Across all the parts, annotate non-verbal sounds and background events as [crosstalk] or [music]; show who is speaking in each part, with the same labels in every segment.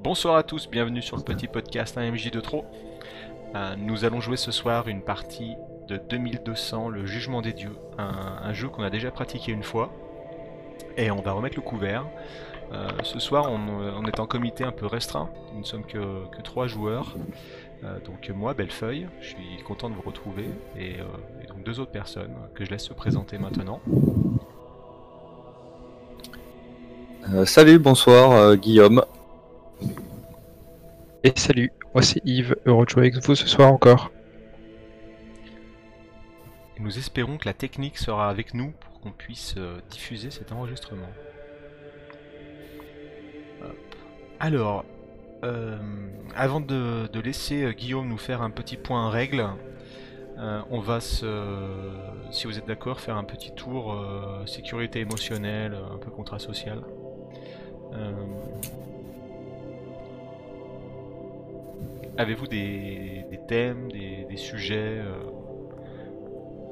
Speaker 1: Bonsoir à tous, bienvenue sur le petit podcast 1MJ de trop. Euh, nous allons jouer ce soir une partie de 2200, le jugement des dieux, un, jeu qu'on a déjà pratiqué une fois. Et on va remettre le couvert. Euh, ce soir, on, est en comité un peu restreint, nous ne sommes que, trois joueurs. Euh, donc moi, Bellefeuille, je suis content de vous retrouver, et, et donc deux autres personnes que je laisse se présenter maintenant.
Speaker 2: salut, bonsoir, Guillaume.
Speaker 3: Et salut, moi c'est Yves, heureux de jouer avec vous ce soir encore.
Speaker 1: nous espérons que la technique sera avec nous pour qu'on puisse euh, diffuser cet enregistrement. Alors, euh, avant de, laisser euh, Guillaume nous faire un petit point règle, on va se, si vous êtes d'accord, faire un petit tour sécurité émotionnelle, un peu contrat social. Avez-vous des, thèmes, des, sujets euh,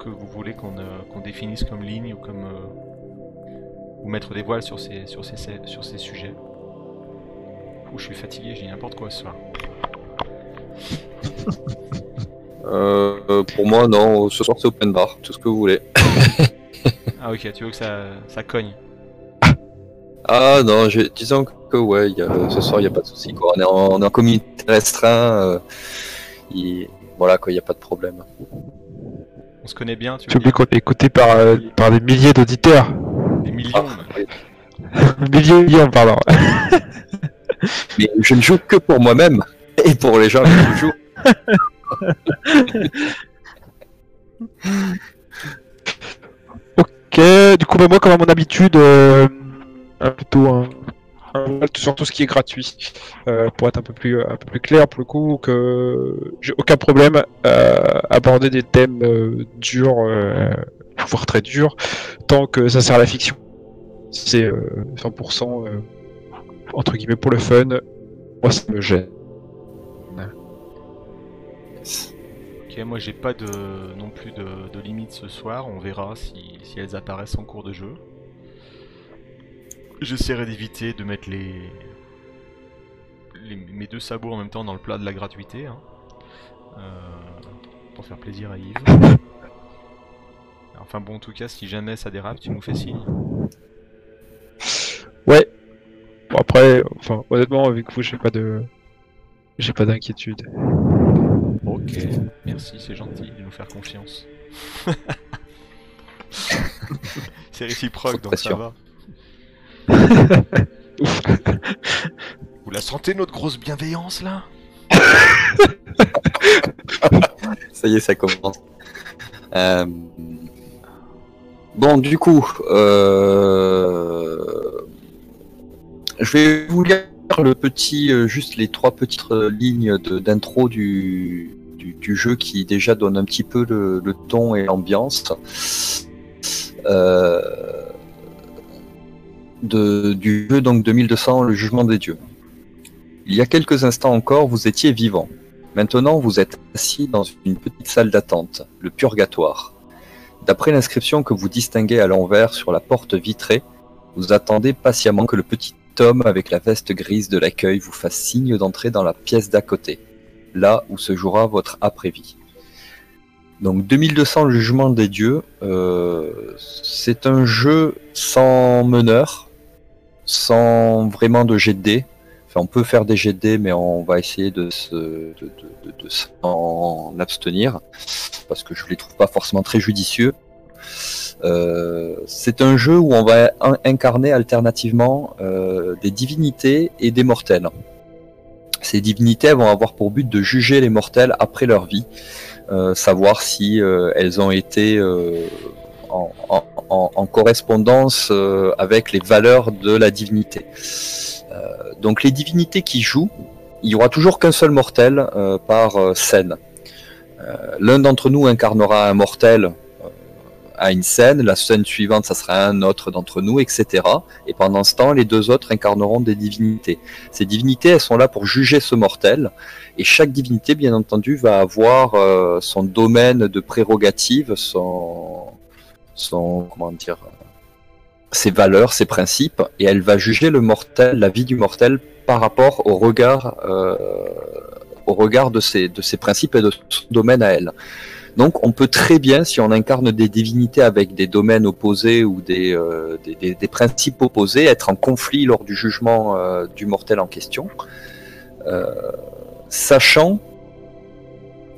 Speaker 1: que vous voulez qu'on euh, définisse comme ligne ou comme euh, ou mettre des voiles sur ces, sur ces, sur ces sujets? Ouh, je suis fatigué, j'ai n'importe quoi ce soir. [laughs]
Speaker 2: pour moi, non, ce soir c'est open bar, tout ce que vous voulez. [laughs]
Speaker 1: ah ok, tu veux que ça, ça cogne?
Speaker 2: Ah non, disons que ouais, ce soir il n'y a pas de souci. On, est en, on comité restreint. Euh, voilà quoi, il n'y a pas de problème.
Speaker 1: On se connaît bien,
Speaker 3: tu, oublies qu'on est écouté par, euh, par des milliers d'auditeurs.
Speaker 1: Des millions
Speaker 3: ah, [laughs] Milliers, millions, pardon. [laughs]
Speaker 2: Mais je ne joue que pour moi-même et pour les gens qui jouent. [laughs]
Speaker 3: ok, du coup, bah, moi, comme à mon habitude, euh, plutôt un, sur tout ce qui est gratuit euh, pour être un peu plus un peu plus clair pour le coup que j'ai aucun problème à aborder des thèmes euh, durs euh, voire très durs tant que ça sert à la fiction. C'est 100% entre guillemets pour le fun. Moi ça me gêne.
Speaker 1: Ok moi j'ai pas de non plus de, de limite ce soir. On verra si, si elles apparaissent en cours de jeu J'essaierai d'éviter de mettre les... mes deux sabots en même temps dans le plat de la gratuité. Hein. Euh, pour faire plaisir à Yves. [laughs] Enfin bon, en tout cas, si jamais ça dérape, tu nous fais signe.
Speaker 3: Ouais. Bon après, enfin, honnêtement, avec vous, j'ai pas de... J'ai pas d'inquiétude.
Speaker 1: Ok, merci, c'est gentil de nous faire confiance. [laughs] c'est réciproque, donc ça va. [laughs] Vous la sentez notre grosse bienveillance là? [laughs]
Speaker 2: Ça y est, ça commence. Euh, bon, du coup, euh, je vais vous lire le petit, euh, juste les trois petites lignes d'intro du, du, jeu qui déjà donne un petit peu le, ton et l'ambiance. Du jeu donc 2200, le jugement des dieux. Il y a quelques instants encore, vous étiez vivant. Maintenant, vous êtes assis dans une petite salle d'attente, le purgatoire. D'après l'inscription que vous distinguez à l'envers sur la porte vitrée, vous attendez patiemment que le petit homme avec la veste grise de l'accueil vous fasse signe d'entrer dans la pièce d'à côté, là où se jouera votre après-vie. Donc 2200 le jugement des dieux, euh, c'est un jeu sans meneur, sans vraiment de jet de dés. On peut faire des jets de dés, mais on va essayer de, s'en abstenir parce que je les trouve pas forcément très judicieux. Euh, c'est un jeu où on va incarner alternativement euh, des divinités et des mortels. Ces divinités vont avoir pour but de juger les mortels après leur vie, euh, savoir si elles ont été en, correspondance euh, avec les valeurs de la divinité. Euh, donc les divinités qui jouent, il y aura toujours qu'un seul mortel euh, par scène. L'un d'entre nous incarnera un mortel à une scène, la scène suivante, ça sera un autre d'entre nous, etc. Et pendant ce temps, les deux autres incarneront des divinités. Ces divinités, elles sont là pour juger ce mortel, et chaque divinité, bien entendu, va avoir son domaine de prérogative, son, comment dire ses valeurs, ses principes, et elle va juger le mortel, la vie du mortel, par rapport au regard, euh, au regard de ses, principes et de son domaine à elle. Donc on peut très bien, si on incarne des divinités avec des domaines opposés ou des, euh, principes opposés, être en conflit lors du jugement euh, du mortel en question, sachant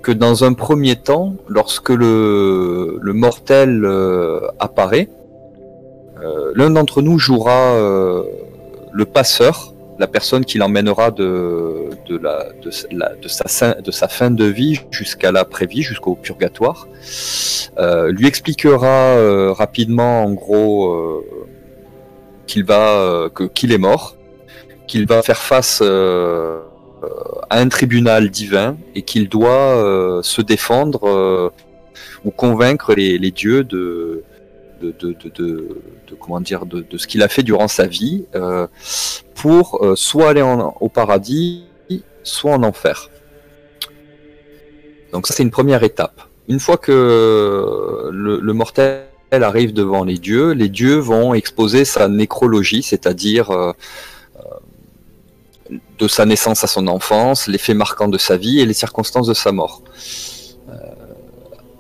Speaker 2: que dans un premier temps, lorsque le, mortel euh, apparaît, euh, l'un d'entre nous jouera euh, le passeur, la personne qui l'emmènera de, sa, fin- de vie jusqu'à l'après-vie, jusqu'au purgatoire. Euh, lui expliquera rapidement, en gros, qu'il va, qu'il est mort, qu'il va faire face à un tribunal divin et qu'il doit euh, se défendre euh, ou convaincre les, dieux de, de, comment dire de, ce qu'il a fait durant sa vie euh, pour euh, soit aller au paradis, soit en enfer. Donc ça c'est une première étape. Une fois que le, mortel arrive devant les dieux, les dieux vont exposer sa nécrologie, c'est-à-dire euh, euh, de sa naissance à son enfance, les faits marquants de sa vie et les circonstances de sa mort. Euh,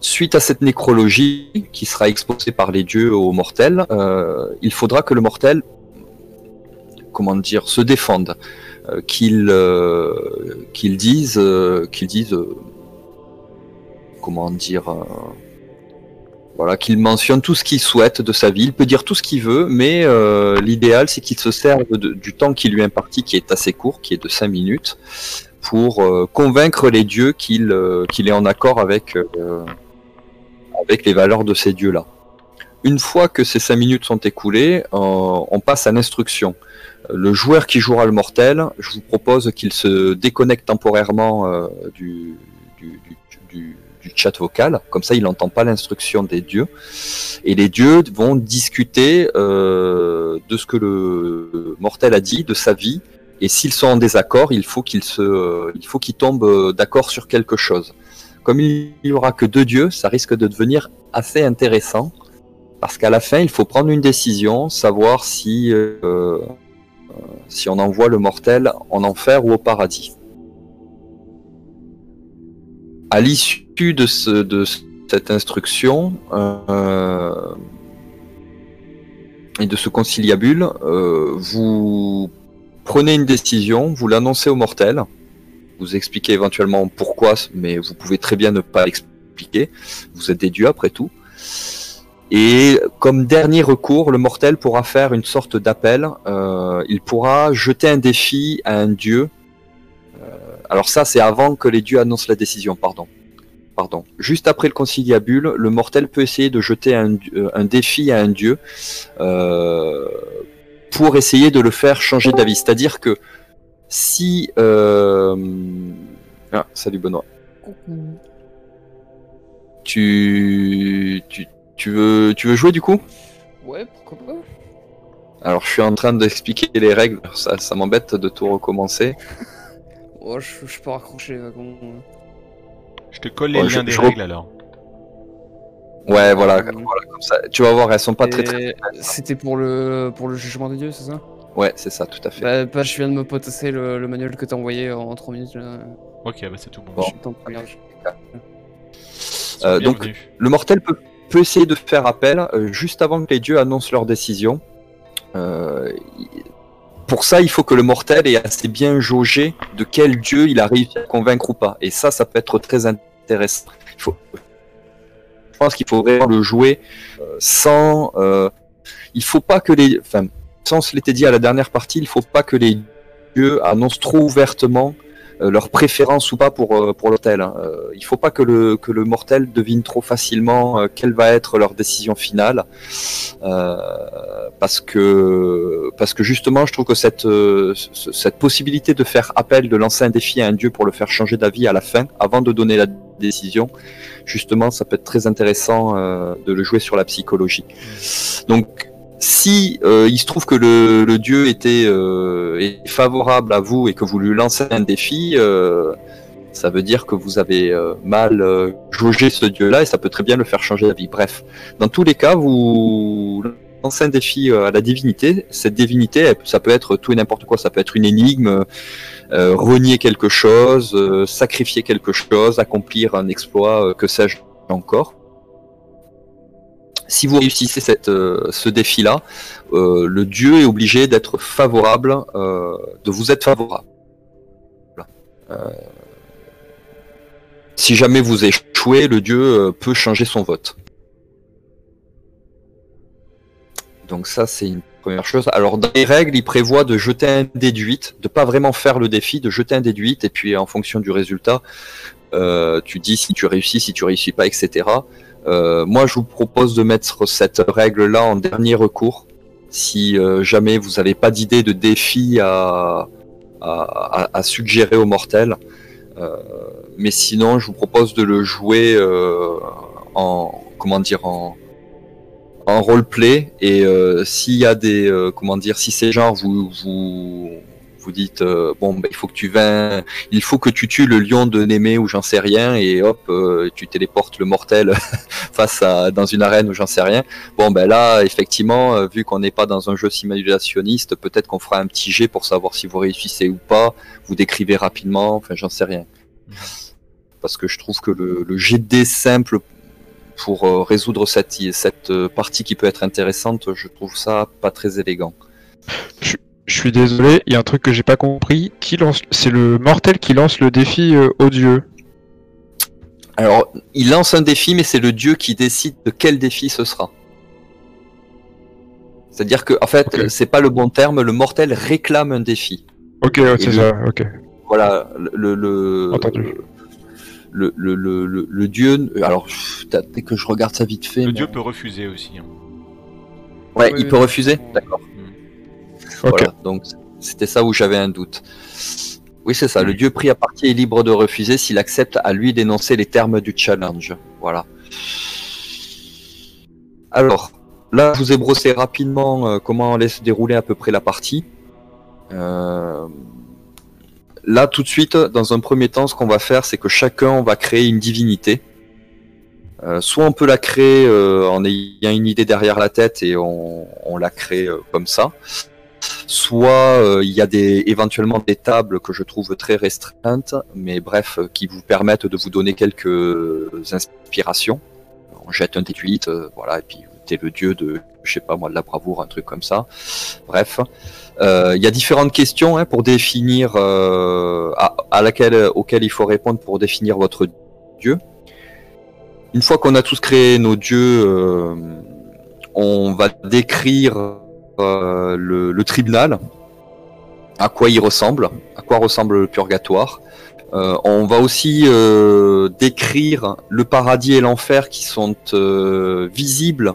Speaker 2: suite à cette nécrologie qui sera exposée par les dieux aux mortels, euh, il faudra que le mortel, comment dire, se défende, euh, qu'il qu'il dise, qu'il dise, comment dire, voilà, qu'il mentionne tout ce qu'il souhaite de sa vie. Il peut dire tout ce qu'il veut, mais euh, l'idéal c'est qu'il se serve du temps qui lui est imparti, qui est assez court, qui est de 5 minutes, pour euh, convaincre les dieux qu'il euh, est en accord avec, les valeurs de ces dieux-là. Une fois que ces 5 minutes sont écoulées, on passe à l'instruction. Le joueur qui jouera le mortel, je vous propose qu'il se déconnecte temporairement du- chat vocal, comme ça il n'entend pas l'instruction des dieux, et les dieux vont discuter euh, de ce que le mortel a dit, de sa vie, et s'ils sont en désaccord, il faut qu'ils se, faut qu'ils tombent euh, d'accord sur quelque chose. Comme il n'y aura que deux dieux, ça risque de devenir assez intéressant, parce qu'à la fin, il faut prendre une décision, savoir si, euh, si on envoie le mortel en enfer ou au paradis. À l'issue de, ce, de cette instruction euh, et de ce conciliabule, euh, vous prenez une décision, vous l'annoncez au mortel, vous expliquez éventuellement pourquoi, mais vous pouvez très bien ne pas l'expliquer. Vous êtes dieux après tout. Et comme dernier recours, le mortel pourra faire une sorte d'appel. Euh, il pourra jeter un défi à un dieu. Euh, alors ça, c'est avant que les dieux annoncent la décision, pardon. Pardon. Juste après le conciliabule, le mortel peut essayer de jeter un, euh, un défi à un dieu euh, pour essayer de le faire changer d'avis. C'est-à-dire que si... euh, Ah, salut Benoît. Tu... tu... Tu veux, tu veux jouer du coup?
Speaker 4: Ouais, pourquoi pas
Speaker 2: Alors je suis en train d'expliquer les règles, ça, ça m'embête de tout recommencer. [laughs]
Speaker 4: Oh, je, je peux raccrocher les wagons.
Speaker 1: Je te colle les
Speaker 2: Ouais,
Speaker 1: liens
Speaker 2: je-
Speaker 1: des
Speaker 2: je
Speaker 1: règles alors.
Speaker 2: Ouais, voilà,
Speaker 4: Euh,
Speaker 2: voilà, comme ça. Tu vas voir, elles sont pas très
Speaker 4: C'était pour le pour le jugement des dieux, c'est ça?
Speaker 2: Ouais, c'est ça, tout à fait.
Speaker 4: Bah, bah, je viens de me potasser le, le manuel que t'as envoyé en 3 minutes. Là.
Speaker 1: Ok, bah c'est tout bon.
Speaker 2: Bon. Euh, donc. Le mortel peut, peut essayer de faire appel euh, juste avant que les dieux annoncent leur décision. Euh, pour ça, il faut que le mortel ait assez bien jaugé de quel dieu il a réussi à convaincre ou pas. Et ça, ça peut être très intéressant. Je pense qu'il faut vraiment le jouer euh, sans. euh, il faut pas que les. Enfin, sans se l'était dit à la dernière partie, il faut pas que les dieux annoncent trop ouvertement leur préférence ou pas pour, euh, pour l'hôtel. hein. Euh, il faut pas que le, que le mortel devine trop facilement euh, quelle va être leur décision finale. Euh, parce que parce que justement je trouve que cette euh, ce- cette possibilité de faire appel de lancer un défi à un dieu pour le faire changer d'avis à la fin avant de donner la décision justement ça peut être très intéressant euh, de le jouer sur la psychologie donc si euh, il se trouve que le, dieu était euh, est favorable à vous et que vous lui lancez un défi euh, ça veut dire que vous avez euh, mal jaugé ce dieu-là et ça peut très bien le faire changer d'avis. Bref, dans tous les cas, vous lancez un défi à la divinité. Cette divinité, ça peut être tout et n'importe quoi. Ça peut être une énigme, renier quelque chose, sacrifier quelque chose, accomplir un exploit, que sais-je encore. Si vous réussissez euh, ce défi-là, euh, le dieu est obligé d'être favorable, euh, de vous être favorable. Si jamais vous échouez, le dieu peut changer son vote. Donc ça, c'est une première chose. Alors dans les règles, il prévoit de jeter un déduit, de pas vraiment faire le défi, de jeter un déduit, et puis en fonction du résultat, tu dis si tu réussis, si tu réussis pas, etc. Euh, moi, je vous propose de mettre cette règle-là en dernier recours. Si euh, jamais vous n'avez pas d'idée de défi à, à, à- suggérer aux mortels. Euh, mais sinon, je vous propose de le jouer euh, en comment dire en en roleplay et euh, s'il y a des euh, comment dire si c'est genre vous vous vous dites euh, bon ben, il faut que tu viennes il faut que tu tues le lion de Némé ou j'en sais rien et hop euh, tu téléportes le mortel [laughs] face à dans une arène ou j'en sais rien. Bon ben là effectivement euh, vu qu'on n'est pas dans un jeu simulationniste peut-être qu'on fera un petit jet pour savoir si vous réussissez ou pas. Vous décrivez rapidement enfin j'en sais rien. Parce que je trouve que le, le simple pour résoudre cette, cette partie qui peut être intéressante, je trouve ça pas très élégant.
Speaker 3: Suis désolé, il y a un truc que j'ai pas compris. Qui lance C'est le mortel qui lance le défi euh, au dieu.
Speaker 2: Alors, il lance un défi, mais c'est le dieu qui décide de quel défi ce sera. C'est-à-dire que, en fait, c'est pas le bon terme, le mortel réclame un défi.
Speaker 3: Ok, ouais, c'est ça. Ok.
Speaker 2: Voilà, le, le,
Speaker 3: Entendu.
Speaker 2: le, le, le, le- le dieu. Alors, dès que je regarde ça vite fait.
Speaker 1: Le
Speaker 2: mais-
Speaker 1: dieu peut refuser aussi. hein.
Speaker 2: Ouais, il peut refuser. D'accord. Voilà, donc c'était ça où j'avais un doute. Oui, c'est ça. Le dieu pris à partie est libre de refuser s'il accepte à lui d'énoncer les termes du challenge. Voilà. Alors, là, je vous ai brossé rapidement euh, comment allait se dérouler à peu près la partie. Euh, Là, tout de suite, dans un premier temps, ce qu'on va faire, c'est que chacun on va créer une divinité. Euh, soit on peut la créer euh, en ayant une idée derrière la tête et on, on la crée euh, comme ça. Soit euh, il y a des, éventuellement des tables que je trouve très restreintes, mais bref, euh, qui vous permettent de vous donner quelques inspirations. On jette un déduit, euh, voilà, et puis t'es le dieu de, je sais pas moi, de la bravoure, un truc comme ça. Bref, il y a différentes questions hein, pour définir à, à laquelle, auxquelles il faut répondre pour définir votre dieu. Une fois qu'on a tous créé nos dieux, on va décrire euh, le, tribunal, à quoi il ressemble, à quoi ressemble le purgatoire. Euh, on va aussi euh, décrire le paradis et l'enfer qui sont visibles,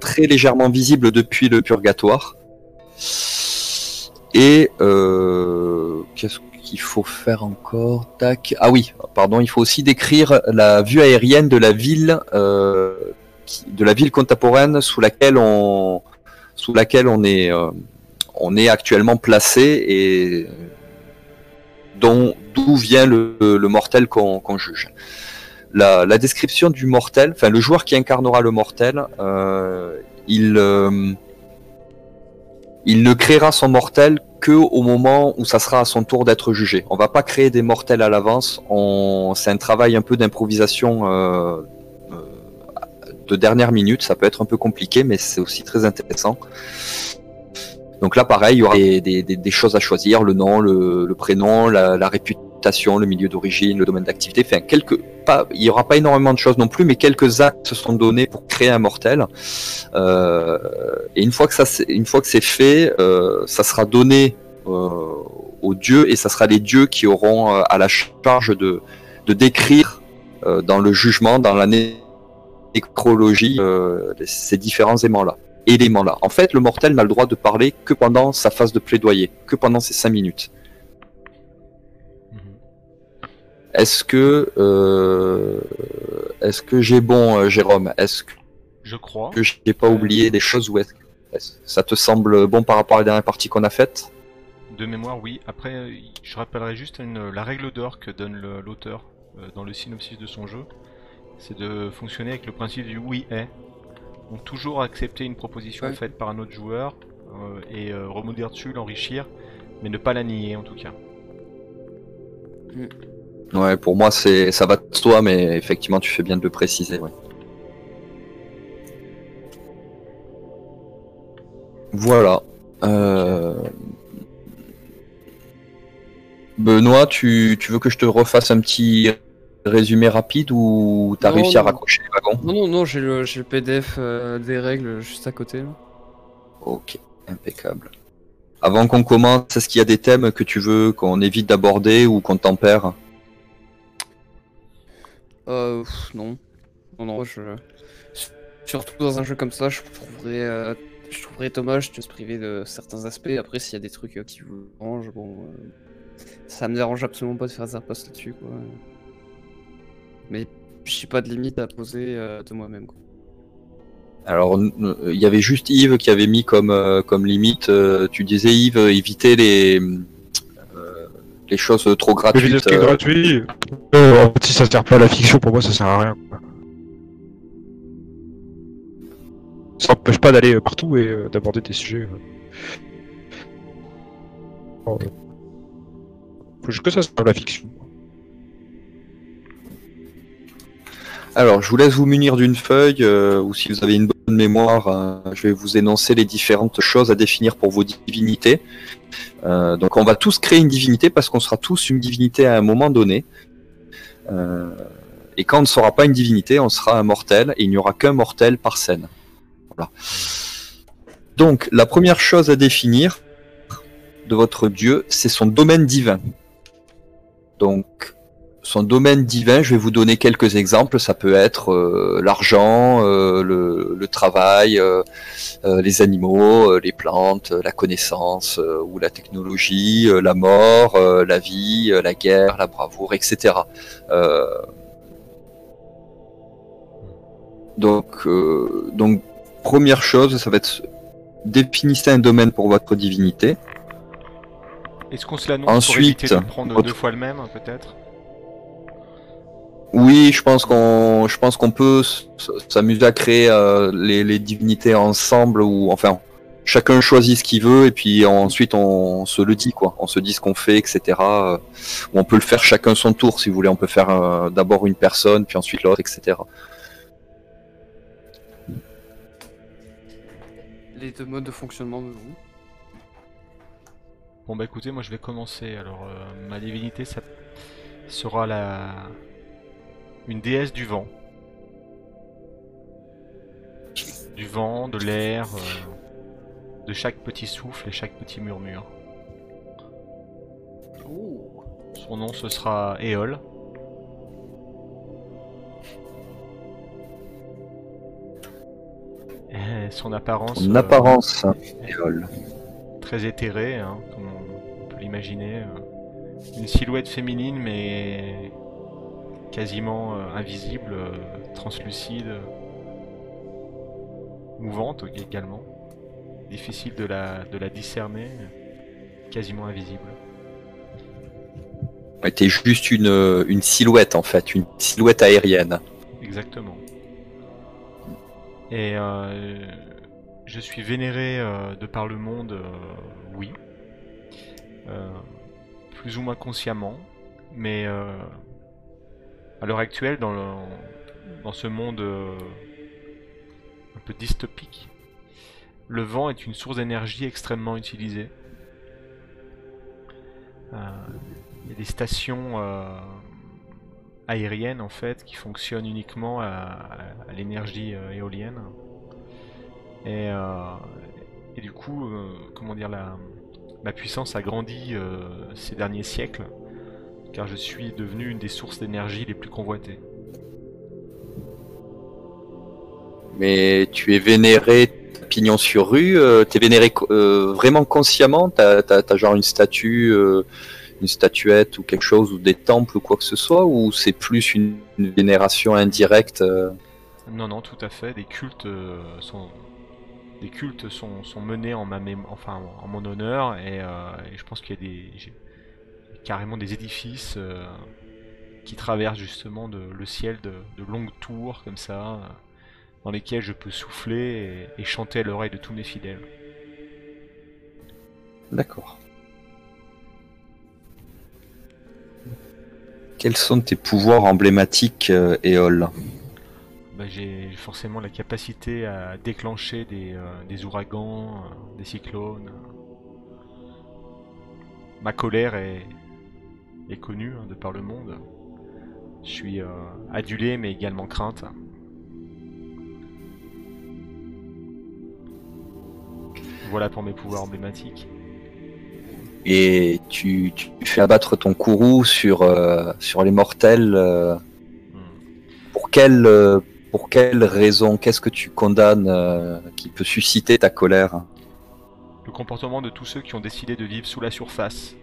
Speaker 2: très légèrement visibles depuis le purgatoire. Et qu'est-ce qu'il faut faire encore? Tac. Ah oui, pardon, il faut aussi décrire la vue aérienne de la ville, de la ville contemporaine sous laquelle on, sous laquelle on est, euh, on est actuellement placé et dont d'où vient le, mortel qu'on juge. La, description du mortel, enfin le joueur qui incarnera le mortel, euh, il euh, il ne créera son mortel que au moment où ça sera à son tour d'être jugé. On va pas créer des mortels à l'avance. C'est un travail un peu d'improvisation de dernière minute. Ça peut être un peu compliqué, mais c'est aussi très intéressant. Donc là, pareil, il y aura des, choses à choisir le nom, le, prénom, la, réputation, le milieu d'origine, le domaine d'activité. Enfin, quelques, pas, il y aura pas énormément de choses non plus, mais quelques actes se sont donnés pour créer un mortel. Euh, et une fois que ça, une fois que c'est fait, euh, ça sera donné euh, aux dieux et ça sera les dieux qui auront à la charge de, décrire dans le jugement, dans la né- nécrologie, euh, ces différents éléments-là. Éléments-là. En fait, le mortel n'a le droit de parler que pendant sa phase de plaidoyer, que pendant ces cinq minutes.
Speaker 1: Mhm.
Speaker 2: Est-ce que, euh, est-ce que j'ai bon, euh, Jérôme? Est-ce
Speaker 1: Je crois.
Speaker 2: que j'ai pas oublié des choses ou est-ce que que ça te semble bon par rapport à la dernière partie qu'on a faite?
Speaker 1: De mémoire, oui. Après, je rappellerai juste une- la règle d'or que donne l'auteur euh, dans le synopsis de son jeu. C'est de fonctionner avec le principe du oui est. Donc toujours accepter une proposition
Speaker 4: Ouais.
Speaker 1: faite par un autre joueur euh, et euh, rebondir dessus, l'enrichir, mais ne pas la nier en tout cas.
Speaker 2: Ouais, pour moi, c'est ça va de soi, mais effectivement, tu fais bien de le préciser. ouais. Voilà. Euh, Benoît, tu, tu veux que je te refasse un petit résumé rapide ou t'as
Speaker 4: Non,
Speaker 2: réussi à raccrocher les wagons?
Speaker 4: Non, non, non, j'ai le, j'ai le PDF euh, des règles juste à côté. là.
Speaker 2: Ok, impeccable. Avant qu'on commence, est-ce qu'il y a des thèmes que tu veux qu'on évite d'aborder ou qu'on tempère?
Speaker 4: Euh, non. Non, non, je. Surtout dans un jeu comme ça, je trouverais, euh, je trouverais dommage de se priver de certains aspects. Après, s'il y a des trucs euh, qui vous dérangent, bon. Ça me dérange absolument pas de faire des ripostes là-dessus, quoi. Mais j'ai pas de limite à poser euh, de moi-même, quoi.
Speaker 2: Alors, n- il y avait juste Yves qui avait mis comme, euh, comme limite, euh, tu disais Yves, euh, éviter les, euh, les choses trop
Speaker 3: je
Speaker 2: gratuites.
Speaker 3: ce qui est
Speaker 2: euh,
Speaker 3: gratuit, euh, en fait, si ça sert pas à la fiction, pour moi, ça sert à rien. quoi. Ça n'empêche pas d'aller euh, partout et euh, d'aborder des sujets. euh. Bon, euh, faut juste que ça serve à la fiction.
Speaker 2: Alors, je vous laisse vous munir d'une feuille, euh, ou si vous avez une bonne mémoire, euh, je vais vous énoncer les différentes choses à définir pour vos divinités. Euh, donc, on va tous créer une divinité parce qu'on sera tous une divinité à un moment donné. Et quand on ne sera pas une divinité, on sera un mortel, et il n'y aura qu'un mortel par scène. Voilà. Donc, la première chose à définir de votre dieu, c'est son domaine divin. Donc, son domaine divin, je vais vous donner quelques exemples. Ça peut être euh, l'argent, euh, le, le travail, euh, les animaux, les plantes, la connaissance ou la technologie, la mort, la vie, la guerre, la bravoure, etc. Donc, euh, donc, première chose, ça va être définissez un domaine pour votre divinité.
Speaker 1: Est-ce qu'on se l'annonce pour
Speaker 2: Ensuite,
Speaker 1: éviter de prendre
Speaker 2: votre-
Speaker 1: deux fois le même peut-être?
Speaker 2: Oui, je pense qu'on, je pense qu'on peut s'amuser à créer euh, les, les divinités ensemble ou enfin chacun choisit ce qu'il veut et puis ensuite on, se le dit quoi, on se dit ce qu'on fait, etc. euh, Ou on peut le faire chacun son tour si vous voulez. On peut faire euh, d'abord une personne puis ensuite l'autre, etc.
Speaker 4: Les deux modes de fonctionnement de vous.
Speaker 1: Bon bah écoutez, moi je vais commencer. Alors euh, ma divinité ça sera la une déesse du vent. Du vent, de l'air, euh, de chaque petit souffle et chaque petit murmure. Son nom ce sera Éole. Et son apparence.
Speaker 2: En
Speaker 1: euh,
Speaker 2: apparence, Éole.
Speaker 1: très éthéré, hein, comme on peut l'imaginer. euh, Une silhouette féminine, mais quasiment euh, invisible, euh, translucide, euh, mouvante également. Difficile de la, de la discerner, quasiment invisible.
Speaker 2: Ouais, T'es juste une, une silhouette en fait, une silhouette aérienne.
Speaker 1: Exactement. Et euh, je suis vénéré euh, de par le monde, euh, oui. Plus ou moins consciemment. Mais à l'heure actuelle, dans, ce monde euh, un peu dystopique, le vent est une source d'énergie extrêmement utilisée. Euh, Il y a des stations euh, aériennes en fait qui fonctionnent uniquement à, l'énergie éolienne. Et, du coup, comment dire, la, puissance a grandi ces derniers siècles, car je suis devenu une des sources d'énergie les plus convoitées.
Speaker 2: Mais tu es vénéré pignon sur rue, euh, t'es vénéré co- euh, vraiment consciemment, t'as t'as genre une statue, euh, une statuette ou quelque chose, ou des temples ou quoi que ce soit, ou c'est plus une, une vénération indirecte
Speaker 1: Non, non, tout à fait. Des cultes sont des cultes sont, sont menés en ma enfin en mon honneur et, et je pense qu'il y a des carrément des édifices euh, qui traversent justement de- le ciel de, de longues tours comme ça, dans lesquels je peux souffler et, et chanter à l'oreille de tous mes fidèles.
Speaker 2: D'accord. Quels sont tes pouvoirs emblématiques, euh, Éole?
Speaker 1: Bah, j'ai forcément la capacité à déclencher des, euh, des ouragans, euh, des cyclones. Ma colère est, est connue hein, de par le monde. Je suis euh, adulé mais également crainte. Voilà pour mes pouvoirs emblématiques.
Speaker 2: Et tu, tu fais abattre ton courroux sur, euh, sur les mortels. euh,
Speaker 1: Hmm.
Speaker 2: pour quelle, pour quelle raison? Qu'est-ce que tu condamnes qui peut susciter ta colère?
Speaker 1: Le comportement de tous ceux qui ont décidé de vivre sous la surface,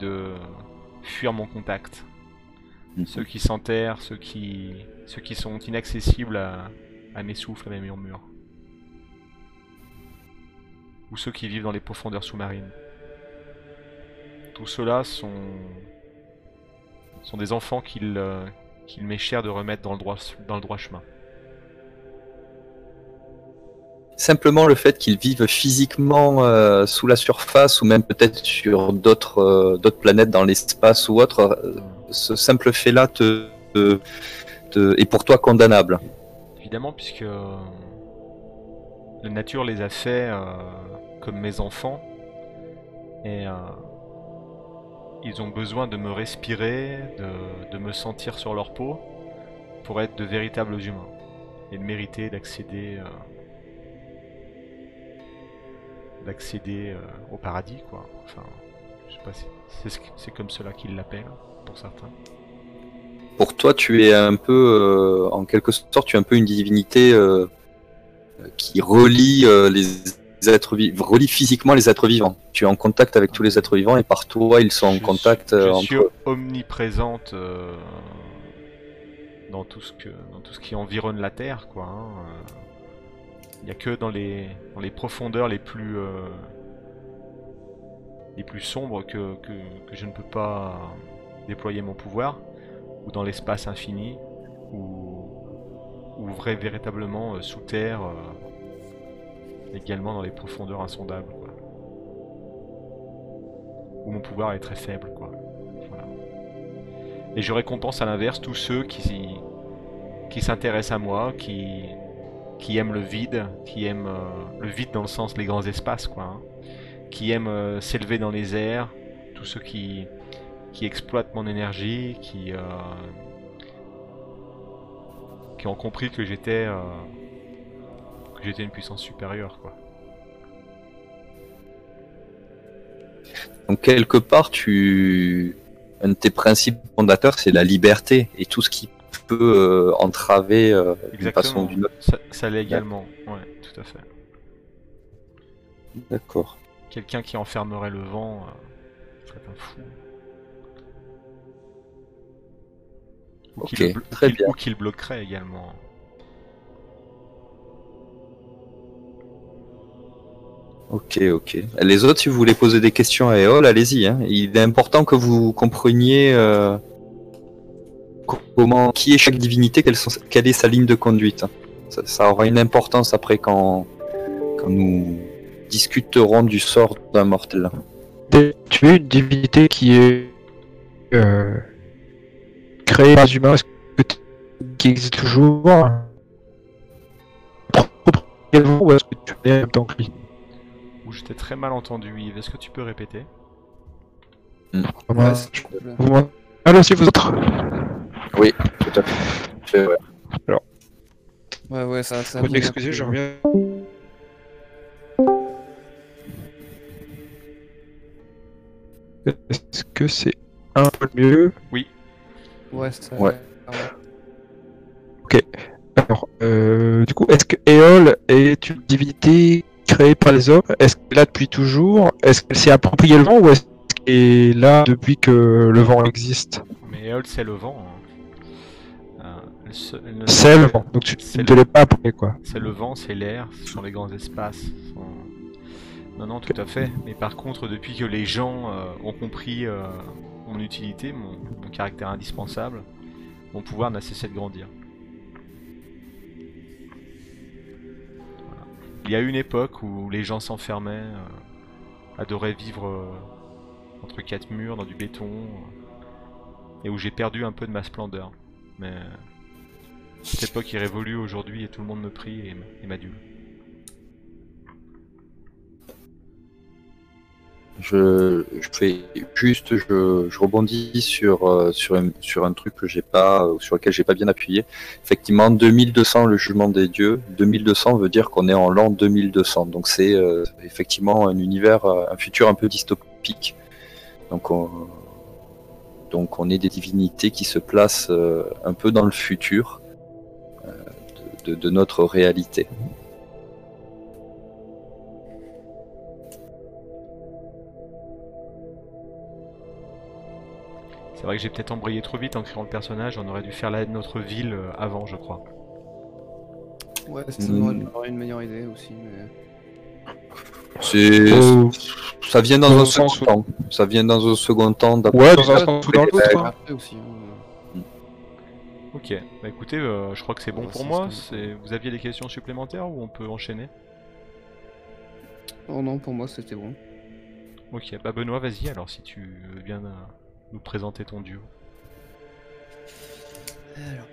Speaker 1: de fuir mon contact. Ceux qui s'enterrent, ceux qui, ceux qui sont inaccessibles à, à mes souffles, à mes murmures. Ou ceux qui vivent dans les profondeurs sous-marines. Tous ceux-là sont, sont des enfants qu'il euh, qu'il m'est cher de remettre dans le droit, dans le droit chemin.
Speaker 2: Simplement le fait qu'ils vivent physiquement euh, sous la surface ou même peut-être sur d'autres euh, planètes dans l'espace ou autre, euh, ce simple fait-là est pour toi condamnable.
Speaker 1: Évidemment, puisque la nature les a fait euh, comme mes enfants. Et ils ont besoin de me respirer, de, de me sentir sur leur peau pour être de véritables humains. Et de mériter d'accéder euh, d'accéder euh, au paradis, quoi. Enfin, je sais pas si c'est c'est comme cela qu'ils l'appellent, pour certains.
Speaker 2: Pour toi, tu es un peu, euh, en quelque sorte, tu es un peu une divinité euh, qui relie les êtres vivants, relie physiquement les êtres vivants. Tu es en contact avec tous les êtres vivants et par toi, ils sont en contact
Speaker 1: suis, je
Speaker 2: entre
Speaker 1: suis
Speaker 2: eux.
Speaker 1: omniprésente euh, dans tout ce que dans tout ce qui environne la Terre, quoi. hein. Il n'y a que dans les profondeurs les plus euh, sombres que, je ne peux pas déployer mon pouvoir, ou dans l'espace infini, ou vrai véritablement euh, sous terre, euh, également dans les profondeurs insondables, où mon pouvoir est très faible, quoi. Et je récompense à l'inverse tous ceux qui s'intéressent à moi, qui, qui aiment le vide, qui aiment euh, le vide dans le sens les grands espaces, quoi. hein. Qui aiment euh, s'élever dans les airs, tous ceux qui, qui exploitent mon énergie, qui, euh, qui ont compris que j'étais une puissance supérieure, quoi.
Speaker 2: Donc quelque part, tu un de tes principes fondateurs, c'est la liberté et tout ce qui peut euh, entraver euh, d'une façon ou
Speaker 1: Exactement.
Speaker 2: d'une autre.
Speaker 1: Ça, ça l'est également, ouais, tout à fait.
Speaker 2: D'accord.
Speaker 1: Quelqu'un qui enfermerait le vent euh, serait un fou. Ou
Speaker 2: Ok,
Speaker 1: le
Speaker 2: très bien.
Speaker 1: Ou qu'il bloquerait également.
Speaker 2: Ok, ok. Les autres, si vous voulez poser des questions à Eol, allez-y. hein. Il est important que vous compreniez euh, comment, qui est chaque divinité, quelle, sont- quelle est sa ligne de conduite. Ça, ça aura une importance après quand, quand nous discuterons du sort d'un mortel.
Speaker 3: Tu es une divinité qui est euh, créée par les humains, est-ce que qui existe toujours? Ou est-ce que tu es en même temps que lui?
Speaker 1: Ou j'étais très mal entendu, Yves. Est-ce que tu peux répéter?
Speaker 3: Comment-
Speaker 4: Ouais,
Speaker 3: Vous m'entendez vous autres
Speaker 2: Oui, tout à fait. Euh, ouais.
Speaker 4: Ouais, ouais, ça. ça
Speaker 3: Vous je reviens. Est-ce que c'est un peu mieux?
Speaker 4: Ouais, ça.
Speaker 2: Ouais.
Speaker 4: ouais.
Speaker 3: Alors, euh, du coup, est-ce que Éole est une divinité créée par les hommes? Est-ce qu'elle est là depuis toujours? Est-ce qu'elle s'est appropriée le vent ou est-ce qu'elle est là depuis que le vent existe?
Speaker 1: Mais Eol, c'est le vent. hein.
Speaker 3: C'est le vent, donc tu ne te l'es pas quoi.
Speaker 1: C'est le vent, c'est l'air, ce sont les grands espaces. Non, non, tout à fait. Mais par contre, depuis que les gens euh, ont compris euh, mon utilité, mon, mon caractère indispensable, mon pouvoir n'a cessé de grandir. il y a eu une époque où les gens s'enfermaient, euh, adoraient vivre entre quatre murs dans du béton, et où j'ai perdu un peu de ma splendeur. Mais cette époque est révolue aujourd'hui et tout le monde me prie et, m'adule.
Speaker 2: Je, je fais juste, je, je rebondis sur, euh, sur, un, sur un truc que pas, sur lequel j'ai pas bien appuyé. Effectivement, 2200 le jugement des dieux. 2200 veut dire qu'on est en l'an 2200. Donc c'est euh, effectivement un univers, euh, un futur un peu dystopique. Donc on, donc on est des divinités qui se placent euh, un peu dans le futur euh, de, de- notre réalité.
Speaker 1: C'est vrai que j'ai peut-être embrayé trop vite en créant le personnage, on aurait dû faire la notre ville euh, avant, je crois.
Speaker 4: Ouais, ça
Speaker 2: Mm.
Speaker 4: m'aurait m'aurait une meilleure idée aussi. Mais...
Speaker 2: C'est
Speaker 3: Euh,
Speaker 2: Ça vient dans,
Speaker 3: Dans
Speaker 2: un second temps. Ça vient dans un second temps. d'après-
Speaker 3: Ouais, dans un
Speaker 4: Ouais,
Speaker 3: sens
Speaker 1: Ok, bah écoutez, euh, je crois que c'est bon
Speaker 4: Ouais,
Speaker 1: pour moi.
Speaker 4: ce
Speaker 1: Vous aviez des questions supplémentaires ou on peut enchaîner?
Speaker 4: Oh non, pour moi c'était bon.
Speaker 1: Ok, bah Benoît, vas-y alors si tu veux bien euh, nous présenter ton duo.
Speaker 4: Alors,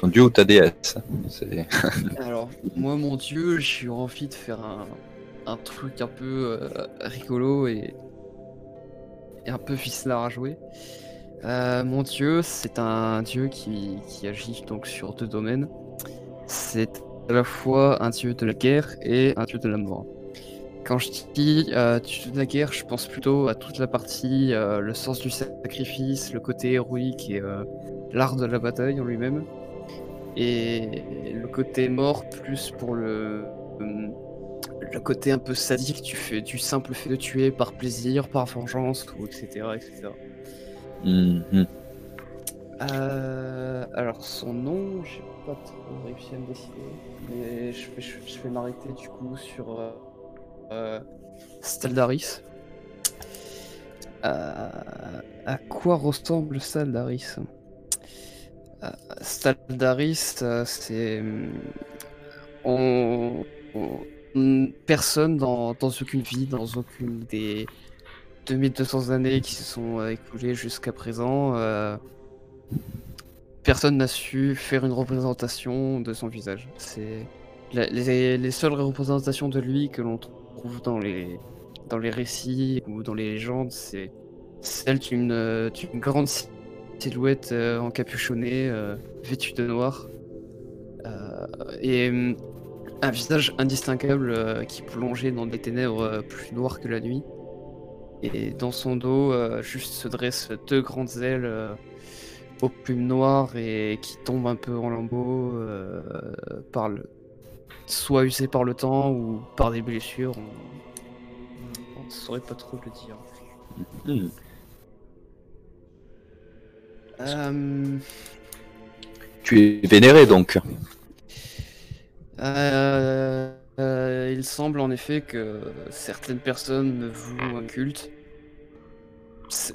Speaker 2: Ton dieu ou ta déesse. C'est- [laughs]
Speaker 4: alors, moi mon dieu, j'ai envie de faire un, un truc un peu euh, rigolo et, et un peu ficelard à jouer. Euh, mon dieu, c'est un dieu qui, agit donc sur deux domaines. C'est à la fois un dieu de la guerre et un dieu de la mort. Quand je dis euh, dieu de la guerre, je pense plutôt à toute la partie, euh, le sens du sacrifice, le côté héroïque et l'art de la bataille en lui-même. Et le côté mort, plus pour le, côté un peu sadique du, fait, du simple fait de tuer par plaisir, par vengeance, etc.
Speaker 2: Mhm.
Speaker 4: Euh, alors son nom, j'ai pas trop réussi à me décider, mais je vais, m'arrêter du coup sur euh, euh, Staldaris. À quoi ressemble Staldaris? Staldaris, c'est on, on- personne dans, dans aucune vie, dans aucune des 2200 années qui se sont euh, écoulées jusqu'à présent. euh, personne n'a su faire une représentation de son visage. C'est les, les seules représentations de lui que l'on trouve dans les, dans les récits ou dans les légendes, c'est celle d'une euh, grande si- silhouette euh, encapuchonnée, vêtue de noir, et un visage indistinguable qui plongeait dans des ténèbres plus noires que la nuit. Et dans son dos, euh, juste se dressent deux grandes ailes euh, aux plumes noires et qui tombent un peu en lambeaux, euh, par le... soit usées par le temps ou par des blessures. On ne saurait pas trop le dire. Euh,
Speaker 2: Tu es vénéré donc.
Speaker 4: euh, euh, il semble en effet que certaines personnes me vouent un culte.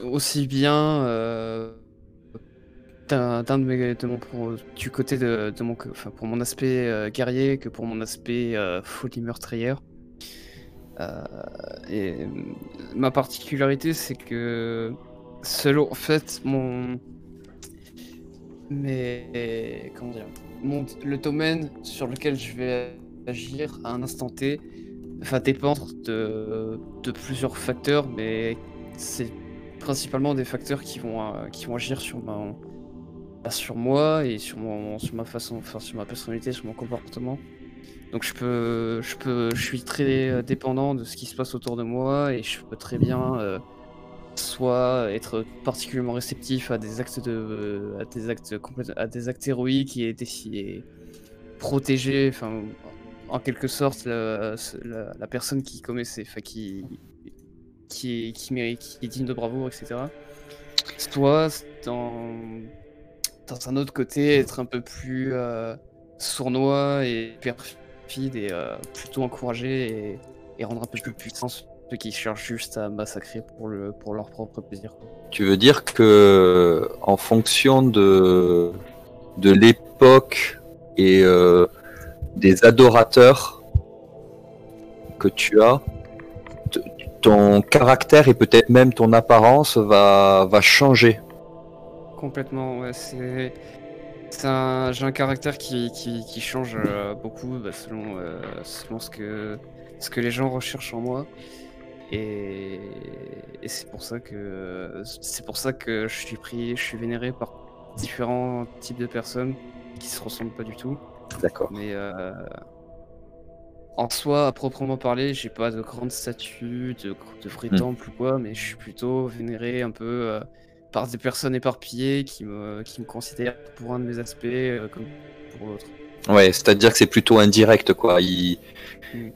Speaker 4: Aussi bien euh, d'un de mon, pour- du côté de, de mon, enfin, pour mon aspect euh, guerrier que pour mon aspect euh, folie meurtrière. Euh, et ma particularité, c'est que selon, en fait, mon, mais comment dire, mon, le domaine sur lequel je vais agir à un instant T va dépendre de, de plusieurs facteurs, mais c'est principalement des facteurs qui vont, euh, qui vont agir sur ma, bah, sur moi et sur mon, sur ma façon, enfin sur ma personnalité, sur mon comportement. Donc je peux, je peux, je suis très euh, dépendant de ce qui se passe autour de moi et je peux très bien euh, soit être particulièrement réceptif à des actes de, à des actes à des actes héroïques et- et protéger, enfin en quelque sorte la, personne qui commet ces, enfin qui est, mérite, qui est digne de bravoure, etc. Soit dans dans un autre côté être un peu plus euh, sournois et perfide et euh, plutôt encourager et, rendre un peu plus puissant ceux qui cherchent juste à massacrer pour le pour leur propre plaisir.
Speaker 2: Tu veux dire que en fonction de, de l'époque et euh, des adorateurs, que tu as, ton caractère et peut-être même ton apparence va, va changer.
Speaker 4: Complètement, ouais, c'est. J'ai un caractère qui, qui, qui change euh, beaucoup bah, selon, euh, selon ce, que, ce que les gens recherchent en moi. Et, et c'est pour ça que c'est pour ça que je suis pris, je suis vénéré par différents types de personnes qui se ressemblent pas du tout.
Speaker 2: D'accord.
Speaker 4: Mais euh, en soi, à proprement parler, j'ai pas de grande statue, de, de vrai
Speaker 2: Hmm.
Speaker 4: temple ou quoi, mais je suis plutôt vénéré un peu euh, par des personnes éparpillées qui me, qui me considèrent pour un de mes aspects euh, comme pour l'autre.
Speaker 2: Ouais, c'est-à-dire que c'est plutôt indirect, quoi. Il...
Speaker 4: Mm.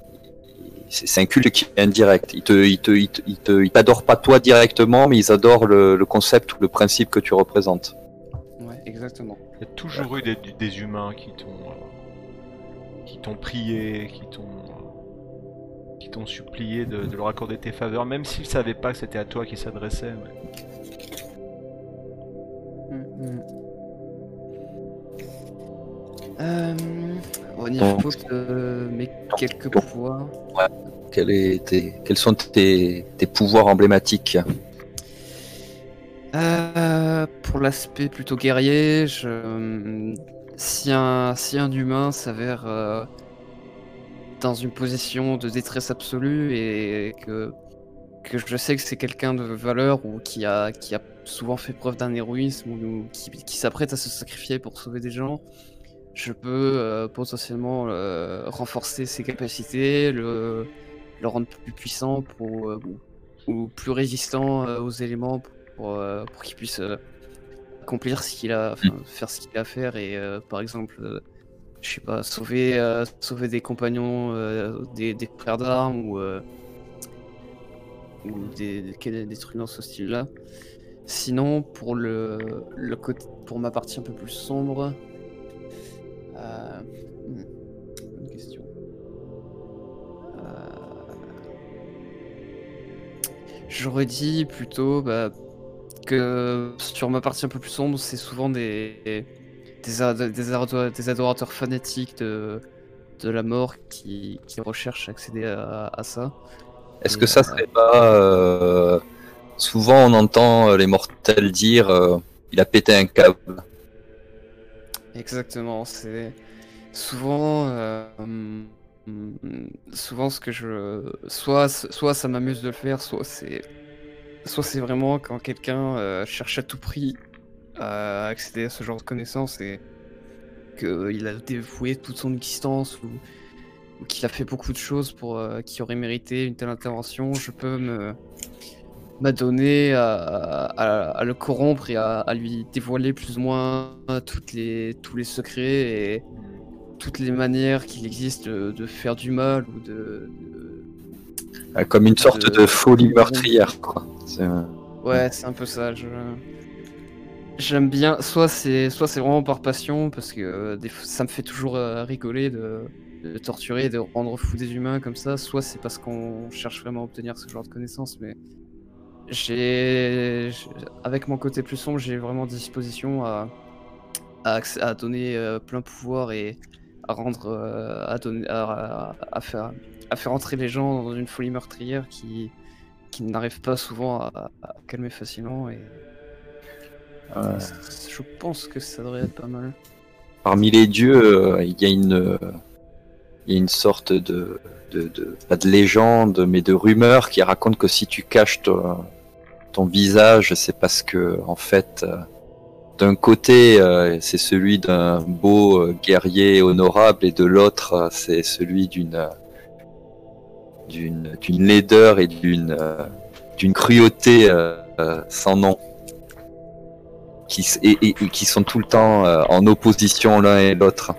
Speaker 2: C'est un culte qui est indirect. Ils te, ils te, ils te, ils te- ils t'adorent pas toi directement, mais ils adorent le, le concept ou le principe que tu représentes.
Speaker 4: Ouais, exactement.
Speaker 1: Il y a toujours eu des, des humains qui t'ont euh, qui t'ont prié, qui t'ont euh, qui t'ont supplié de, de leur accorder tes faveurs, même s'ils savaient pas que c'était à toi qu'ils s'adressaient. ouais.
Speaker 4: Euh, au niveau
Speaker 2: Donc-
Speaker 4: de mes quelques pouvoirs,
Speaker 2: Quel est tes- quels sont tes, tes pouvoirs emblématiques?
Speaker 4: Euh, pour l'aspect plutôt guerrier, si, un, si un humain s'avère euh, dans une position de détresse absolue et que, que je sais que c'est quelqu'un de valeur ou qui a, qui a souvent fait preuve d'un héroïsme ou qui, qui s'apprête à se sacrifier pour sauver des gens, je peux euh, potentiellement renforcer ses capacités, le, le rendre plus puissant ou, plus résistant aux éléments euh, pour qu'il puisse euh, accomplir ce qu'il a, enfin, faire ce qu'il a à faire et euh, par exemple, je sais pas, sauver, euh, sauver des compagnons, euh, des, des frères d'armes ou, euh, ou des, des, des trucs dans ce style-là. Sinon, pour le, le côté, pour ma partie un peu plus sombre, bonne question. J'aurais dit plutôt bah, que sur ma partie un peu plus sombre, c'est souvent des, des, ad- des, ado- des adorateurs fanatiques de, de la mort qui, qui recherchent à accéder à, à ça.
Speaker 2: Est-ce que ça
Speaker 4: euh,
Speaker 2: serait pas euh, souvent on entend euh, les mortels dire euh, il a pété un câble?
Speaker 4: Exactement, c'est souvent euh, souvent ce que je soit soit ça m'amuse de le faire, soit c'est soit c'est vraiment quand quelqu'un euh, cherche à tout prix à accéder à ce genre de connaissances et qu'il a dévoué toute son existence ou, ou qu'il a fait beaucoup de choses pour euh, qui auraient mérité une telle intervention, je peux me m'adonner à, à- à le corrompre et à, à lui dévoiler plus ou moins toutes les, tous les secrets et toutes les manières qu'il existe de, de faire du mal ou de, de-
Speaker 2: Euh, Comme une sorte
Speaker 4: De-
Speaker 2: de folie meurtrière, quoi.
Speaker 4: Ouais, c'est un peu ça. J'aime bien. Soit c'est, soit c'est vraiment par passion parce que euh, ça me fait toujours euh, rigoler de... de torturer, de rendre fou des humains comme ça. Soit c'est parce qu'on cherche vraiment à obtenir ce genre de connaissances. Mais j'ai, avec mon côté plus sombre, j'ai vraiment disposition à à, donner euh, plein pouvoir et à rendre, à faire, à faire entrer les gens dans une folie meurtrière qui qui n'arrive pas souvent à, à calmer facilement et
Speaker 2: euh,
Speaker 4: je pense que ça devrait être pas mal.
Speaker 2: parmi les dieux, euh, il y a une, il y a une sorte de, de, de- pas de légende, mais de rumeur qui raconte que si tu caches ton, ton visage, c'est parce que, en fait, euh, d'un côté, euh, c'est celui d'un beau guerrier honorable, et de l'autre, c'est celui d'une, d'une, laideur et d'une, euh, d'une cruauté euh, euh, sans nom. Qui, et, et- qui sont tout le temps en opposition l'un et l'autre.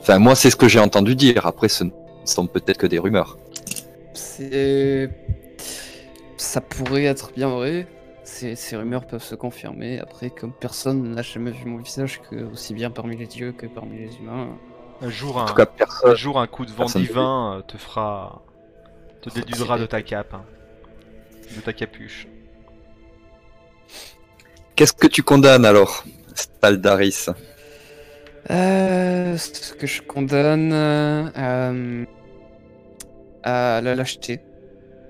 Speaker 2: Enfin, moi, c'est ce que j'ai entendu dire. Après, ce sont peut-être que des rumeurs.
Speaker 4: C'est. Ça pourrait être bien vrai. Ces, ces rumeurs peuvent se confirmer. Après, comme personne n'a jamais vu mon visage, que aussi bien parmi les dieux que parmi les humains.
Speaker 1: Un jour,
Speaker 2: En
Speaker 1: un,
Speaker 2: tout cas,
Speaker 1: un
Speaker 2: personne.
Speaker 1: jour, un coup de vent divin euh, te fera. te dédudera de ta cape. hein. De ta capuche.
Speaker 2: Qu'est-ce que tu condamnes alors, Staldaris?
Speaker 4: Euh, ce que je condamne. euh, à la lâcheté.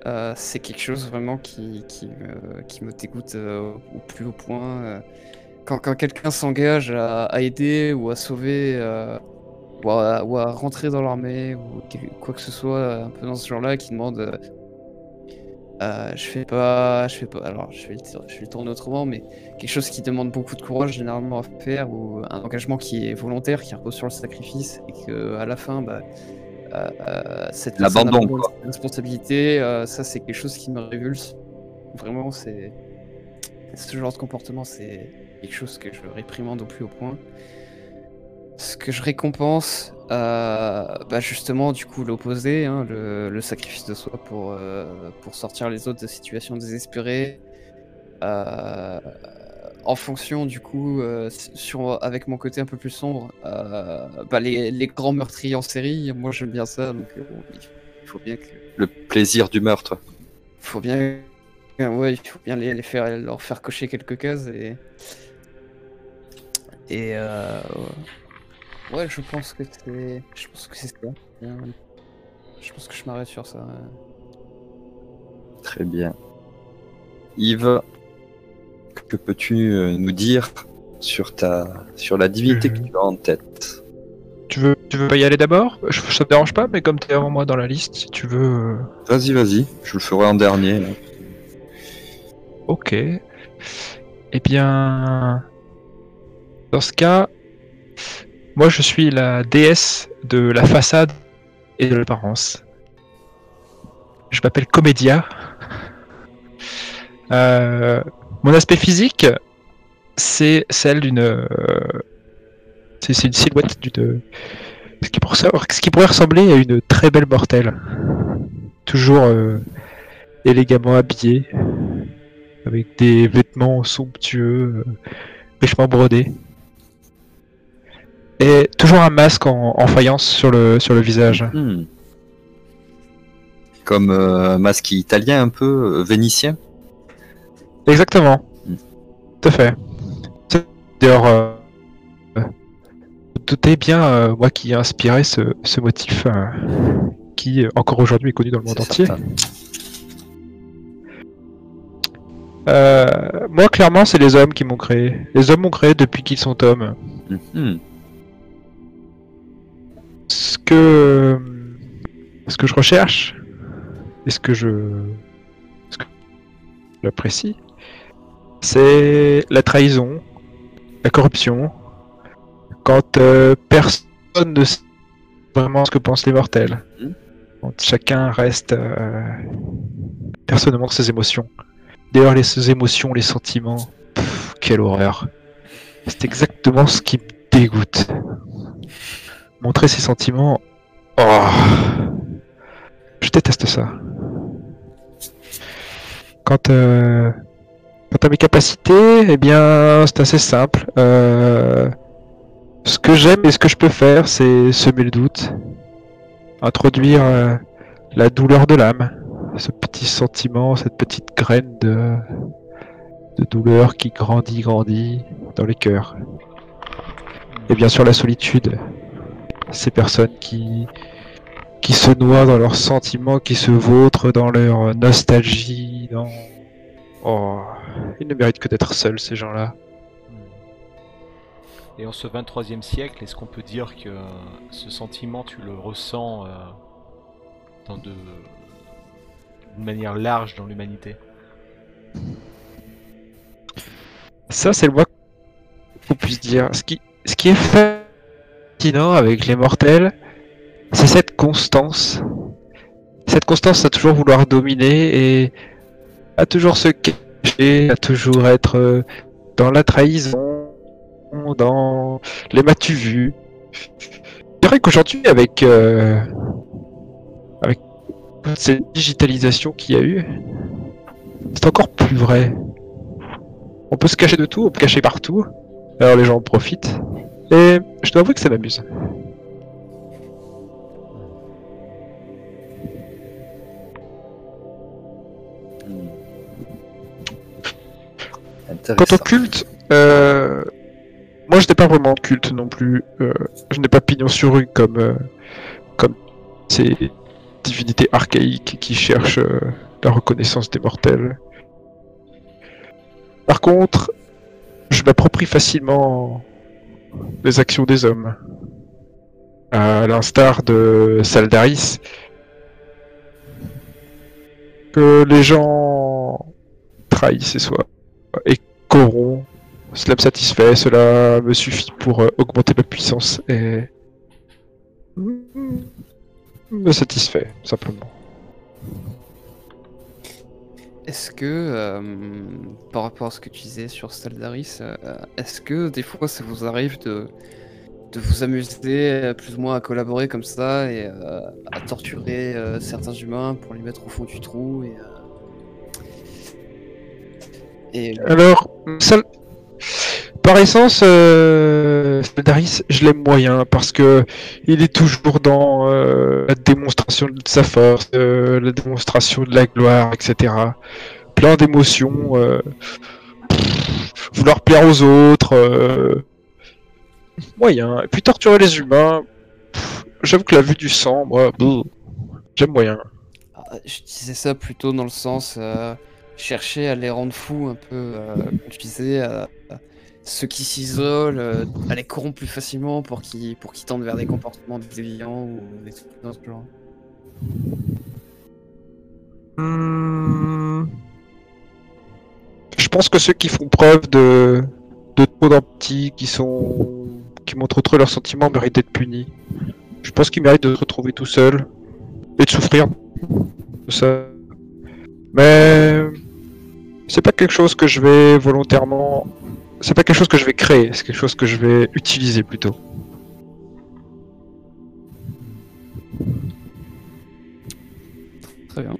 Speaker 4: Euh, c'est quelque chose vraiment qui, qui, me, qui me dégoûte euh, au plus haut point. euh. quand quand quelqu'un s'engage à, à aider ou à sauver euh, ou, à, ou à rentrer dans l'armée ou quoi que ce soit euh, un peu dans ce genre-là qui demande euh, euh, je fais pas je fais pas alors je vais, le, je vais le tourner autrement mais quelque chose qui demande beaucoup de courage généralement à faire ou un engagement qui est volontaire qui repose sur le sacrifice et que à la fin bah euh, cette
Speaker 2: L'abandon,
Speaker 4: euh, ça c'est quelque chose qui me révulse. Vraiment, c'est ce genre de comportement, c'est quelque chose que je réprimande au plus haut point. Ce que je récompense, euh, bah justement, du coup, l'opposé, hein, le, le sacrifice de soi pour, euh, pour sortir les autres de situations désespérées. Euh, en fonction, du coup, sur, avec mon côté un peu plus sombre, bah, les, les grands meurtriers en série, moi j'aime bien ça, donc bon, il- il faut bien que
Speaker 2: Le plaisir du meurtre.
Speaker 4: faut bien ouais il faut bien les, les faire leur faire cocher quelques cases et et euh, ouais je pense que c'est je pense que c'est ça Bien. je pense que je m'arrête sur ça.
Speaker 2: Très bien. Yves, que peux-tu euh, nous dire sur ta sur la divinité que tu as en tête?
Speaker 3: Tu veux, tu veux pas y aller d'abord? Je- Ça te dérange pas, mais comme t'es avant moi dans la liste, si tu veux. euh,
Speaker 2: Vas-y, vas-y. Je le ferai en dernier.
Speaker 3: Ok. Eh bien. Dans ce cas, moi je suis la déesse de la façade et de l'apparence. Je m'appelle Comédia. Euh, mon aspect physique, c'est celle d'une. euh, c'est une silhouette d'une. Ce qui, pourrait, ressembler à une très belle mortelle. Toujours euh, élégamment habillée, avec des vêtements somptueux, richement brodés. Et toujours un masque en, en faïence sur le, sur le visage.
Speaker 2: Hmm. Comme euh, un masque italien un peu, euh, vénitien.
Speaker 3: Exactement.
Speaker 2: Mm.
Speaker 3: Tout à fait. D'ailleurs, euh, doutez bien, euh, moi qui ai inspiré ce, ce motif euh, qui, encore aujourd'hui, est connu dans le monde entier. moi, clairement, c'est les hommes qui m'ont créé. Les hommes m'ont créé depuis qu'ils sont hommes.
Speaker 2: Mhm.
Speaker 3: Ce que, ce que je recherche, et ce que je, ce que j'apprécie, c'est la trahison, la corruption, quand euh, personne ne sait vraiment ce que pensent les mortels.
Speaker 2: Mhm.
Speaker 3: Quand chacun reste, euh, personne ne montre ses émotions. D'ailleurs, les émotions, les sentiments, pff, quelle horreur. C'est exactement ce qui me dégoûte. Montrer ses sentiments, oh, je déteste ça. Quant, euh, quant à mes capacités, eh bien, c'est assez simple. Euh, ce que j'aime et ce que je peux faire, c'est semer le doute, introduire euh, la douleur de l'âme, ce petit sentiment, cette petite graine de, de douleur qui grandit, grandit dans les cœurs. Et bien sûr la solitude, ces personnes qui qui se noient dans leurs sentiments, qui se vautrent dans leur nostalgie, dans oh, ils ne méritent que d'être seuls ces gens-là.
Speaker 1: Et en ce 23e siècle, est-ce qu'on peut dire que ce sentiment, tu le ressens euh, dans de... d'une manière large dans l'humanité?
Speaker 3: Ça, c'est le moins qu'on puisse dire. Ce qui, ce qui est avec les mortels, c'est cette constance. Cette constance à toujours vouloir dominer et à toujours se cacher, à toujours être euh, dans la trahison, dans les m'as-tu vu. C'est vrai qu'aujourd'hui, avec, euh, avec cette digitalisation qu'il y a eu, c'est encore plus vrai. On peut se cacher de tout, on peut cacher partout. Alors les gens en profitent. Et je dois avouer que ça m'amuse. Quant au culte, euh, moi je n'ai pas vraiment de culte non plus. Euh, je n'ai pas pignon sur rue comme euh, comme c'est divinité archaïque qui cherche euh, la reconnaissance des mortels. Par contre, je m'approprie facilement les actions des hommes. À l'instar de Saldaris, que les gens trahissent et soient et corrompent. Cela me satisfait, cela me suffit pour euh, augmenter ma puissance et me satisfait simplement.
Speaker 4: Est-ce que, euh, par rapport à ce que tu disais sur Staldaris, euh, est-ce que des fois ça vous arrive de, vous amuser euh, plus ou moins à collaborer comme ça et euh, à torturer euh, certains humains pour les mettre au fond du trou et, euh, et
Speaker 3: Alors, Sal- par essence, euh, Saldaris, je l'aime moyen parce que il est toujours dans euh, la démonstration de sa force, euh, la démonstration de la gloire, etc. Plein d'émotions, euh, vouloir plaire aux autres, moyen. Et puis torturer les humains, j'avoue que la vue du sang, moi, j'aime moyen.
Speaker 4: Ah, Je disais ça plutôt dans le sens chercher à les rendre fous un peu, disais, ceux qui s'isolent, euh, à les corrompre plus facilement pour qu'ils pour qu'ils tendent vers des comportements déviants ou des trucs dans ce genre.
Speaker 3: Hmm. Je pense que ceux qui font preuve de, de trop d'empathie, qui sont, qui montrent trop leurs sentiments, méritent d'être punis. Je pense qu'ils méritent de se retrouver tout seuls et de souffrir de ça. Mais c'est pas quelque chose que je vais volontairement. C'est pas quelque chose que je vais créer. C'est quelque chose que je vais utiliser plutôt.
Speaker 4: Très bien.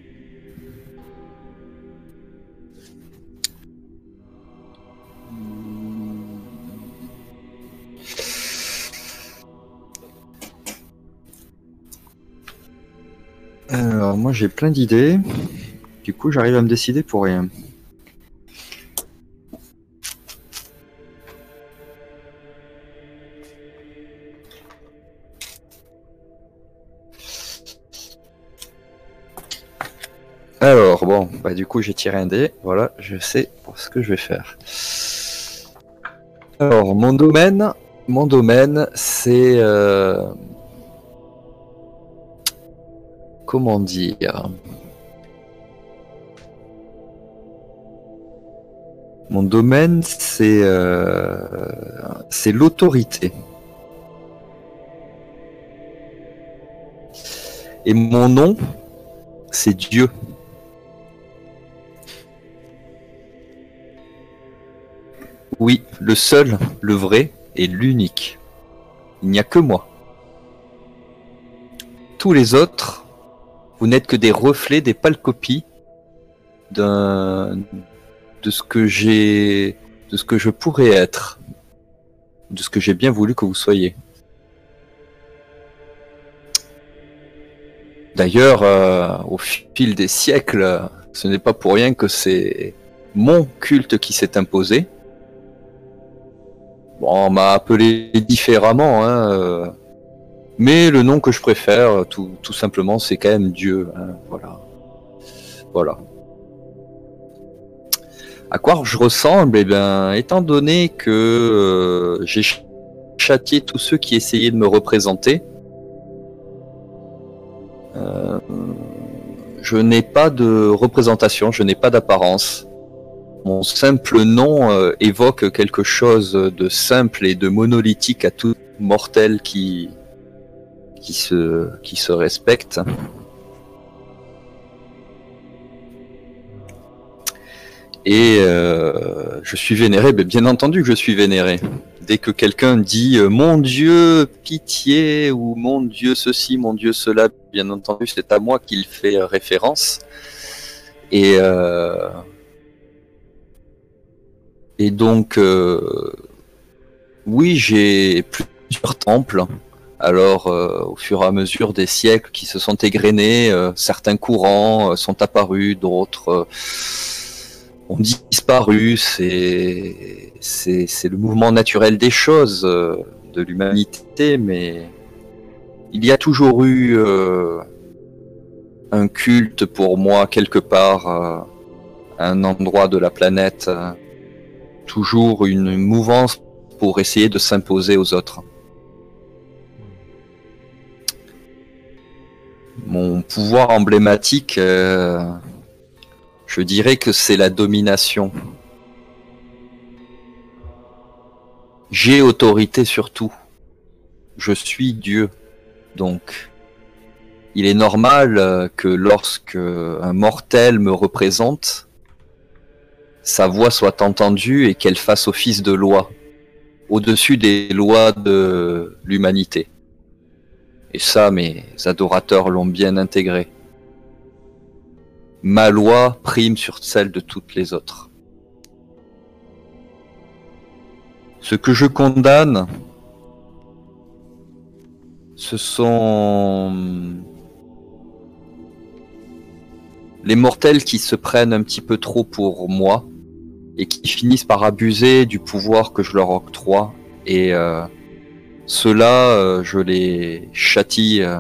Speaker 2: Alors, moi j'ai plein d'idées. Du coup, j'arrive à me décider pour rien. Alors, bon, bah du coup j'ai tiré un dé. Voilà, je sais ce que je vais faire. Alors, mon domaine, mon domaine, c'est... euh, comment dire? Mon domaine, c'est euh, c'est l'autorité. Et mon nom, c'est Dieu. Oui, le seul, le vrai et l'unique. Il n'y a que moi. Tous les autres, vous n'êtes que des reflets, des pâles copies d'un de ce que j'ai de ce que je pourrais être, de ce que j'ai bien voulu que vous soyez. D'ailleurs, euh, au fil des siècles, ce n'est pas pour rien que c'est mon culte qui s'est imposé. Bon, on m'a appelé différemment, hein, euh, mais le nom que je préfère, tout, simplement, c'est quand même Dieu. hein, voilà. Voilà. À quoi je ressemble? Eh bien, étant donné que euh, j'ai ch- châtié tous ceux qui essayaient de me représenter, euh, je n'ai pas de représentation, je n'ai pas d'apparence. Mon simple nom euh, évoque quelque chose de simple et de monolithique à tout mortel qui qui se qui se respecte. Et euh, je suis vénéré, mais bien entendu que je suis vénéré. Dès que quelqu'un dit euh, mon Dieu, pitié, ou mon Dieu ceci, mon Dieu cela, bien entendu c'est à moi qu'il fait référence. Et, euh, et donc, euh, oui, j'ai plusieurs temples. Alors, euh, au fur et à mesure des siècles qui se sont égrenés, euh, certains courants euh, sont apparus, d'autres euh, ont disparu. C'est le mouvement naturel des choses euh, de l'humanité, mais il y a toujours eu un culte pour moi quelque part, un endroit de la planète, toujours une mouvance pour essayer de s'imposer aux autres. Mon pouvoir emblématique, euh, je dirais que c'est la domination. J'ai autorité sur tout. Je suis Dieu. Donc, il est normal euh, que lorsque un mortel me représente, sa voix soit entendue et qu'elle fasse office de loi, au-dessus des lois de l'humanité. Et ça, mes adorateurs l'ont bien intégré. Ma loi prime sur celle de toutes les autres. Ce que je condamne, ce sont les mortels qui se prennent un petit peu trop pour moi et qui finissent par abuser du pouvoir que je leur octroie. Et euh, ceux-là, euh, je les châtie euh,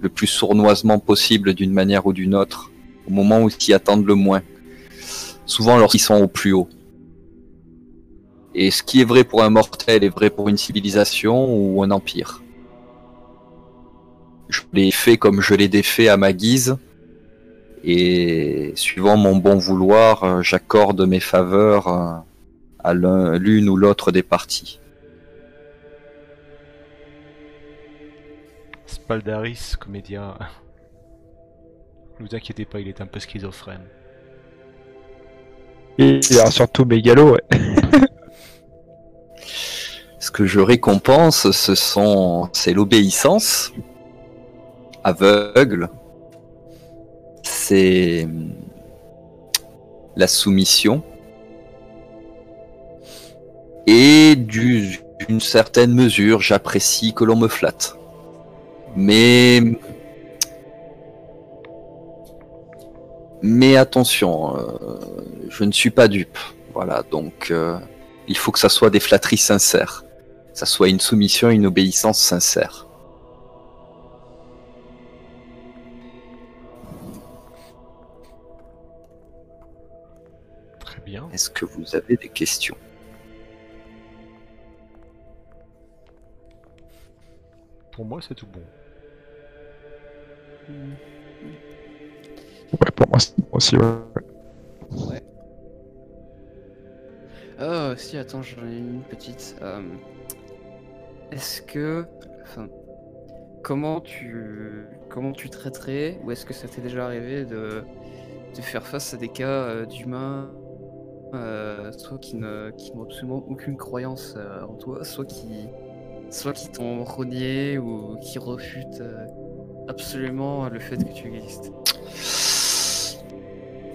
Speaker 2: le plus sournoisement possible d'une manière ou d'une autre, au moment où ils s'y attendent le moins. Souvent lorsqu'ils sont au plus haut. Et ce qui est vrai pour un mortel est vrai pour une civilisation ou un empire. Je l'ai fait comme je l'ai défait à ma guise. Et suivant mon bon vouloir, euh, j'accorde mes faveurs euh, à l'un- l'une ou l'autre des parties.
Speaker 1: Spaldaris, comédien. [laughs] Ne vous inquiétez pas, il est un peu schizophrène.
Speaker 3: Et il a surtout mégalo, ouais. [laughs]
Speaker 2: Ce que je récompense, ce sont, c'est l'obéissance aveugle, c'est la soumission et du- d'une certaine mesure, j'apprécie que l'on me flatte. Mais attention, euh, je ne suis pas dupe. Voilà, donc euh, il faut que ça soit des flatteries sincères, ça soit une soumission, une obéissance sincère.
Speaker 1: Bien.
Speaker 2: Est-ce que vous avez des questions
Speaker 1: Pour moi, c'est tout bon.
Speaker 3: Ouais, pour moi, c'est aussi, ouais.
Speaker 4: Ouais. Ah, si, attends, j'en ai une petite. Euh, Est-ce que. Enfin. Comment tu. Comment tu traiterais, ou est-ce que ça t'est déjà arrivé de. de faire face à des cas euh, d'humains. Euh, soit qui ne qui n'ont absolument aucune croyance euh, en toi, soit qui. soit qui t'ont renié ou qui refutent euh, absolument le fait que tu existes.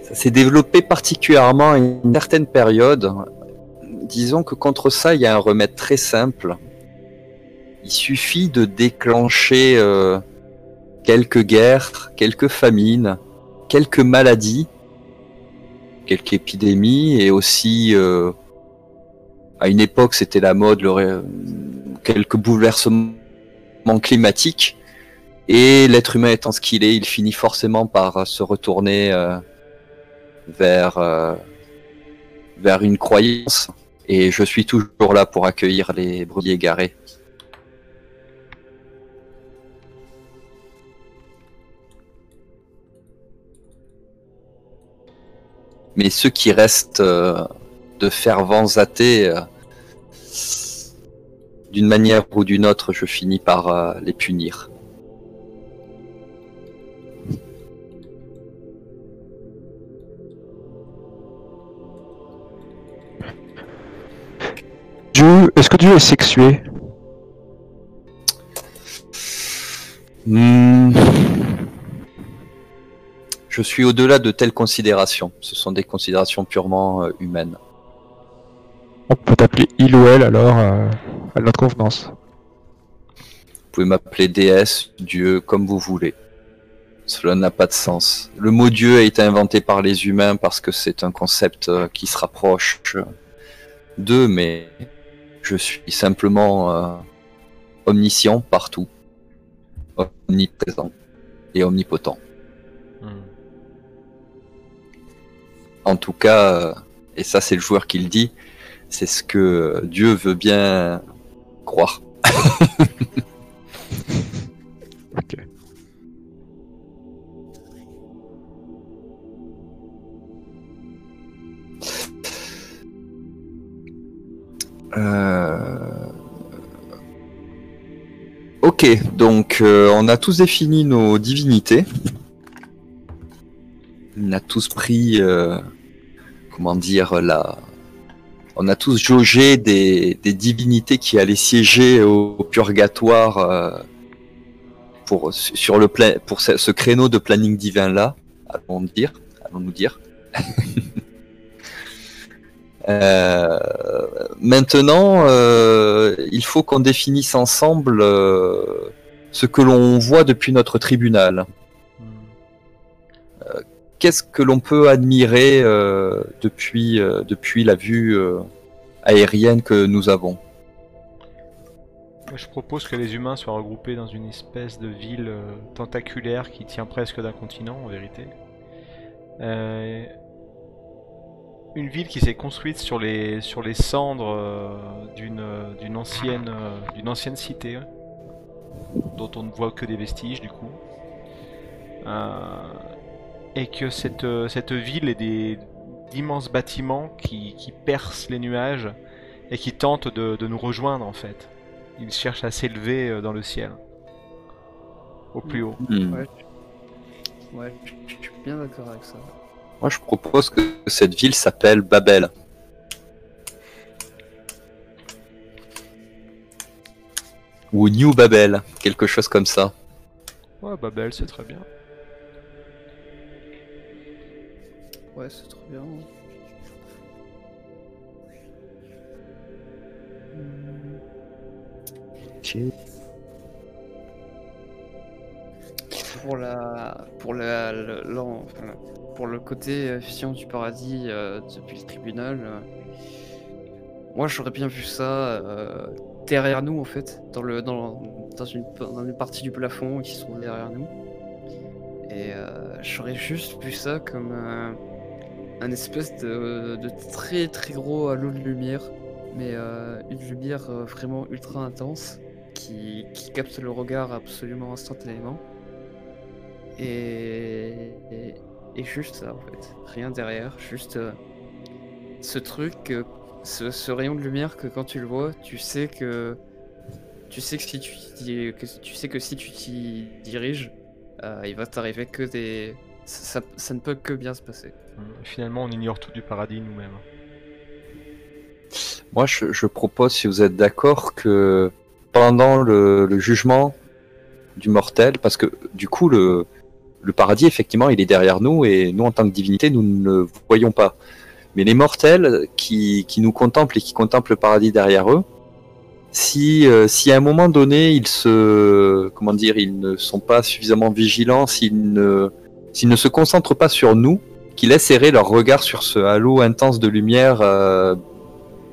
Speaker 2: Ça s'est développé particulièrement à une certaine période. Disons que contre ça, il y a un remède très simple. Il suffit de déclencher quelques guerres, quelques famines, quelques maladies, quelques épidémies, et aussi, euh, à une époque, c'était la mode, quelques bouleversements climatiques. Et l'être humain étant ce qu'il est, il finit forcément par euh, se retourner euh, vers, vers une croyance. Et je suis toujours là pour accueillir les brebis égarés. Mais ceux qui restent euh, de fervents athées, euh, d'une manière ou d'une autre, je finis par euh, les punir.
Speaker 3: Dieu, est-ce que Dieu est sexué
Speaker 2: Hmm. Je suis au-delà de telles considérations. Ce sont des considérations purement euh, humaines.
Speaker 3: On peut t'appeler il ou elle alors, euh, à notre convenance.
Speaker 2: Vous pouvez m'appeler déesse, dieu, comme vous voulez. Cela n'a pas de sens. Le mot dieu a été inventé par les humains parce que c'est un concept euh, qui se rapproche d'eux, mais je suis simplement euh, omniscient partout, omniprésent et omnipotent.
Speaker 1: Hmm.
Speaker 2: En tout cas, euh, et ça c'est le joueur qui le dit, c'est ce que Dieu veut bien croire. [laughs]
Speaker 3: Ok.
Speaker 2: Euh, Ok, donc euh, on a tous défini nos divinités. On a tous pris, euh, comment dire, la... On a tous jaugé des, divinités qui allaient siéger au, purgatoire euh, pour, sur le pour ce, créneau de planning divin là, allons dire, allons nous dire. [laughs] Euh, maintenant, euh, il faut qu'on définisse ensemble ce que l'on voit depuis notre tribunal. Qu'est-ce que l'on peut admirer euh, depuis, euh, depuis la vue euh, aérienne que nous avons?
Speaker 1: Je propose que les humains soient regroupés dans une espèce de ville tentaculaire qui tient presque d'un continent en vérité. Une ville qui s'est construite sur les, sur les cendres d'une d'une ancienne, ancienne cité, dont on ne voit que des vestiges du coup. Et que cette, euh, cette ville est des d'immenses bâtiments qui, qui percent les nuages et qui tentent de, de nous rejoindre en fait. Ils cherchent à s'élever euh, dans le ciel. Au plus haut.
Speaker 2: Hmm.
Speaker 4: Ouais. Ouais, je je suis bien d'accord avec ça.
Speaker 2: Moi, je propose que cette ville s'appelle Babel. Ou New Babel, quelque chose comme ça.
Speaker 1: Ouais, Babel, c'est très bien.
Speaker 4: Ouais, c'est trop bien. Pour la, pour la, le, pour le côté vision du paradis euh, depuis le tribunal, euh, moi j'aurais bien vu ça euh, derrière nous en fait, dans le, dans, dans une, dans une partie du plafond qui se trouve derrière nous. Et j'aurais juste vu ça comme un, espèce de, très très gros halo de lumière, mais euh, une lumière euh, vraiment ultra intense qui, capte le regard absolument instantanément. Et, et, juste ça en fait, rien derrière, juste euh, ce truc, ce, rayon de lumière que quand tu le vois, tu sais que tu sais que si tu que tu sais que si tu t'y diriges, il va t'arriver que des ça, ne peut que bien se passer.
Speaker 1: Hmm. Finalement, on ignore tout du paradis nous-mêmes.
Speaker 2: Moi, je, je propose, si vous êtes d'accord, que pendant le, le jugement du mortel, parce que du coup, le, le paradis, effectivement, il est derrière nous, et nous, en tant que divinité, nous ne le voyons pas. Mais les mortels qui, qui nous contemplent et qui contemplent le paradis derrière eux, si, euh, si à un moment donné, ils se, comment dire, ils ne sont pas suffisamment vigilants, s'ils ne, s'ils ne se concentrent pas sur nous, qui laissent errer leur regard sur ce halo intense de lumière euh,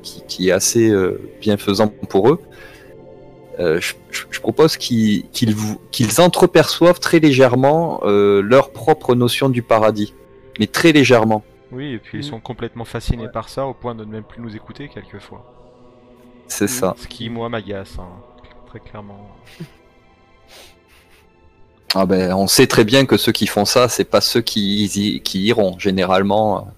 Speaker 2: qui, qui est assez euh, bienfaisant pour eux, euh, je, je- je propose qu'ils entreperçoivent très légèrement euh, leur propre notion du paradis, mais très légèrement.
Speaker 1: Oui, et puis ils
Speaker 4: Mhm.
Speaker 1: sont complètement fascinés
Speaker 4: Ouais.
Speaker 1: par ça au point de ne même plus nous écouter quelquefois.
Speaker 2: C'est
Speaker 4: Mhm.
Speaker 2: ça.
Speaker 1: Ce qui, moi, m'agace, hein, très clairement. [laughs]
Speaker 2: Ah ben, on sait très bien que ceux qui font ça, c'est pas ceux qui, y- qui iront généralement.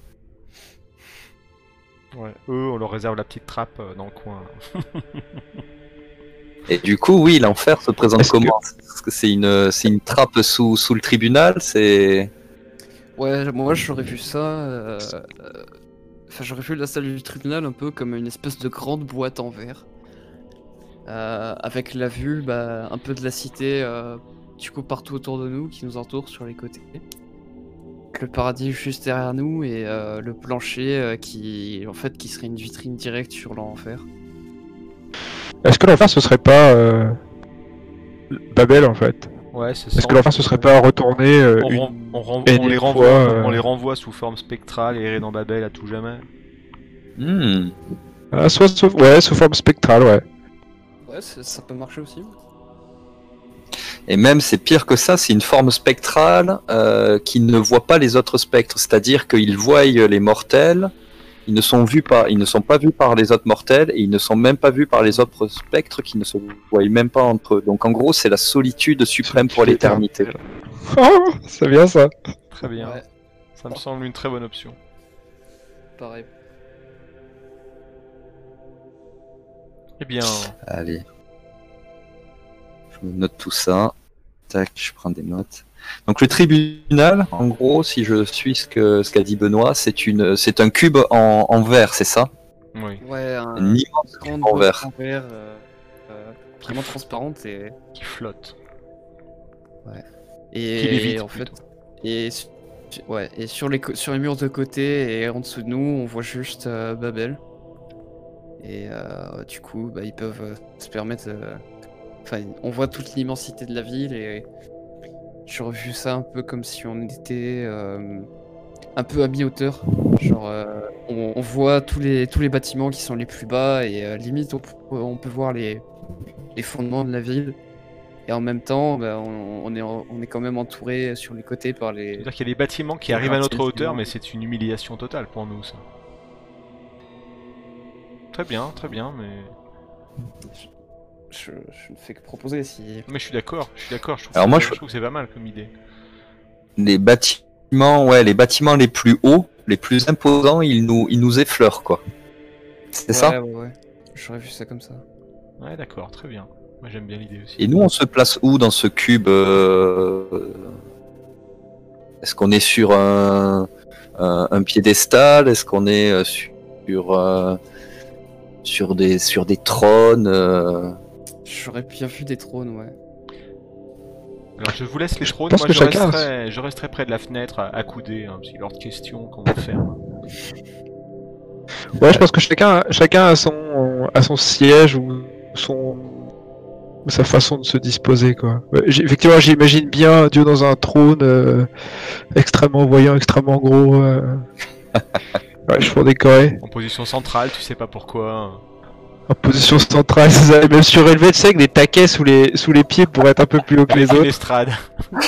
Speaker 1: Ouais. Eux, on leur réserve la petite trappe euh, dans le coin.
Speaker 2: Et du coup, oui, l'enfer se présente
Speaker 3: Est-ce que-
Speaker 2: comment? Est-ce que c'est une, c'est une trappe sous, sous le tribunal C'est
Speaker 4: Ouais, moi j'aurais vu ça. euh, euh, Enfin, j'aurais vu la salle du tribunal un peu comme une espèce de grande boîte en verre. Euh, avec la vue bah, un peu de la cité, euh, du coup, partout autour de nous, qui nous entoure sur les côtés. Le paradis juste derrière nous et euh, le plancher euh, qui, en fait, qui serait une vitrine directe sur l'enfer.
Speaker 3: Est-ce que l'enfer ce serait pas euh, Babel en fait?
Speaker 1: Ouais, c'est
Speaker 3: Est-ce que l'enfer ce serait pas retourner euh,
Speaker 1: on,
Speaker 3: une-
Speaker 1: ren- on ren-
Speaker 3: énième
Speaker 1: on les renvoie,
Speaker 3: fois, euh,
Speaker 1: on les renvoie sous forme spectrale et errer dans Babel à tout jamais.
Speaker 2: Hmm.
Speaker 3: Ah, soit sous... ouais sous forme spectrale ouais.
Speaker 4: Ouais, ça ça peut marcher aussi.
Speaker 2: Et même, c'est pire que ça, c'est une forme spectrale euh, qui ne voit pas les autres spectres. C'est-à-dire qu'ils voient les mortels, ils ne, sont vus par, ils ne sont pas vus par les autres mortels, et ils ne sont même pas vus par les autres spectres qui ne se voient même pas entre eux. Donc en gros, c'est la solitude suprême pour l'éternité.
Speaker 3: Oh, [laughs] c'est bien ça.
Speaker 1: Très bien.
Speaker 4: Ouais,
Speaker 1: Ça me semble une très bonne option.
Speaker 4: pareil.
Speaker 1: Eh bien,
Speaker 2: Allez. Je me note tout ça. Tac, je prends des notes. Donc le tribunal, en gros, si je suis ce que ce qu'a dit Benoît, c'est une, c'est un cube en, en verre, c'est ça?
Speaker 1: Oui,
Speaker 4: Ouais, un,
Speaker 2: Un immense cube en verre.
Speaker 4: en verre, euh, euh, vraiment transparente et,
Speaker 1: qui flotte.
Speaker 4: et
Speaker 1: Qui lévite,
Speaker 4: en fait et ouais et sur les sur les murs de côté et en dessous de nous on voit juste euh, Babel et euh, du coup bah, ils peuvent euh, se permettre euh, enfin on voit toute l'immensité de la ville et j'aurais vu ça un peu comme si on était euh, un peu à mi-hauteur genre euh, on, on voit tous les tous les bâtiments qui sont les plus bas et euh, limite on, peut- on peut voir les les fondements de la ville et en même temps, bah, on, on est, on est quand même entouré sur les côtés par les.
Speaker 1: C'est-à-dire qu'il y a des bâtiments qui arrivent à notre hauteur, mais c'est une humiliation totale pour nous, ça. Très bien, très bien, mais...
Speaker 4: Je, je ne fais que proposer si.
Speaker 1: Mais je suis d'accord, je suis d'accord, je trouve,
Speaker 2: Alors
Speaker 1: que
Speaker 2: moi,
Speaker 1: c'est-
Speaker 2: je-
Speaker 1: trouve que c'est pas mal comme idée.
Speaker 2: Les bâtiments, ouais, les bâtiments les plus hauts, les plus imposants, ils nous, ils nous effleurent, quoi. C'est
Speaker 4: ouais,
Speaker 2: ça
Speaker 4: Ouais, ouais. J'aurais vu ça comme ça.
Speaker 1: Ouais, d'accord, très bien. Moi j'aime bien l'idée aussi.
Speaker 2: Et nous, on se place où dans ce cube euh, Est-ce qu'on est sur un, un, un piédestal? Est-ce qu'on est euh, sur, euh, sur, des, sur des trônes euh
Speaker 4: J'aurais bien vu des trônes, ouais.
Speaker 1: Alors je vous laisse les trônes, moi
Speaker 3: que
Speaker 1: je,
Speaker 3: chacun
Speaker 1: resterai, je resterai près de la fenêtre, à- accoudé, hein, parce qu'il est hors de question qu'on me ferme.
Speaker 3: Ouais, je pense que chacun, chacun a son, a son siège ou son, ou sa façon de se disposer, quoi. Effectivement, j'imagine bien Dieu dans un trône euh, extrêmement voyant, extrêmement gros. euh. [laughs] Ouais, je pour décorer.
Speaker 1: En position centrale, tu sais pas pourquoi.
Speaker 3: En position centrale, ça, et même surélevé, tu sais, avec des taquets sous les, sous les pieds pour être un peu plus haut que les autres.
Speaker 1: estrade. [laughs]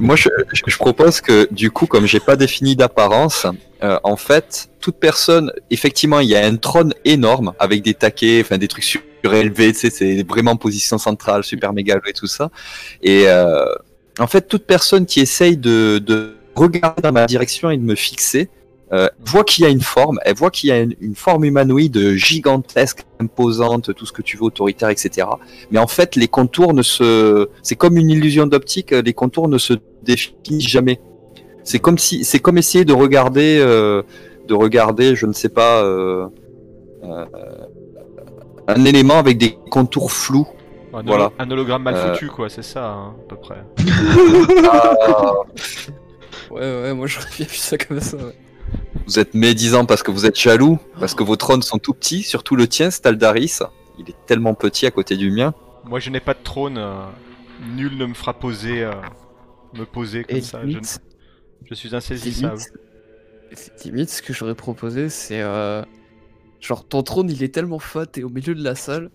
Speaker 2: Moi, je, je- je propose que, du coup, comme j'ai pas défini d'apparence, euh, en fait, toute personne, effectivement, il y a un trône énorme avec des taquets, enfin des trucs surélevés, tu sais, c'est vraiment en position centrale, super mégalo et tout ça. Et euh, en fait, toute personne qui essaye de, de regarder dans ma direction et de me fixer, euh, voit qu'il y a une forme, elle voit qu'il y a une, une forme humanoïde gigantesque, imposante, tout ce que tu veux, autoritaire, etc. Mais en fait, les contours ne se, c'est comme une illusion d'optique, les contours ne se définissent jamais. C'est comme si, c'est comme essayer de regarder, euh, de regarder, je ne sais pas, euh, euh, un élément avec des contours flous.
Speaker 1: Un, holo-
Speaker 2: Voilà.
Speaker 1: un hologramme mal
Speaker 2: Euh.
Speaker 1: foutu, quoi, c'est ça, hein, à peu près. [laughs]
Speaker 4: Ouais, ouais, moi j'aurais bien vu ça comme ça. ouais.
Speaker 2: Vous êtes médisant parce que vous êtes jaloux, parce que vos trônes sont tout petits, surtout le tien, Staldaris. Il est tellement petit à côté du mien.
Speaker 1: Moi je n'ai pas de trône, euh, nul ne me fera poser, euh, me poser comme
Speaker 4: Et
Speaker 1: ça, je,
Speaker 4: limite,
Speaker 1: je suis insaisissable.
Speaker 4: limite, limite, ce que j'aurais proposé, c'est. euh, Genre, ton trône il est tellement fat et au milieu de la salle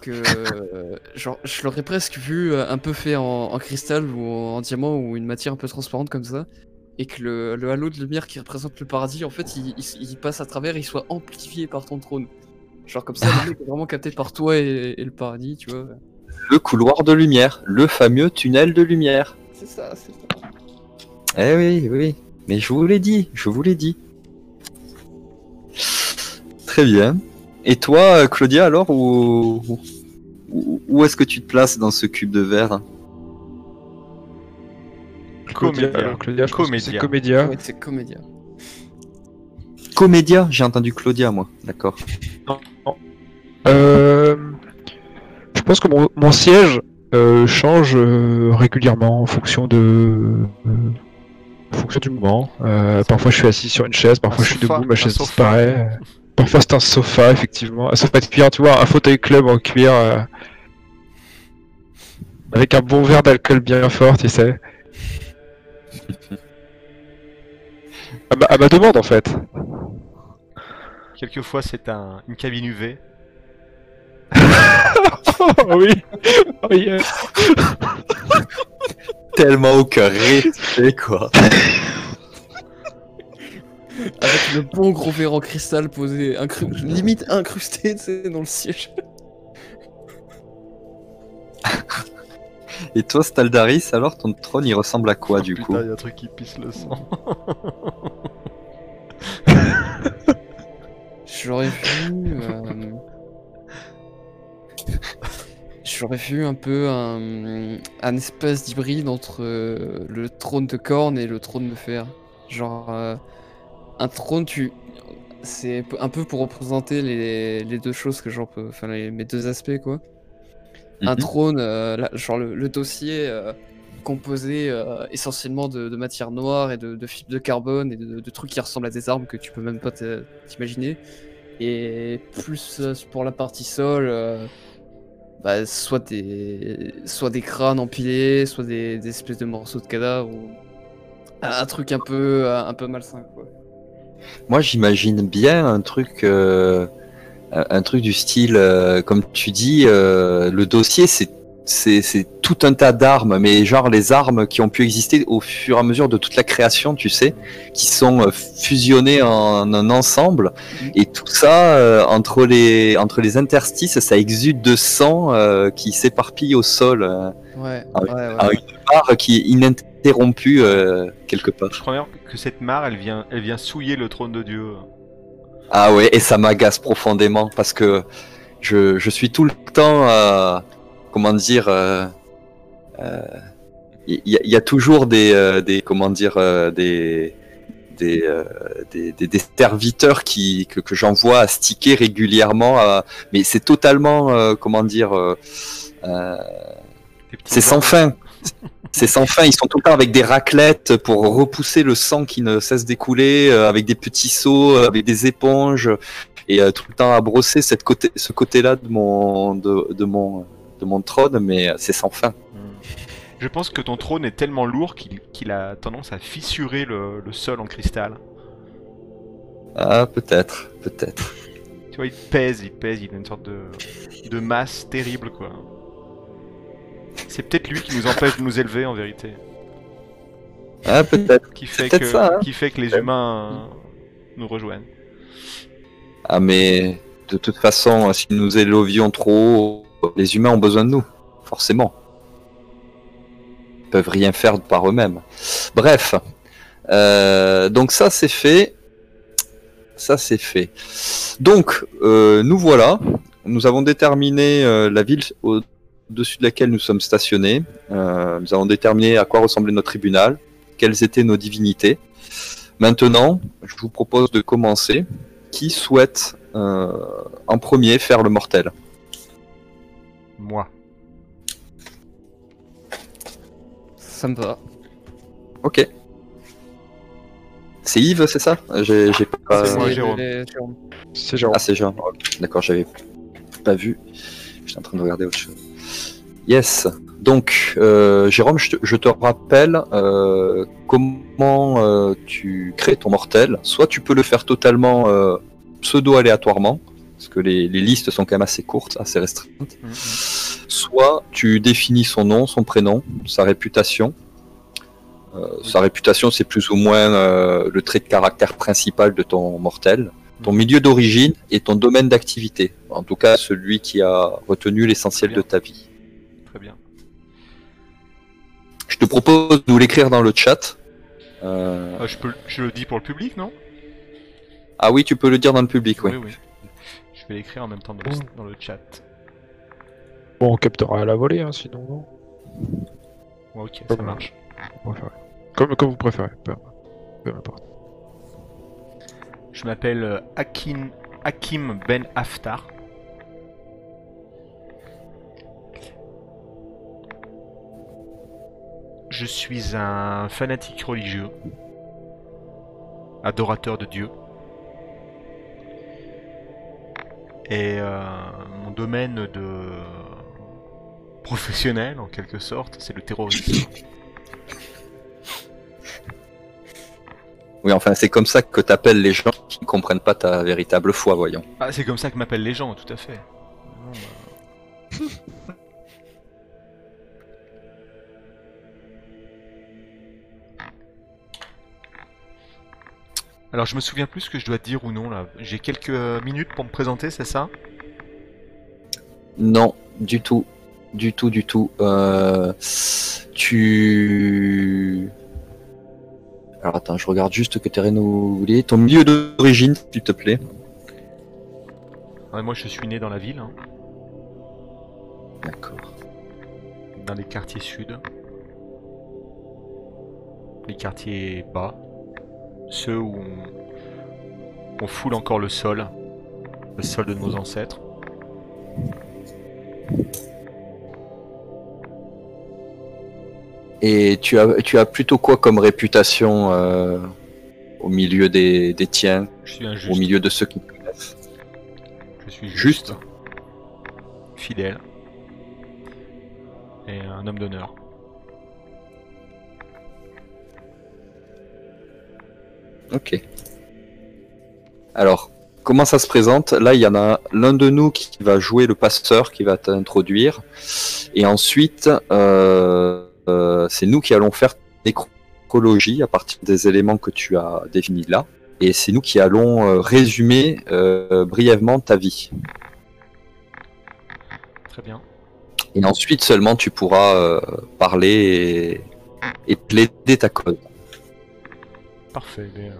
Speaker 4: que. [laughs] euh, genre, je l'aurais presque vu un peu fait en, en cristal ou en diamant ou une matière un peu transparente comme ça. Et que le, le halo de lumière qui représente le paradis, en fait, il, il- il passe à travers et il soit amplifié par ton trône. Genre, comme ça, le [laughs] mec est vraiment capté par toi et, et le paradis, tu vois.
Speaker 2: Le couloir de lumière, le fameux tunnel de lumière.
Speaker 4: C'est ça, c'est ça.
Speaker 2: Eh oui, oui. Mais je vous l'ai dit, je vous l'ai dit. Très bien. Et toi, Claudia, alors, où, où, où est-ce que tu te places dans ce cube de verre?
Speaker 3: Claudia,
Speaker 1: Comédia.
Speaker 3: Claudia, je
Speaker 1: Comédia.
Speaker 3: c'est Comédia.
Speaker 4: Ouais, c'est comédien.
Speaker 2: Comédia J'ai entendu Claudia, moi. D'accord.
Speaker 3: Euh, je pense que mon, mon siège euh, change euh, régulièrement en fonction de euh, en fonction du moment. Euh, parfois je suis assis sur une chaise, parfois
Speaker 1: Un
Speaker 3: je suis
Speaker 1: sofa,
Speaker 3: debout, ma chaise disparaît. Parfois c'est un sofa effectivement, un sofa de cuir, tu vois, un fauteuil club en cuir euh, avec un bon verre d'alcool bien fort, tu sais. À [laughs] ma, à ma demande en fait.
Speaker 1: Quelquefois c'est un, une cabine UV.
Speaker 3: Oh [laughs] oui. Oh yeah. [laughs]
Speaker 2: Tellement au cœur respect, quoi.
Speaker 4: Avec le bon gros verre en cristal posé, incru- limite incrusté dans le siège.
Speaker 2: Et toi, Staldaris, alors ton trône, il ressemble à quoi, du
Speaker 1: Putain,
Speaker 2: coup
Speaker 1: il y a un truc qui pisse le sang. [laughs]
Speaker 4: J'aurais vu. euh, J'aurais vu un peu un, un espèce d'hybride entre euh, le trône de corne et le trône de fer. Genre, euh, un trône, tu. C'est un peu pour représenter les, les deux choses que j'en peux. Enfin, les- mes deux aspects, quoi. Un
Speaker 2: Mhm.
Speaker 4: trône, euh, là, genre le, le dossier euh, composé euh, essentiellement de, de matière noire et de, de fibres de carbone et de, de trucs qui ressemblent à des armes que tu peux même pas t'imaginer. Et plus pour la partie sol, euh, bah, soit, des, soit des crânes empilés, soit des, des espèces de morceaux de cadavres. Ou... Un truc un peu, un peu malsain, quoi.
Speaker 2: Moi, j'imagine bien un truc, euh, un truc du style, euh, comme tu dis, euh, le dossier, c'est c'est c'est tout un tas d'armes, mais genre les armes qui ont pu exister au fur et à mesure de toute la création, tu sais, qui sont euh, fusionnées en un ensemble,
Speaker 4: Mhm.
Speaker 2: et tout ça euh, entre les entre les interstices, ça exude de sang euh, qui s'éparpille au sol, euh,
Speaker 4: Ouais, ouais, ouais.
Speaker 2: Oui. barre qui est ininterrompue euh, quelque part.
Speaker 1: Je crois bien que cette mare, elle vient, elle vient souiller le trône de Dieu.
Speaker 2: Ah ouais, et ça m'agace profondément parce que je, je suis tout le temps, euh, comment dire, euh, euh, il y, a- il y a toujours des, euh, des comment dire, euh, des, des, euh, des, des, des serviteurs qui, que, que j'envoie à sticker régulièrement, euh, mais c'est totalement, euh, comment dire, euh, euh, c'est sans fin. [laughs] C'est sans fin. Ils sont tout le temps avec des raclettes pour repousser le sang qui ne cesse d'écouler, euh, avec des petits seaux, euh, avec des éponges, et euh, tout le temps à brosser cette côté, ce côté-là de mon, de, de mon, de mon trône, mais c'est sans fin.
Speaker 1: Hmm. Je pense que ton trône est tellement lourd qu'il a tendance à fissurer le, le sol en cristal.
Speaker 2: Ah, peut-être, peut-être.
Speaker 1: Tu vois, il pèse, il pèse, il a une sorte de, de masse terrible, quoi. C'est peut-être lui qui nous empêche de nous élever, en vérité.
Speaker 2: Ah, peut-être.
Speaker 1: Qui fait, que,
Speaker 2: ça, hein.
Speaker 1: qui fait que les humains nous rejoignent.
Speaker 2: Ah, mais de toute façon, si nous élevions trop les humains ont besoin de nous, forcément. Ils peuvent rien faire par eux-mêmes. Bref, Euh, donc ça c'est fait. Ça c'est fait. Donc euh, nous voilà. Nous avons déterminé euh, la ville au-dessus de laquelle nous sommes stationnés. Euh, nous avons déterminé à quoi ressemblait notre tribunal, quelles étaient nos divinités. Maintenant, je vous propose de commencer. Qui souhaite euh, en premier faire le mortel?
Speaker 1: Moi.
Speaker 4: Ça me va.
Speaker 2: Ok. C'est Yves, c'est ça? J'ai pas.
Speaker 1: C'est Jérôme.
Speaker 4: les- Jérôme.
Speaker 3: C'est genre.
Speaker 2: Ah, c'est Jean. Ok, D'accord, j'avais pas vu. J'étais en train de regarder autre chose. Yes. Donc, euh, Jérôme, je te, je te rappelle euh, comment euh, tu crées ton mortel. Soit tu peux le faire totalement euh, pseudo-aléatoirement, parce que les, les listes sont quand même assez courtes, assez restreintes.
Speaker 1: Mhm.
Speaker 2: Soit tu définis son nom, son prénom, sa réputation. Euh, Sa réputation, c'est plus ou moins euh, le trait de caractère principal de ton mortel. Ton milieu d'origine et ton domaine d'activité. En tout cas, celui qui a retenu l'essentiel de ta vie. Je te propose de nous l'écrire dans le chat. Euh,
Speaker 1: Ah, je, peux, je le dis pour le public, non?
Speaker 2: Ah oui, tu peux le dire dans le public, oui.
Speaker 1: oui. Je vais l'écrire en même temps dans le, dans le chat.
Speaker 3: Bon, on captera à la volée, hein, sinon. non?
Speaker 1: Ouais, ok, ça marche.
Speaker 3: Comme, comme vous préférez. Peu, peu importe.
Speaker 1: Je m'appelle euh, Hakim, Hakim Ben Haftar. Je suis un fanatique religieux, adorateur de Dieu. Et euh, mon domaine de professionnel, en quelque sorte, c'est le terrorisme.
Speaker 2: Oui, enfin, c'est comme ça que t'appelles les gens qui ne comprennent pas ta véritable foi, voyons.
Speaker 1: Ah, c'est comme ça que m'appellent les gens, tout à fait. Non, bah, Alors je me souviens plus ce que je dois dire ou non là. J'ai quelques euh, minutes pour me présenter, c'est ça?
Speaker 2: Non, du tout. Du tout, du tout. Euh, tu. Alors attends, je regarde juste que tu renouvelé. Ton milieu d'origine, s'il te plaît.
Speaker 1: Ouais, Moi je suis né dans la ville, hein,
Speaker 2: D'accord.
Speaker 1: dans les quartiers sud. Les quartiers bas. Ceux où on, on foule encore le sol. Le sol de nos ancêtres.
Speaker 2: Et tu as, tu as plutôt quoi comme réputation euh, au milieu des, des tiens,
Speaker 1: Je suis
Speaker 2: au milieu de ceux qui te connaissent
Speaker 1: Je suis
Speaker 2: Juste.
Speaker 1: juste. Fidèle. Et un homme d'honneur.
Speaker 2: Ok. Alors, comment ça se présente? Là, il y en a l'un de nous qui va jouer le passeur, qui va t'introduire. Et ensuite, euh, euh, c'est nous qui allons faire nécrologie à partir des éléments que tu as définis là. Et c'est nous qui allons euh, résumer brièvement ta vie.
Speaker 1: Très bien.
Speaker 2: Et ensuite seulement tu pourras parler et, et plaider ta cause.
Speaker 1: Parfait. mais, euh,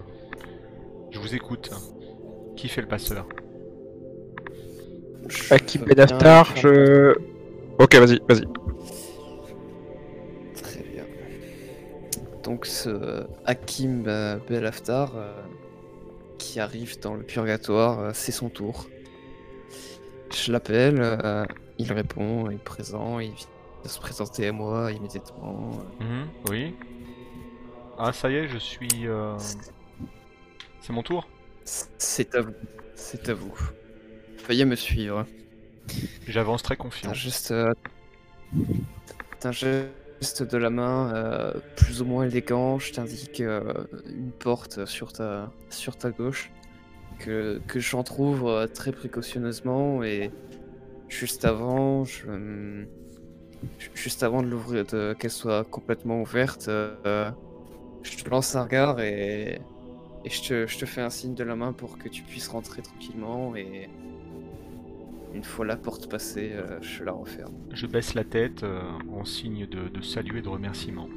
Speaker 1: je vous écoute. Qui fait le passeur
Speaker 3: Hakim
Speaker 4: veux
Speaker 3: Ben
Speaker 4: bien
Speaker 3: Aftar,
Speaker 4: faire-
Speaker 3: je. Ok, vas-y, vas-y.
Speaker 4: Très bien. Donc ce Hakim euh, Belaftar euh, qui arrive dans le purgatoire, euh, c'est son tour. Je l'appelle, euh, il répond, il est présent, il vient se présenter à moi immédiatement.
Speaker 1: Mhm, Oui. Ah, ça y est, je suis. euh, C'est mon tour
Speaker 4: C'est à vous. C'est à vous. Veuillez me suivre.
Speaker 1: J'avance très confiant.
Speaker 4: Euh, t'as un geste de la main euh, plus ou moins élégant. Je t'indique euh, une porte sur ta, sur ta gauche que, que j'entrouvre euh, très précautionneusement et juste avant, je, ju- juste avant de l'ouvrir, de- qu'elle soit complètement ouverte, euh, je te lance un regard et, et je, te, je te fais un signe de la main pour que tu puisses rentrer tranquillement et une fois la porte passée, euh, je la referme.
Speaker 1: Je baisse la tête euh, en signe de, de salut et de remerciement.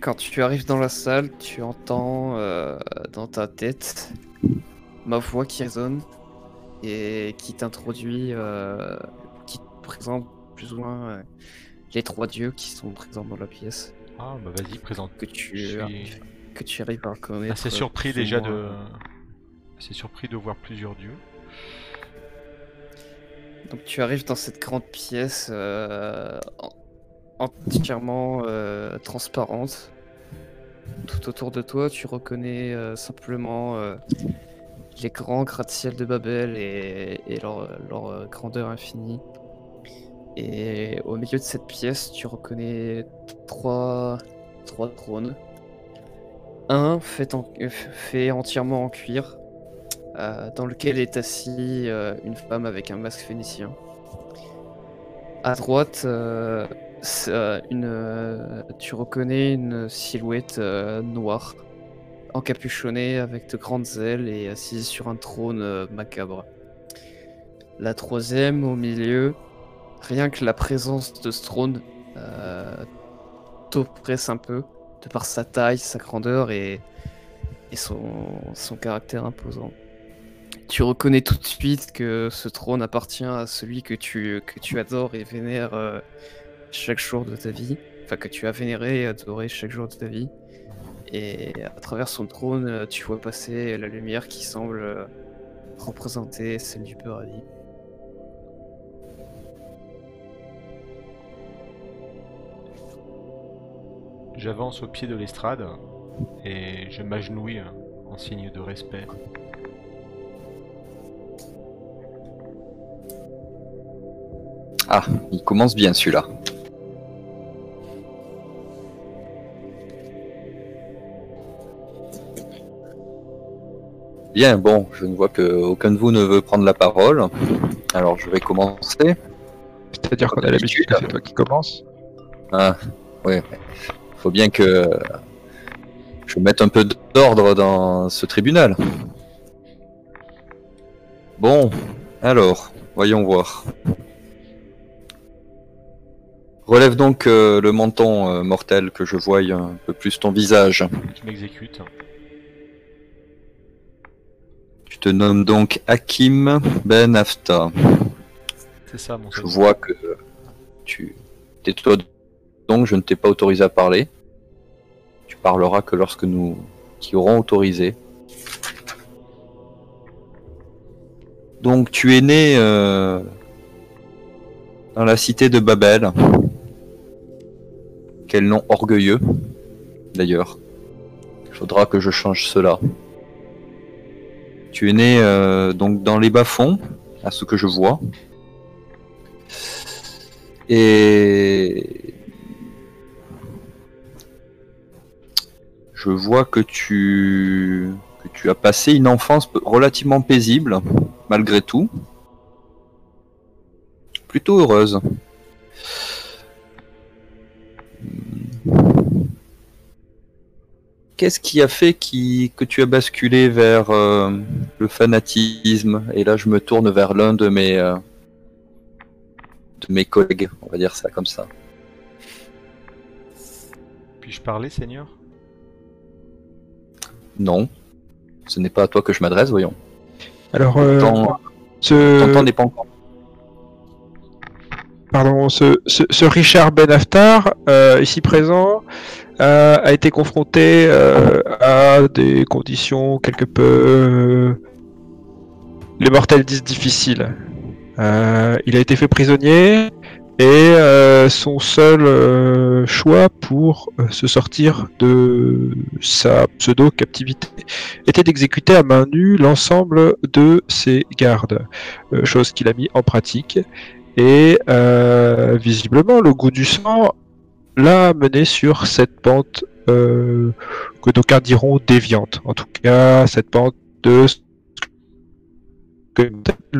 Speaker 4: Quand tu arrives dans la salle, tu entends euh, dans ta tête ma voix qui résonne et qui t'introduit, euh, qui te présente plus ou moins euh, les trois dieux qui sont présents dans la pièce
Speaker 1: Ah, bah vas-y, présente.
Speaker 4: que tu,
Speaker 1: suis
Speaker 4: que tu arrives à reconnaître.
Speaker 1: assez surpris déjà
Speaker 4: moins.
Speaker 1: de. Assez surpris de voir plusieurs dieux.
Speaker 4: Donc tu arrives dans cette grande pièce euh, en- entièrement euh, transparente. Tout autour de toi, tu reconnais euh, simplement les grands gratte-ciel de Babel et, leur, grandeur infinie. Et au milieu de cette pièce, tu reconnais trois, trois trônes. Un fait, en- fait entièrement en cuir, euh, dans lequel est assis euh, une femme avec un masque phénicien. À droite, euh, tu reconnais une silhouette noire, encapuchonnée avec de grandes ailes et assise sur un trône euh, macabre. La troisième, au milieu, rien que la présence de ce trône euh, t'oppresse un peu, de par sa taille, sa grandeur et, son, caractère imposant. Tu reconnais tout de suite que ce trône appartient à celui que tu, que tu adores et vénères euh, chaque jour de ta vie. Enfin, que tu as vénéré et adoré chaque jour de ta vie. Et à travers son trône, euh, tu vois passer la lumière qui semble euh, représenter celle du paradis.
Speaker 1: J'avance au pied de l'estrade et je m'agenouille en signe de respect.
Speaker 2: Ah, il commence bien celui-là. Bien, bon, je ne vois que aucun de vous ne veut prendre la parole. Alors je vais commencer.
Speaker 3: C'est-à-dire qu'on a l'habitude c'est toi qui commence.
Speaker 2: Ah, ouais. Faut bien que je mette un peu d'ordre dans ce tribunal. Bon, alors, voyons voir. Relève donc euh, le menton euh, mortel que je voie un peu plus ton visage.
Speaker 1: Tu m'exécutes.
Speaker 2: Te nommes donc Hakim Ben Afta.
Speaker 1: C'est ça, mon
Speaker 2: Je vois que tu tais-toi donc, je ne t'ai pas autorisé à parler. Tu parleras que lorsque nous t'y aurons autorisé. Donc tu es né euh, dans la cité de Babel. Quel nom orgueilleux, d'ailleurs. Il faudra que je change cela. Tu es né euh, donc dans les bas-fonds, à ce que je vois. Et je vois que tu que tu as passé une enfance relativement paisible, malgré tout. Plutôt heureuse. Qu'est-ce qui a fait qui, que tu as basculé vers euh, le fanatisme? Et là, je me tourne vers l'un de mes euh, de mes collègues, on va dire ça comme ça.
Speaker 1: Puis-je parler, seigneur?
Speaker 2: Non, ce n'est pas à toi que je m'adresse, voyons.
Speaker 3: Alors, euh,
Speaker 2: Ton,
Speaker 3: ce,
Speaker 2: ton temps n'est pas encore.
Speaker 3: pardon, ce, ce, ce Richard Ben Aftar, euh, ici présent, euh, a été confronté euh, à des conditions quelque peu, euh, les mortels disent difficiles. Euh, il a été fait prisonnier et son seul choix pour se sortir de sa pseudo-captivité était d'exécuter à main nue l'ensemble de ses gardes, chose qu'il a mis en pratique. Et visiblement, le goût du sang l'a mené sur cette pente euh, que d'aucuns diront déviante. En tout cas, cette pente de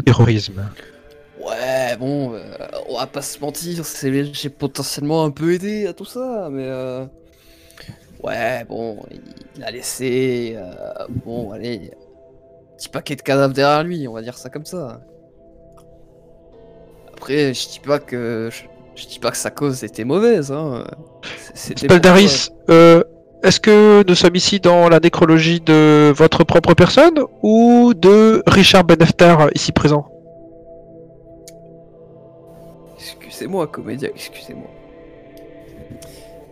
Speaker 3: terrorisme.
Speaker 4: Ouais, bon, euh, on va pas se mentir, j'ai potentiellement un peu aidé à tout ça, mais euh, ouais, bon, il, a laissé, bon, allez, un petit paquet de cadavres derrière lui, on va dire ça comme ça. Après, je dis pas que je dis pas que sa cause était mauvaise, hein. C'était
Speaker 3: Spaldaris, euh, est-ce que nous sommes ici dans la nécrologie de votre propre personne ou de Richard Beneftar ici présent?
Speaker 4: Excusez-moi, comédien, excusez-moi.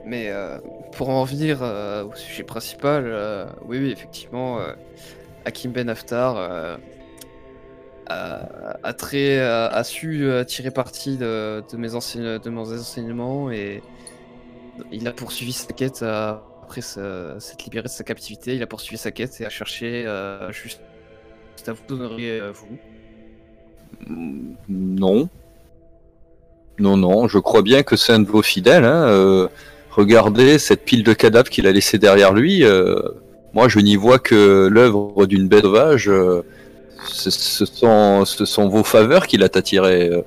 Speaker 4: Mais euh, pour en venir euh, au sujet principal, euh, oui, oui, effectivement, euh, Hakim Ben Aftar euh, a, très, a su euh, tirer parti de, mes enseignements et il a poursuivi sa quête euh, après s'être libéré de sa captivité. Il a poursuivi sa quête et a cherché euh, juste à vous donner euh, vous.
Speaker 2: Mm, Non. Non, non, je crois bien que c'est un de vos fidèles. Hein. euh, regardez cette pile de cadavres qu'il a laissé derrière lui. euh, moi, je n'y vois que l'œuvre d'une bête sauvage. Ce, ce sont, ce sont vos faveurs qu'il a attiré. euh.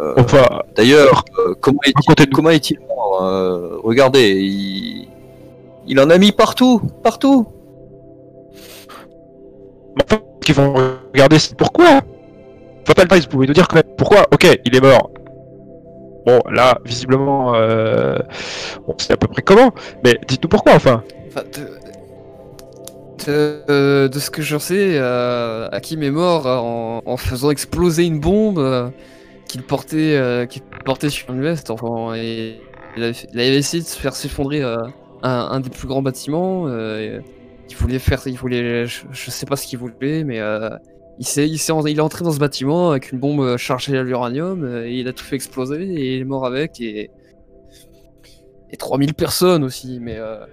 Speaker 2: Euh,
Speaker 3: Enfin,
Speaker 2: D'ailleurs, euh, comment est-il
Speaker 3: Racontez-nous.
Speaker 2: comment est-il mort euh, Regardez, il... il en a mis partout, partout.
Speaker 3: enfin, ce qu'il faut regarder, c'est pourquoi Fatal Price, vous pouvez nous dire quand même pourquoi Ok, il est mort. Bon, là, visiblement, euh, on sait à peu près comment, mais dites-nous pourquoi, enfin.
Speaker 4: Enfin, euh, de ce que j'en sais, euh, Hakim est mort en, en faisant exploser une bombe euh, qu'il portait, euh, portait sur une veste. Enfin, et il, avait, essayé de se faire s'effondrer euh, un, des plus grands bâtiments. euh, il voulait faire, il voulait, je, je sais pas ce qu'il voulait, mais euh, il s'est, il il est entré dans ce bâtiment avec une bombe euh, chargée à l'uranium euh, et il a tout fait exploser et il est mort avec et et 3000 personnes aussi, mais euh,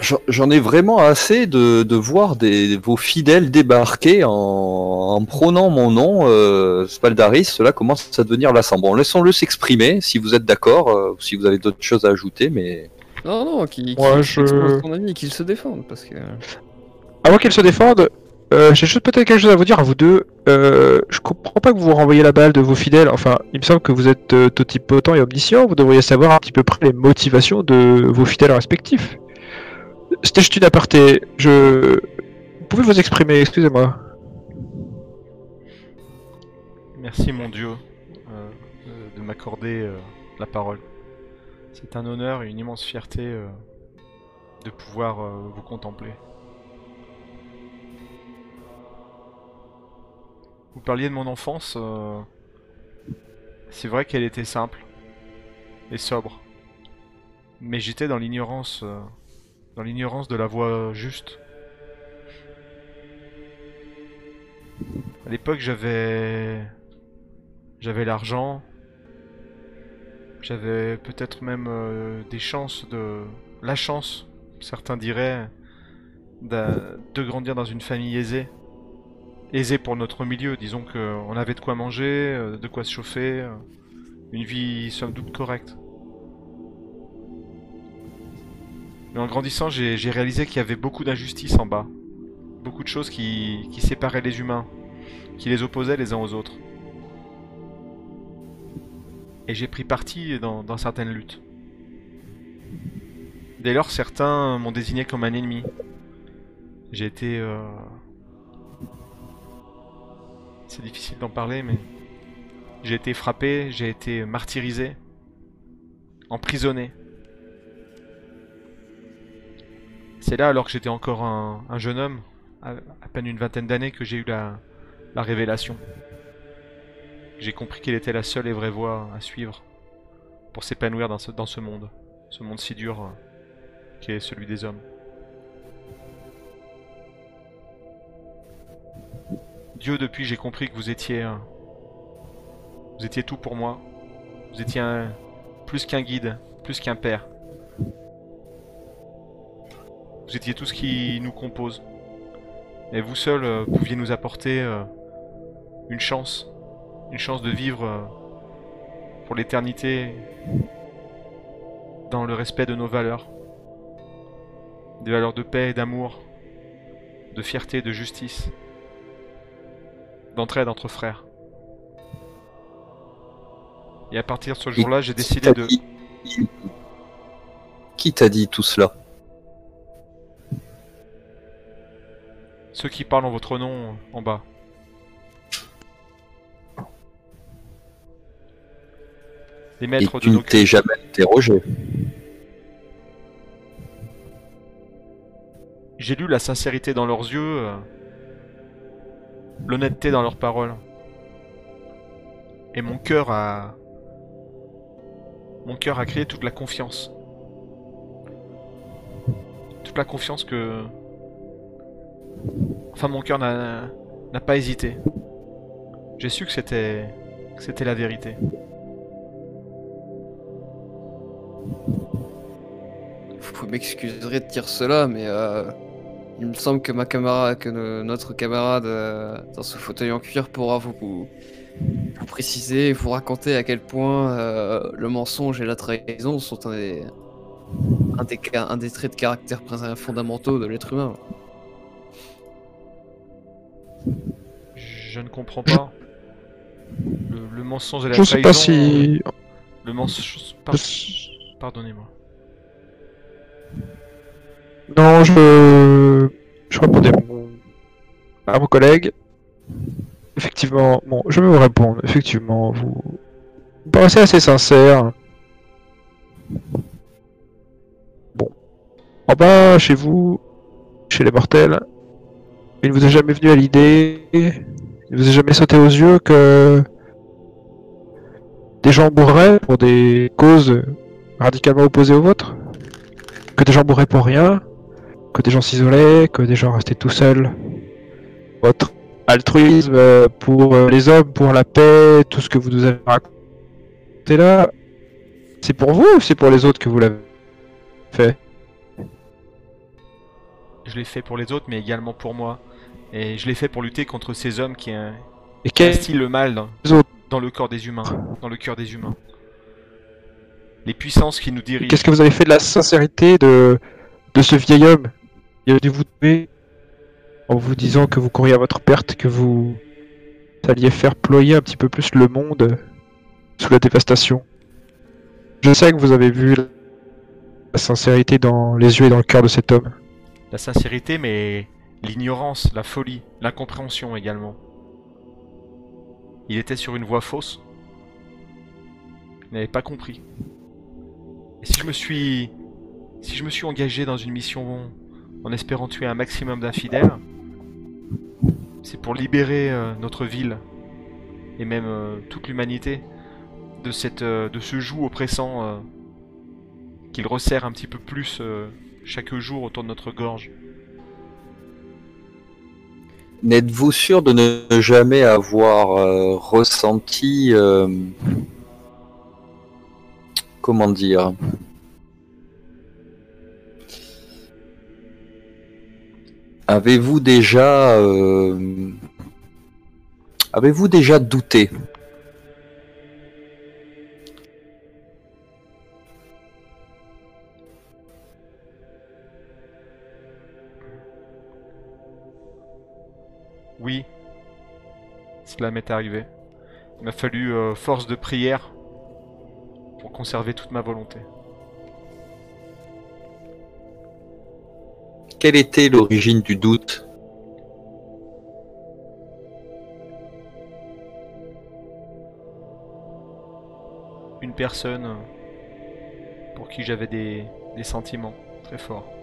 Speaker 2: J'en- ai vraiment assez de, de voir des, vos fidèles débarquer en, en prônant mon nom, euh, Spaldaris. Cela commence à devenir lassant. Bon, laissons-le s'exprimer si vous êtes d'accord, euh, ou si vous avez d'autres choses à ajouter, mais
Speaker 4: Non, non, qui, qui,
Speaker 3: Moi,
Speaker 4: qui
Speaker 3: je-
Speaker 4: expose son avis et qu'ils se défendent, parce que...
Speaker 3: Avant qu'elle se défende, euh, j'ai juste peut-être quelque chose à vous dire à vous deux. Euh, je comprends pas que vous renvoyez la balle de vos fidèles. Enfin, il me semble que vous êtes euh, totipotent et omniscient. Vous devriez savoir un petit peu près les motivations de vos fidèles respectifs. C'était juste une aparté. Je. Vous pouvez vous exprimer, excusez-moi.
Speaker 1: Merci mon Dieu euh, de m'accorder euh, la parole. C'est un honneur et une immense fierté euh, de pouvoir vous contempler. Vous parliez de mon enfance. C'est vrai qu'elle était simple et sobre. Mais j'étais dans l'ignorance, dans l'ignorance de la voie juste. À l'époque, j'avais j'avais l'argent, j'avais peut-être même euh, des chances de la chance, certains diraient, de grandir dans une famille aisée. Aisée pour notre milieu, disons qu'on avait de quoi manger, euh, de quoi se chauffer, euh, une vie somme toute correcte. Mais en grandissant, j'ai réalisé qu'il y avait beaucoup d'injustices en bas. Beaucoup de choses qui, séparaient les humains, qui les opposaient les uns aux autres. Et j'ai pris parti dans, dans certaines luttes. Dès lors, certains m'ont désigné comme un ennemi. J'ai été... euh, C'est difficile d'en parler, mais... J'ai été frappé, j'ai été martyrisé, emprisonné. C'est là, alors que j'étais encore un, un jeune homme, à, peine une vingtaine d'années, que j'ai eu la, la révélation. J'ai compris quelle était la seule et vraie voie à suivre pour s'épanouir dans ce, monde, ce monde si dur euh, qui est celui des hommes. Dieu, depuis, j'ai compris que vous étiez, vous étiez tout pour moi. Vous étiez plus qu'un guide, plus qu'un père. Vous étiez tout ce qui nous compose. Et vous seul euh, pouviez nous apporter euh, une chance, une chance de vivre euh, pour l'éternité dans le respect de nos valeurs. Des valeurs de paix et d'amour, de fierté, de justice, d'entraide entre frères. Et à partir de ce jour-là, j'ai décidé de...
Speaker 2: Qui t'a dit tout cela?
Speaker 1: Ceux qui parlent en votre nom en bas. Les
Speaker 2: Et
Speaker 1: maîtres
Speaker 2: tu
Speaker 1: de
Speaker 2: ne
Speaker 1: nos
Speaker 2: t'es jamais interrogé.
Speaker 1: J'ai lu la sincérité dans leurs yeux, euh, l'honnêteté dans leurs paroles. Et mon cœur a... Mon cœur a créé toute la confiance. Toute la confiance que... Enfin, mon cœur n'a pas hésité. J'ai su que c'était... la vérité.
Speaker 4: Vous m'excuserez de dire cela, mais euh, il me semble que ma camarade, que no- notre camarade euh, dans ce fauteuil en cuir pourra vous, préciser, vous raconter à quel point euh, le mensonge et la trahison sont un des, un des, traits de caractère fondamentaux de l'être humain.
Speaker 1: Je ne comprends pas. Le, le mensonge et la
Speaker 3: Je sais
Speaker 1: trahison...
Speaker 3: pas si.
Speaker 1: Le mensonge... par- Pardonnez-moi.
Speaker 3: Non, je. Je répondais à mon, à mon collègue. Effectivement, bon, je vais vous répondre. Effectivement, vous, vous paraissez assez sincère. Bon. En bas, chez vous, chez les mortels, il ne vous est jamais venu à l'idée, il ne vous est jamais sauté aux yeux que des gens mourraient pour des causes radicalement opposées aux vôtres? Que des gens mourraient pour rien? Que des gens s'isolaient, que des gens restaient tout seuls? Votre altruisme euh, pour euh, les hommes, pour la paix, tout ce que vous nous avez raconté là, c'est pour vous ou c'est pour les autres que vous l'avez fait?
Speaker 1: Je l'ai fait pour les autres, mais également pour moi. Et je l'ai fait pour lutter contre ces hommes qui, euh,
Speaker 3: Et
Speaker 1: qui instillent le mal dans, le corps des humains, dans le cœur des humains. les puissances qui nous dirigent.
Speaker 3: Qu'est-ce que vous avez fait de la sincérité de, de ce vieil homme? Il a dû vous tuer en vous disant que vous courriez à votre perte, que vous alliez faire ployer un petit peu plus le monde sous la dévastation. Je sais que vous avez vu la sincérité dans les yeux et dans le cœur de cet homme.
Speaker 1: La sincérité, mais l'ignorance, la folie, l'incompréhension également. Il était sur une voie fausse. Il n'avait pas compris. Et si je me suis... Si je me suis engagé dans une mission en espérant tuer un maximum d'infidèles, c'est pour libérer euh, notre ville et même euh, toute l'humanité de cette euh, de ce joug oppressant qu'il resserre un petit peu plus chaque jour autour de notre gorge.
Speaker 2: N'êtes-vous sûr de ne jamais avoir euh, ressenti... euh, comment dire? Avez-vous déjà... euh, Avez-vous déjà douté?
Speaker 1: Cela m'est arrivé. Il m'a fallu euh, force de prière pour conserver toute ma volonté.
Speaker 2: Quelle était l'origine du doute?
Speaker 1: Une personne pour qui j'avais des, des sentiments très forts.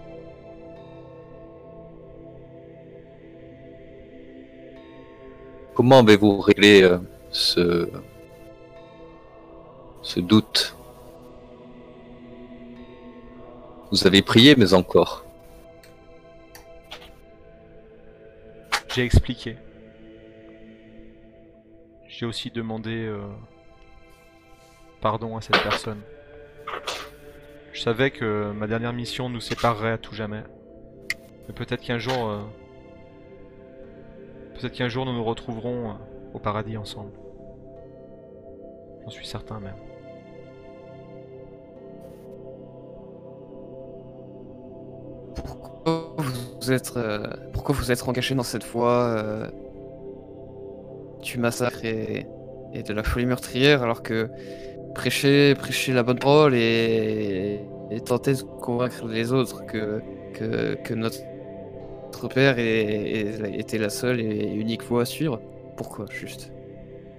Speaker 2: Comment avez-vous réglé euh, ce... ce doute? Vous avez prié, mais encore.
Speaker 1: J'ai expliqué. J'ai aussi demandé euh, pardon à cette personne. Je savais que ma dernière mission nous séparerait à tout jamais. Mais peut-être qu'un jour... euh, Peut-être qu'un jour nous nous retrouverons euh, au paradis ensemble. J'en suis certain même.
Speaker 4: Pourquoi vous êtes, euh, pourquoi vous êtes dans cette voie euh, du massacre et, et de la folie meurtrière alors que prêcher, prêcher la bonne parole et, et tenter de convaincre les autres que, que, que notre, notre père est- est- était la seule et unique voie à suivre Pourquoi juste?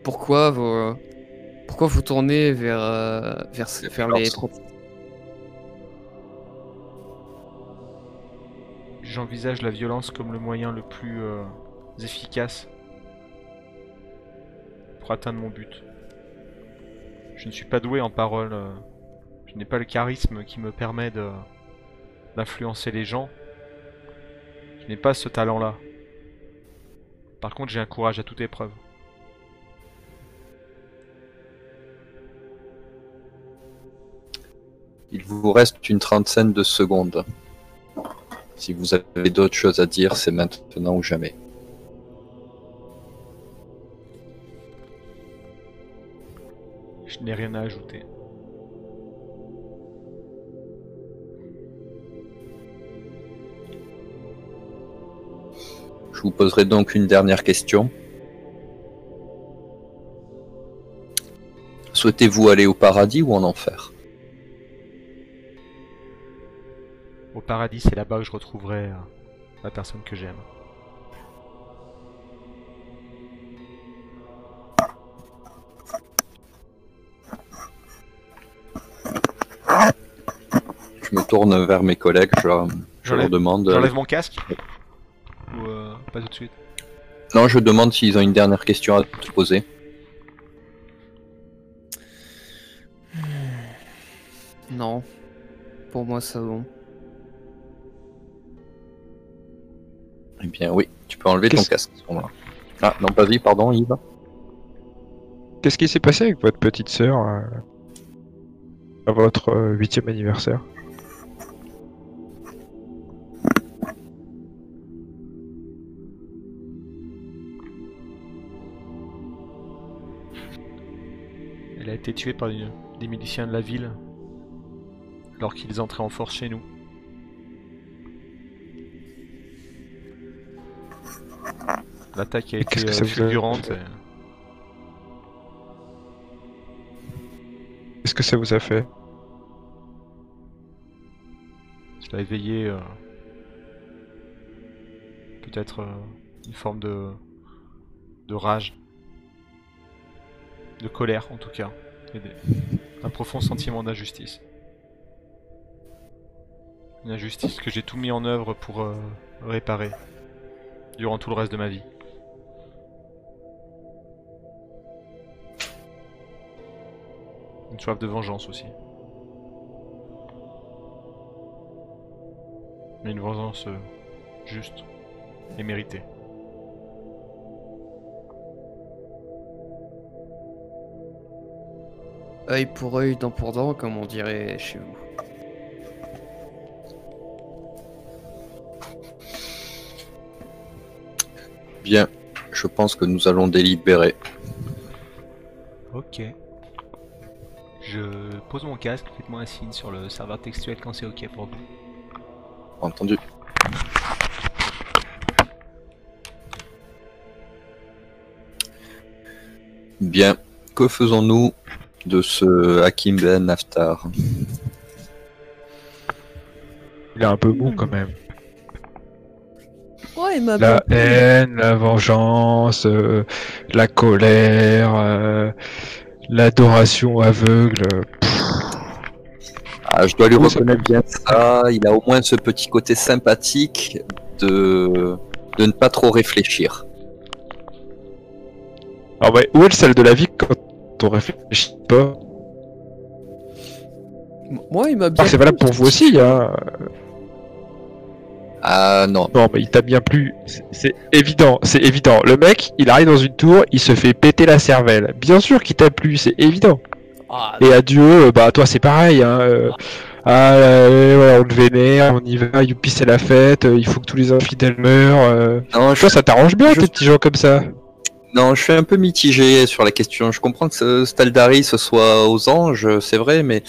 Speaker 4: Pourquoi vous, pourquoi vous tournez vers, euh, vers, vers les.
Speaker 1: J'envisage la violence comme le moyen le plus euh, efficace pour atteindre mon but. Je ne suis pas doué en parole. euh, je n'ai pas le charisme qui me permet de d'influencer les gens. Je n'ai pas ce talent-là. Par contre, j'ai un courage à toute épreuve.
Speaker 2: Il vous reste une trentaine de secondes. Si vous avez d'autres choses à dire, c'est maintenant ou jamais.
Speaker 1: Je n'ai rien à ajouter.
Speaker 2: Je vous poserai donc une dernière question. Souhaitez-vous aller au paradis ou en enfer?
Speaker 1: Au paradis, c'est là-bas que je retrouverai euh, la personne que j'aime.
Speaker 2: Je me tourne vers mes collègues, je, je leur demande.
Speaker 1: j'enlève mon casque euh, pas tout de suite
Speaker 2: Non, je demande s'ils ont une dernière question à te poser.
Speaker 4: Non. Pour moi, ça bon.
Speaker 2: Eh bien oui, tu peux enlever ton casque à ce moment-là. Ah non, vas-y, pardon Yves.
Speaker 3: Qu'est-ce qui s'est passé avec votre petite sœur euh, à votre euh, huitième anniversaire?
Speaker 1: Été tuée par des miliciens de la ville alors qu'ils entraient en force chez nous. L'attaque a
Speaker 3: Et
Speaker 1: été
Speaker 3: qu'est-ce que
Speaker 1: euh,
Speaker 3: ça vous a-
Speaker 1: fulgurante. et-
Speaker 3: Qu'est-ce que ça vous a fait?
Speaker 1: Cela a éveillé euh, peut-être euh, une forme de, de rage, de colère en tout cas, un profond sentiment d'injustice. Une injustice que j'ai tout mis en œuvre pour euh, réparer durant tout le reste de ma vie. Une soif de vengeance aussi. Mais une vengeance euh, juste et méritée.
Speaker 4: Œil pour œil, dent pour dent, comme on dirait chez vous.
Speaker 2: Bien, je pense que nous allons délibérer.
Speaker 1: Ok. Je pose mon casque, faites-moi un signe sur le serveur textuel quand c'est ok pour vous.
Speaker 2: Entendu. Bien, que faisons-nous de ce Hakim Ben Naftar
Speaker 3: Il est un peu mou quand même.
Speaker 4: Ouais, ma
Speaker 3: La haine, la vengeance, euh, la colère, euh, l'adoration aveugle.
Speaker 2: Ah, je dois lui
Speaker 3: Oui,
Speaker 2: reconnaître bien ça. Il a au moins ce petit côté sympathique de, de ne pas trop réfléchir.
Speaker 3: Alors ouais, où est le sel de la vie quand on réfléchit pas
Speaker 4: Moi, il m'a bien.
Speaker 3: Ah, C'est valable pour vous aussi, hein.
Speaker 2: Ah non,
Speaker 3: Non, mais il t'a bien plu. C'est- évident, c'est évident. Le mec, il arrive dans une tour, il se fait péter la cervelle. Bien sûr qu'il t'a plu, c'est évident.
Speaker 4: Ah,
Speaker 3: Et adieu, euh, bah toi c'est pareil. Hein, euh, ah, euh, voilà, on le vénère, on y va, youpi c'est la fête, euh, il faut que tous les infidèles meurent. euh.
Speaker 2: non, je,
Speaker 3: Toi ça t'arrange bien
Speaker 2: je-
Speaker 3: tes petits gens comme ça?
Speaker 2: Non, je suis un peu mitigé sur la question. Je comprends que ce Staldari ce soit aux anges, c'est vrai, mais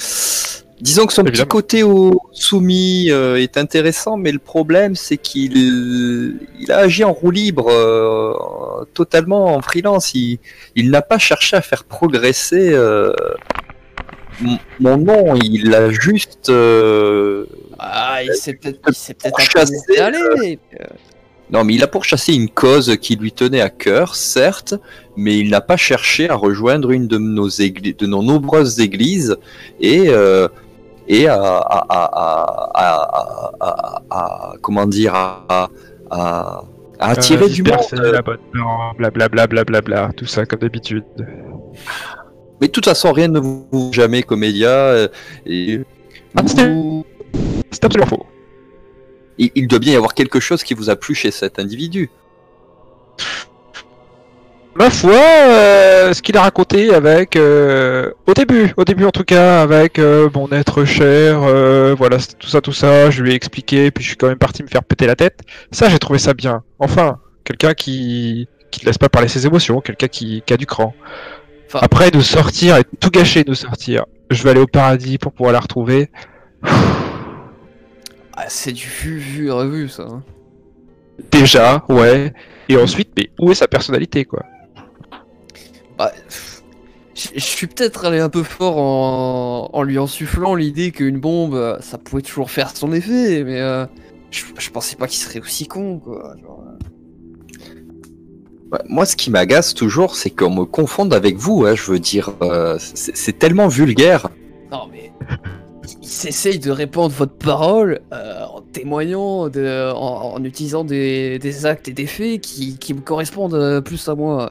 Speaker 2: disons que son petit côté au soumis euh, est intéressant, mais le problème c'est qu'il il a agi en roue libre, euh, totalement en freelance. Il, il n'a pas cherché à faire progresser euh, mon nom. Il a juste euh,
Speaker 4: ah, il s'est peut-être il s'est peut-être un peu
Speaker 2: Non, mais il a pourchassé une cause qui lui tenait à cœur, certes, mais il n'a pas cherché à rejoindre une de nos, égli- de nos nombreuses églises et, euh, et à, comment dire, attirer
Speaker 3: Euh,
Speaker 2: du monde.
Speaker 3: Blablabla, blablabla, tout ça comme d'habitude.
Speaker 2: Mais de toute façon, rien ne vous jamais comédia. euh, Et
Speaker 3: Ah, c'est- C'est absolument faux.
Speaker 2: Il, il doit bien y avoir quelque chose qui vous a plu chez cet individu.
Speaker 3: Ma foi, euh, ce qu'il a raconté avec, euh, au début, au début en tout cas, avec euh, mon être cher, euh, voilà, tout ça, tout ça, je lui ai expliqué, puis je suis quand même parti me faire péter la tête. Ça, j'ai trouvé ça bien. Enfin, quelqu'un qui qui ne laisse pas parler ses émotions, quelqu'un qui, qui a du cran.
Speaker 4: Enfin-
Speaker 3: Après, de sortir et tout gâcher, de sortir. Je vais aller au paradis pour pouvoir la retrouver.
Speaker 4: Ah, c'est du vu, vu et revu, ça. hein.
Speaker 3: Déjà, ouais. Et ensuite, mais où est sa personnalité, quoi?
Speaker 4: Bah, pff, je je suis peut-être allé un peu fort en, en lui insufflant l'idée qu'une bombe, euh, ça pouvait toujours faire son effet, mais euh, je, je pensais pas qu'il serait aussi con, quoi. genre, euh.
Speaker 2: Ouais, Moi, ce qui m'agace toujours, c'est qu'on me confonde avec vous. hein, je veux dire, euh, c'est c'est tellement vulgaire.
Speaker 4: Non, mais il s'essaye de répandre votre parole euh, en témoignant, de, en, en utilisant des, des actes et des faits qui, qui me correspondent euh, plus à moi.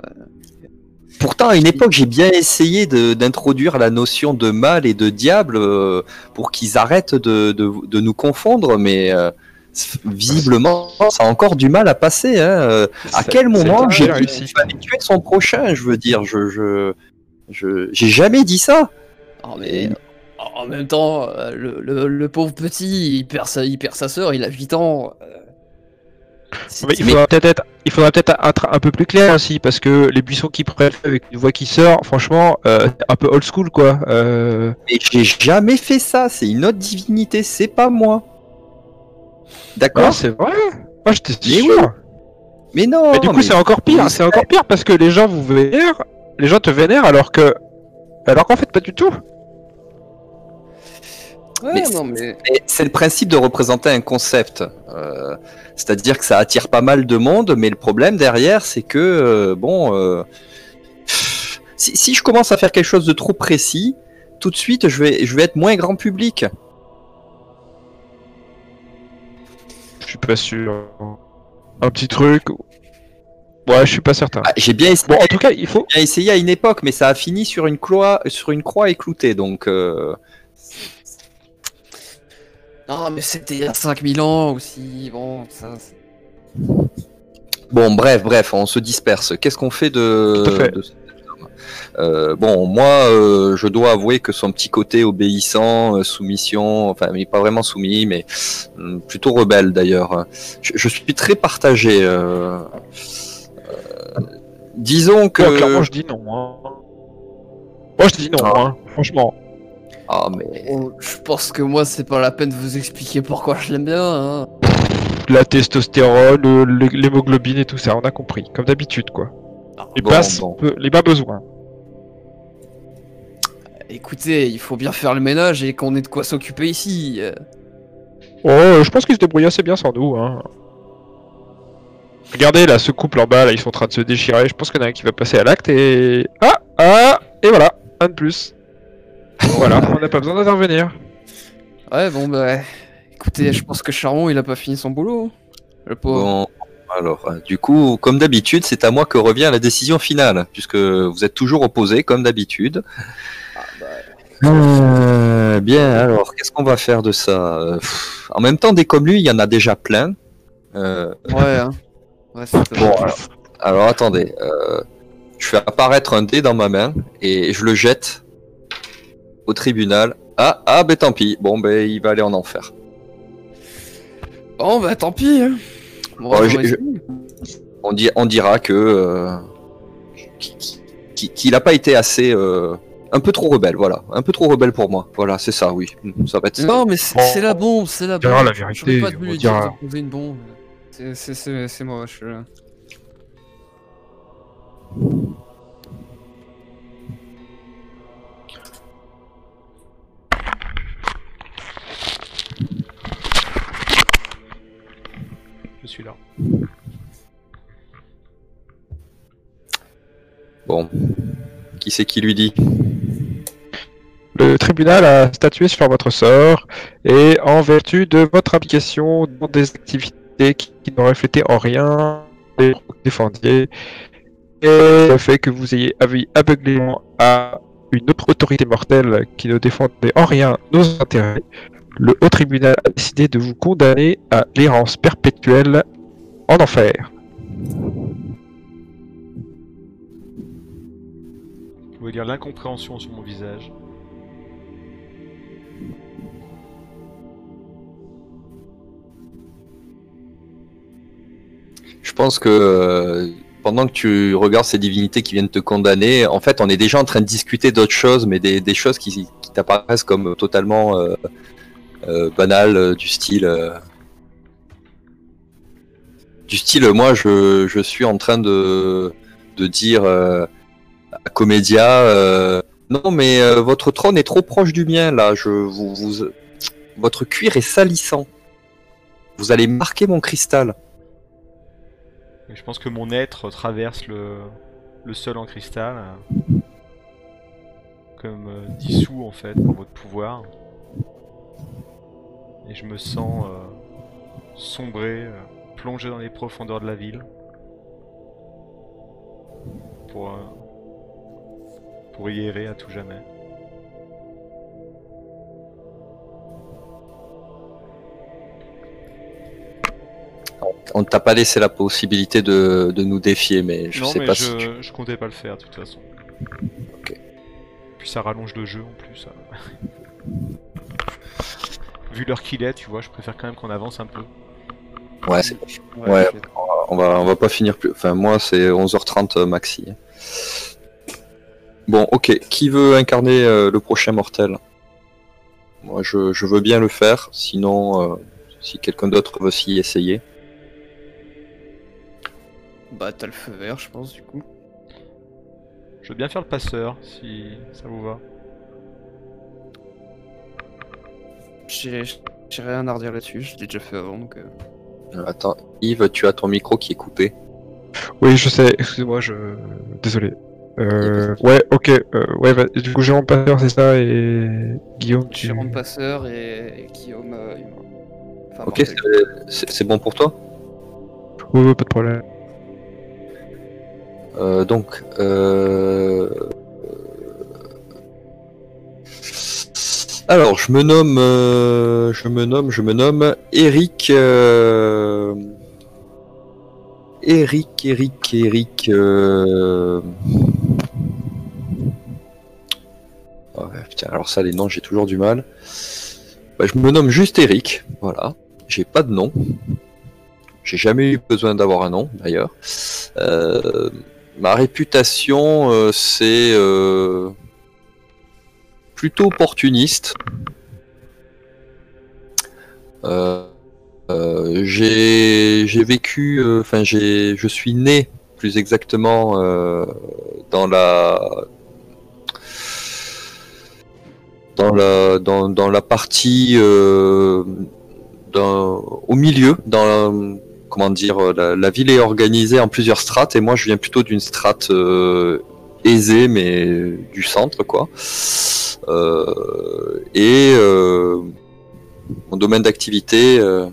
Speaker 2: Pourtant, à une époque, j'ai bien essayé d'introduire la notion de mal et de diable euh, pour qu'ils arrêtent de, de- de nous confondre, mais euh, visiblement, ça a encore du mal à passer. hein. À quel moment j'ai dit
Speaker 3: réussi.
Speaker 2: qu'il fallait tuer son prochain Je veux dire, je, je, je- j'ai jamais dit ça.
Speaker 4: Oh, mais en même temps, euh, le, le- le pauvre petit, il perd sa, il perd sa sœur, il a 8 ans. euh,
Speaker 3: Mais il faudra peut-être être, il faudra peut-être être un peu plus clair aussi, parce que les buissons qui prennent avec une voix qui sort, franchement, euh, un peu old school quoi. Euh...
Speaker 2: Mais j'ai jamais fait ça, c'est une autre divinité, c'est pas moi. D'accord?
Speaker 3: Ah, c'est vrai? Moi j'étais
Speaker 2: Mais
Speaker 3: sûr.
Speaker 2: Mais non
Speaker 3: Mais du coup
Speaker 2: mais-
Speaker 3: c'est encore pire, c'est encore pire parce que les gens vous vénèrent, les gens te vénèrent alors que, alors qu'en fait pas du tout.
Speaker 4: Ouais,
Speaker 2: Mais
Speaker 4: non, mais.
Speaker 2: Mais c'est le principe de représenter un concept. Euh, C'est-à-dire que ça attire pas mal de monde, mais le problème derrière, c'est que, euh, bon, euh, si, si je commence à faire quelque chose de trop précis, tout de suite, je vais, je vais être moins grand public.
Speaker 3: Je suis pas sûr. Un petit truc. Ouais, je suis pas certain.
Speaker 2: Ah, J'ai bien, essayé-
Speaker 3: Bon, en tout cas, il faut.
Speaker 2: bien essayé à une époque, mais ça a fini sur une croix, sur une croix écloutée, donc.
Speaker 4: Non, mais c'était il y a 5000 ans aussi. Bon, ça. c'est-
Speaker 2: Bon, bref, bref, on se disperse. Qu'est-ce qu'on fait de,
Speaker 3: Tout à fait.
Speaker 2: de cet homme Euh, Bon, moi, euh, je dois avouer que son petit côté obéissant, euh, soumission, enfin, il est pas vraiment soumis, mais hum, plutôt rebelle d'ailleurs. Je, je suis très partagé. euh, euh, disons que.
Speaker 3: Moi, clairement, je dis non. hein. Moi, je dis non,
Speaker 2: Ah.
Speaker 3: hein, franchement.
Speaker 2: Ah, mais
Speaker 4: Oh, je pense que moi, c'est pas la peine de vous expliquer pourquoi je l'aime bien. Hein.
Speaker 3: La testostérone, le- l'hémoglobine et tout ça, on a compris. Comme d'habitude, quoi. Les,
Speaker 2: bon,
Speaker 3: basses,
Speaker 2: bon.
Speaker 3: peu- les bas besoins.
Speaker 4: Écoutez, il faut bien faire le ménage et qu'on ait de quoi s'occuper ici. euh.
Speaker 3: Oh, je pense qu'ils se débrouillent assez bien sans nous. Hein. Regardez là, ce couple en bas, là, ils sont en train de se déchirer. Je pense qu'il y en a un qui va passer à l'acte et. Ah Ah Et voilà, un de plus. Voilà, on n'a pas besoin d'intervenir.
Speaker 4: Ouais, bon, bah. Écoutez, je pense que Charmon, il a pas fini son boulot. Le pauvre.
Speaker 2: bon. Alors, euh, du coup, comme d'habitude, c'est à moi que revient la décision finale, puisque vous êtes toujours opposés, comme d'habitude.
Speaker 4: Ah, bah,
Speaker 2: Euh, bien, alors, qu'est-ce qu'on va faire de ça Euh, pff, En même temps, des comme lui, il y en a déjà plein. Euh,
Speaker 4: ouais, hein. Ouais, c'est
Speaker 2: bon, alors, alors, attendez. euh, je fais apparaître un dé dans ma main et je le jette au tribunal. Ah, ah, ben tant pis. Bon, ben, il va aller en enfer.
Speaker 4: Bon, bah tant pis. Hein. Bon, on
Speaker 2: dit, on dira que euh, qu'il- n'a pas été assez. euh, un peu trop rebelle, voilà. Un peu trop rebelle pour moi. Voilà, c'est ça, oui. Ça va être ça.
Speaker 4: Non, mais c'est
Speaker 3: Bon,
Speaker 4: la bombe, c'est la bombe.
Speaker 3: la vérité,
Speaker 4: pas dû
Speaker 3: on
Speaker 4: lui
Speaker 3: dira-
Speaker 4: dire de poser une bombe. C'est- moche. là.
Speaker 2: Bon. Qui c'est qui lui dit?
Speaker 3: Le tribunal a statué sur votre sort et en vertu de votre application dans des activités qui, qui ne reflétaient en rien les propos que vous défendiez et le fait que vous ayez avis aveuglément à une autre autorité mortelle qui ne défendait en rien nos intérêts, le haut tribunal a décidé de vous condamner à l'errance perpétuelle en enfer.
Speaker 1: Vous pouvez lire l'incompréhension sur mon visage.
Speaker 2: Je pense que euh, pendant que tu regardes ces divinités qui viennent te condamner, en fait, on est déjà en train de discuter d'autres choses, mais des, des choses qui, qui t'apparaissent comme totalement euh, euh, banales, euh, du style. euh, du style, moi, je, suis en train de, de dire euh, à Comédia euh, Non, mais euh, votre trône est trop proche du mien, là. Je, vous, vous, votre cuir est salissant. Vous allez marquer mon cristal.
Speaker 1: Je pense que mon être traverse le, le sol en cristal. euh, Comme euh, dissous en fait par votre pouvoir. Et je me sens euh, sombrer, euh, plonger dans les profondeurs de la ville. Pour, euh, pour y errer à tout jamais.
Speaker 2: On t'a pas laissé la possibilité de, de nous défier, mais je
Speaker 1: non
Speaker 2: sais
Speaker 1: mais
Speaker 2: pas
Speaker 1: je,
Speaker 2: si tu...
Speaker 1: je comptais pas le faire de toute façon.
Speaker 2: Ok.
Speaker 1: Puis ça rallonge le jeu en plus. ça. Vu l'heure qu'il est, tu vois, je préfère quand même qu'on avance un peu.
Speaker 2: Ouais, c'est
Speaker 4: Ouais,
Speaker 2: Ouais. on va, on va pas finir plus. Enfin, moi, c'est 11h30 maxi. Bon, ok. Qui veut incarner euh, le prochain mortel? Moi, je, je veux bien le faire. Sinon, euh, si quelqu'un d'autre veut s'y essayer.
Speaker 4: Bah, t'as le feu vert, je pense, du coup.
Speaker 1: Je veux bien faire le passeur, si ça vous va.
Speaker 4: J'ai j'ai rien à redire là-dessus, je l'ai déjà fait avant, donc... euh,
Speaker 2: Euh, Attends, Yves, tu as ton micro qui est coupé.
Speaker 3: Oui, je sais, excusez-moi, je. Désolé. Euh, ouais, ok, euh, ouais, bah, du coup, Jérôme Passeur, c'est ça, et Guillaume, tu.
Speaker 4: Jérôme Passeur et, et Guillaume euh, Humain. Enfin,
Speaker 2: Ok, c'est- bon pour toi?
Speaker 3: Oui, oui, pas de problème.
Speaker 2: Euh, donc, alors je me nomme, euh, je me nomme, je me nomme Eric, euh... Eric, Eric, Eric. Euh... ouais, putain, alors ça, les noms, j'ai toujours du mal. Bah, je me nomme juste Eric, voilà. J'ai pas de nom. J'ai jamais eu besoin d'avoir un nom, d'ailleurs. Euh, ma réputation, c'est plutôt opportuniste. Euh, euh, j'ai vécu, euh, enfin je suis né plus exactement dans la dans la dans, la partie dans- au milieu dans la- comment dire, la, ville est organisée en plusieurs strates et moi je viens plutôt d'une strate aisée mais du centre quoi. Euh, et euh, mon domaine d'activité, euh,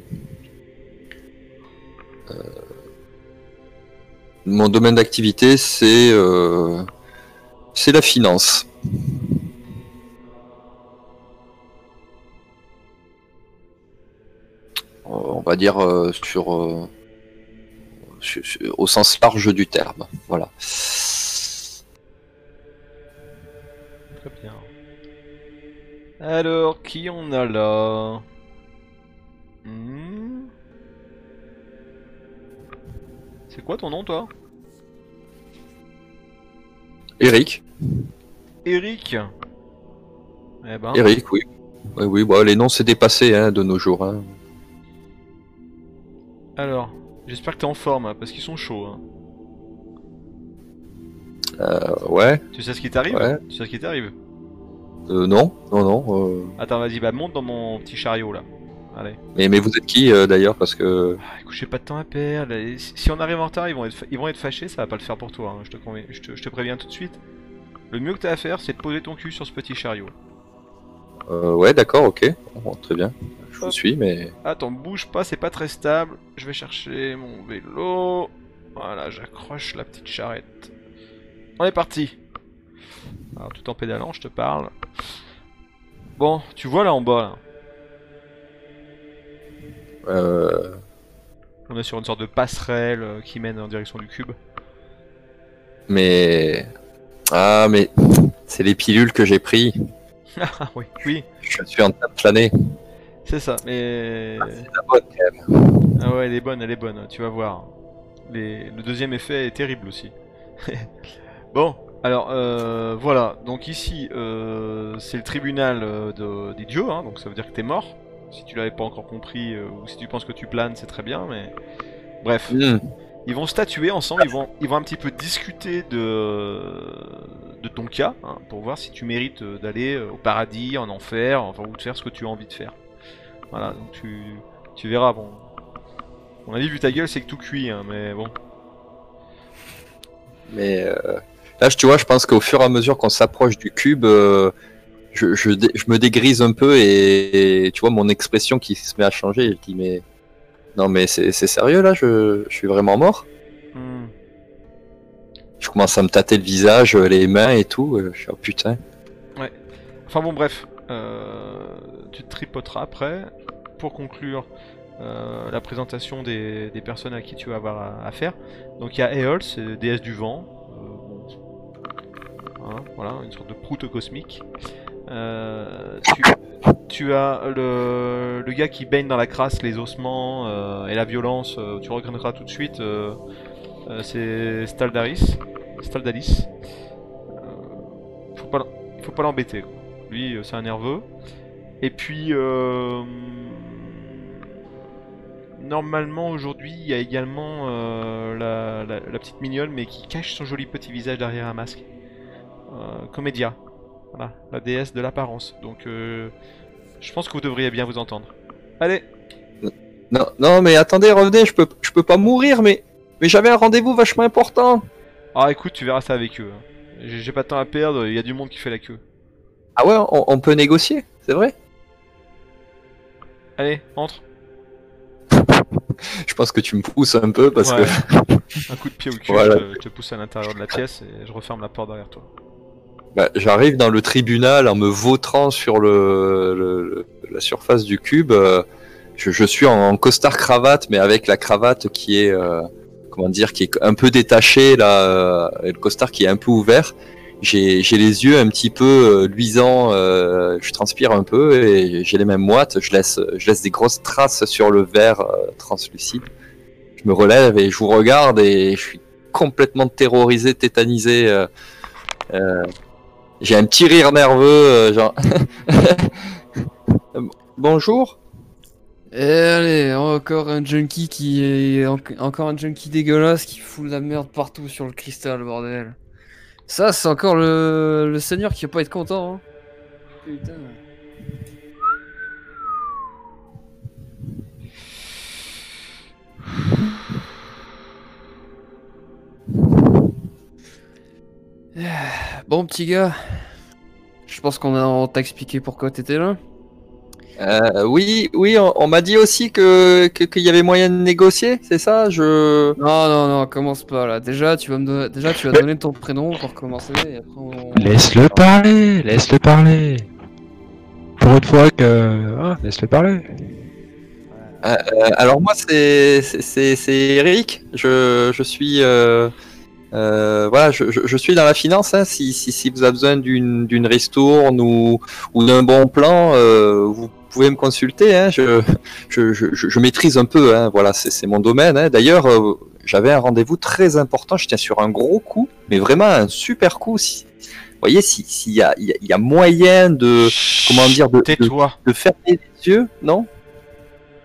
Speaker 2: mon domaine d'activité c'est c'est la finance. On va dire sur- au sens large du terme. Voilà.
Speaker 1: Alors, qui on a là? Hmm. C'est quoi ton nom, toi?
Speaker 2: Eric,
Speaker 1: Eric Eh ben,
Speaker 2: Eric, oui. Oui, oui, les noms c'est dépassé hein, de nos jours. hein.
Speaker 1: alors, j'espère que t'es en forme, hein, parce qu'ils sont chauds. hein.
Speaker 2: Euh, ouais,
Speaker 1: Tu sais ce qui t'arrive?
Speaker 2: Ouais.
Speaker 1: Tu sais ce qui t'arrive?
Speaker 2: Euh, non, non, non. euh,
Speaker 1: Attends, vas-y, bah monte dans mon petit chariot, là. Allez.
Speaker 2: Mais, mais vous êtes qui euh, d'ailleurs Parce que
Speaker 1: Ah, écoute, j'ai pas de temps à perdre. et Si si on arrive en retard, ils vont être, fa- ils vont être fâchés, ça va pas le faire pour toi. hein, Je, te convainc- je, te, je te préviens tout de suite. Le mieux que t'as à faire, c'est de poser ton cul sur ce petit chariot.
Speaker 2: euh, ouais, d'accord, ok, Bon, très bien. Je vous suis, mais
Speaker 1: Attends, bouge pas, c'est pas très stable. Je vais chercher mon vélo. Voilà, j'accroche la petite charrette. On est parti. Alors, tout en pédalant, je te parle. Bon, tu vois là en bas, là.
Speaker 2: euh,
Speaker 1: On est sur une sorte de passerelle euh, qui mène en direction du cube.
Speaker 2: mais ah, mais c'est les pilules que j'ai pris. [laughs]
Speaker 1: Ah oui, oui,
Speaker 2: Je suis en train de flâner.
Speaker 1: c'est ça, mais...
Speaker 2: C'est la bonne, quand même.
Speaker 1: Ah ouais, elle est bonne, elle est bonne, tu vas voir. Les... Le deuxième effet est terrible aussi. [laughs] bon, alors euh, voilà, donc ici euh, c'est le tribunal euh, de- des dieux, hein, donc ça veut dire que t'es mort. Si tu l'avais pas encore compris, euh, ou si tu penses que tu planes, c'est très bien, mais... Bref,
Speaker 2: Hmm.
Speaker 1: ils vont statuer ensemble, ils vont, ils vont un petit peu discuter de, de ton cas, hein, pour voir si tu mérites d'aller au paradis, en enfer, enfin, ou de faire ce que tu as envie de faire. Voilà, donc tu, tu verras, bon... Mon avis, vu ta gueule, c'est que tout cuit, hein, mais bon.
Speaker 2: Mais euh, là, tu vois, je pense qu'au fur et à mesure qu'on s'approche du cube, euh, je, je, me dégrise un peu et, et tu vois mon expression qui se met à changer. Je dis mais non mais c'est sérieux là, je, je suis vraiment mort.
Speaker 1: Hmm.
Speaker 2: Je commence à me tâter le visage, les mains et tout. euh, Je suis oh putain.
Speaker 1: Enfin bon, bref, euh, tu te tripoteras après. Pour conclure euh, la présentation des, des personnes à qui tu vas avoir à, à faire. Donc il y a Eol, c'est déesse du vent. Hein, voilà, une sorte de proute cosmique. Euh, tu, as le, gars qui baigne dans la crasse, les ossements euh, et la violence. euh, tu reconnaîtras tout de suite. c'est Staldaris. Staldalis. Faut pas, faut pas l'embêter. Lui, c'est un nerveux. Et puis, normalement aujourd'hui, il y a également la petite mignonne, mais qui cache son joli petit visage derrière un masque. Comédia. Voilà, la déesse de l'apparence. Donc, euh, je pense que vous devriez bien vous entendre. Allez,
Speaker 2: Non, non, mais attendez, revenez, je peux, je peux pas mourir, mais, mais j'avais un rendez-vous vachement important.
Speaker 1: ah écoute, tu verras ça avec eux. hein. J'ai j'ai pas de temps à perdre, il y a du monde qui fait la queue.
Speaker 2: Ah ouais, on, on peut négocier, c'est vrai
Speaker 1: Allez, entre. [laughs]
Speaker 2: Je pense que tu me pousses un peu parce
Speaker 1: Ouais.
Speaker 2: que [laughs]
Speaker 1: Un coup de pied au cul,
Speaker 2: Voilà.
Speaker 1: je, te, je te pousse à l'intérieur de la pièce et je referme la porte derrière toi.
Speaker 2: Bah, j'arrive dans le tribunal en me vautrant sur le, le- la surface du cube. euh, je, je suis en, costard cravate, mais avec la cravate qui est, euh, comment dire, qui est un peu détachée là, euh, et le costard qui est un peu ouvert. J'ai les yeux un petit peu euh, luisants, euh, je transpire un peu et j'ai les mêmes moites. Je laisse, je laisse des grosses traces sur le verre translucide. Je me relève et je vous regarde et je suis complètement terrorisé, tétanisé. euh, j'ai un petit rire nerveux, euh, genre. [laughs] Bonjour.
Speaker 4: Et allez, encore un junkie qui est. en- Encore un junkie dégueulasse qui fout de la merde partout sur le cristal, bordel. Ça, c'est encore le, le seigneur qui va pas être content, hein. Putain. [sighs] Bon, petit gars. Je pense qu'on t'a expliqué pourquoi t'étais là.
Speaker 2: Euh, oui, oui, on, on m'a dit aussi que que- qu'il y avait moyen de négocier, c'est ça? Je.
Speaker 4: Non, non, non, commence pas là. Déjà, tu vas me donner, déjà, tu vas donner ton prénom pour commencer. Et après, on...
Speaker 3: Laisse-le parler, laisse-le parler. Pour une fois que. Ah, laisse-le parler.
Speaker 2: Euh, alors moi, c'est c'est- c'est c'est Eric. Je je suis euh, euh, voilà, je, je, je suis dans la finance. Hein. Si, si si vous avez besoin d'une ristourne ou ou d'un bon plan, euh, vous pouvez me consulter. Hein. Je, je, maîtrise un peu. Hein. Voilà, c'est mon domaine. D'ailleurs, euh, j'avais un rendez-vous très important. Je tiens sur un gros coup, mais vraiment un super coup. Si, vous voyez, si s'il y a il y a- y a moyen de comment dire de, de, de fermer les yeux, non?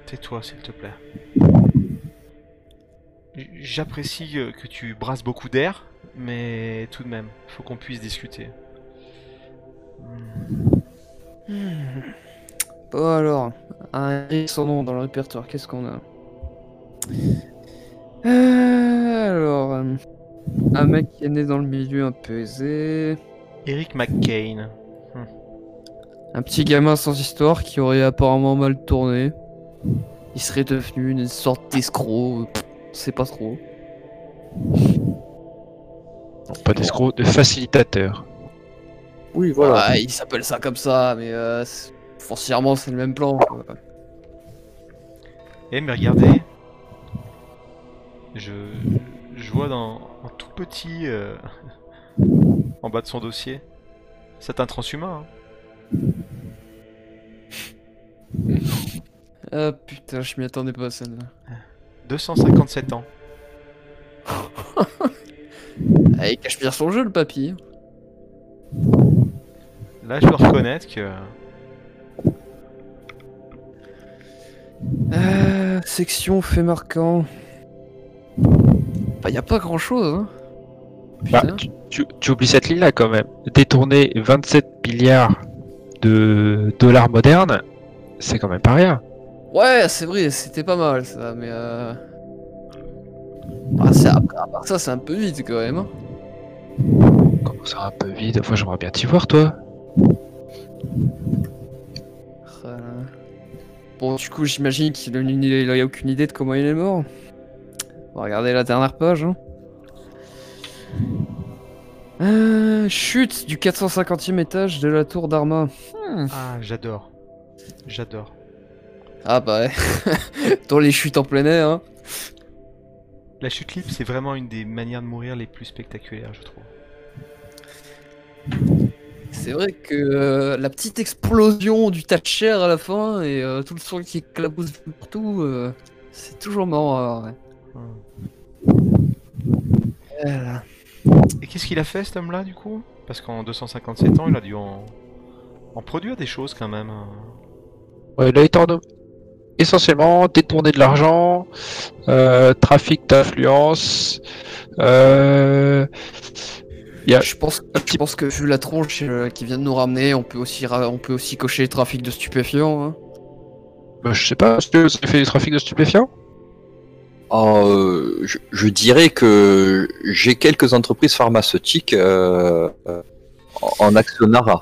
Speaker 1: Tais-toi s'il te plaît. J'apprécie euh, que tu brasses beaucoup d'air, mais tout de même, faut qu'on puisse discuter. Hmm.
Speaker 4: Bon alors, un son nom dans le répertoire, qu'est-ce qu'on a? Euh, Alors, euh, un mec qui est né dans le milieu un peu aisé,
Speaker 1: Eric McCain.
Speaker 4: un petit gamin sans histoire qui aurait apparemment mal tourné. Il serait devenu une sorte d'escroc, sait pas trop.
Speaker 3: Non, pas d'escroc, de facilitateur.
Speaker 2: Oui,
Speaker 4: Ouais, il s'appelle ça comme ça, mais euh, c'est- foncièrement c'est le même plan. quoi.
Speaker 1: Eh mais regardez, je, je vois dans en tout petit euh, [laughs] en bas de son dossier, c'est un transhumain. hein.
Speaker 4: Ah putain, je m'y attendais pas à celle-là.
Speaker 1: 257 ans. [laughs]
Speaker 4: Il cache bien son jeu le papy.
Speaker 1: Là je dois reconnaître que
Speaker 4: Euh, section fait marquant. Bah y a pas grand chose hein.
Speaker 3: Bah,
Speaker 4: Putain.
Speaker 3: tu, tu- tu oublies cette ligne-là quand même. Détourner 27 milliards de dollars modernes, c'est quand même pas rien.
Speaker 4: Ouais, c'est vrai, c'était pas mal ça, mais euh... Ah, à part ça, c'est un peu vite quand même. hein.
Speaker 3: Comment ça un peu vide? Enfin, j'aimerais bien t'y voir, toi.
Speaker 4: Euh, Bon, du coup, j'imagine qu'il a, une- il a aucune idée de comment il est mort. On va regarder la dernière page. Hein. Euh, chute du 450e étage de la tour d'Arma. Hmm.
Speaker 1: ah j'adore, j'adore.
Speaker 4: Ah bah ouais. [laughs] Dans les chutes en plein air. Hein.
Speaker 1: La chute libre c'est vraiment une des manières de mourir les plus spectaculaires je trouve.
Speaker 4: C'est vrai que euh, la petite explosion du tas de chair à la fin et euh, tout le sang qui éclabousse partout, euh, c'est toujours marrant ouais. Voilà.
Speaker 1: Et qu'est-ce qu'il a fait cet homme-là du coup? Parce qu'en 257 ans, il a dû en... en produire des choses quand même. hein.
Speaker 3: Ouais, il a été en- essentiellement détourné de l'argent, euh, trafic d'influence. Euh... Il y a
Speaker 4: Je pense, je pense que vu la tronche euh, qui vient de nous ramener, on peut aussi, ra- on peut aussi cocher trafic de stupéfiants. hein.
Speaker 3: Bah, je sais pas, est-ce que ça fait du trafic de stupéfiants?
Speaker 2: Euh, je, je dirais que j'ai quelques entreprises pharmaceutiques en en actionnariat.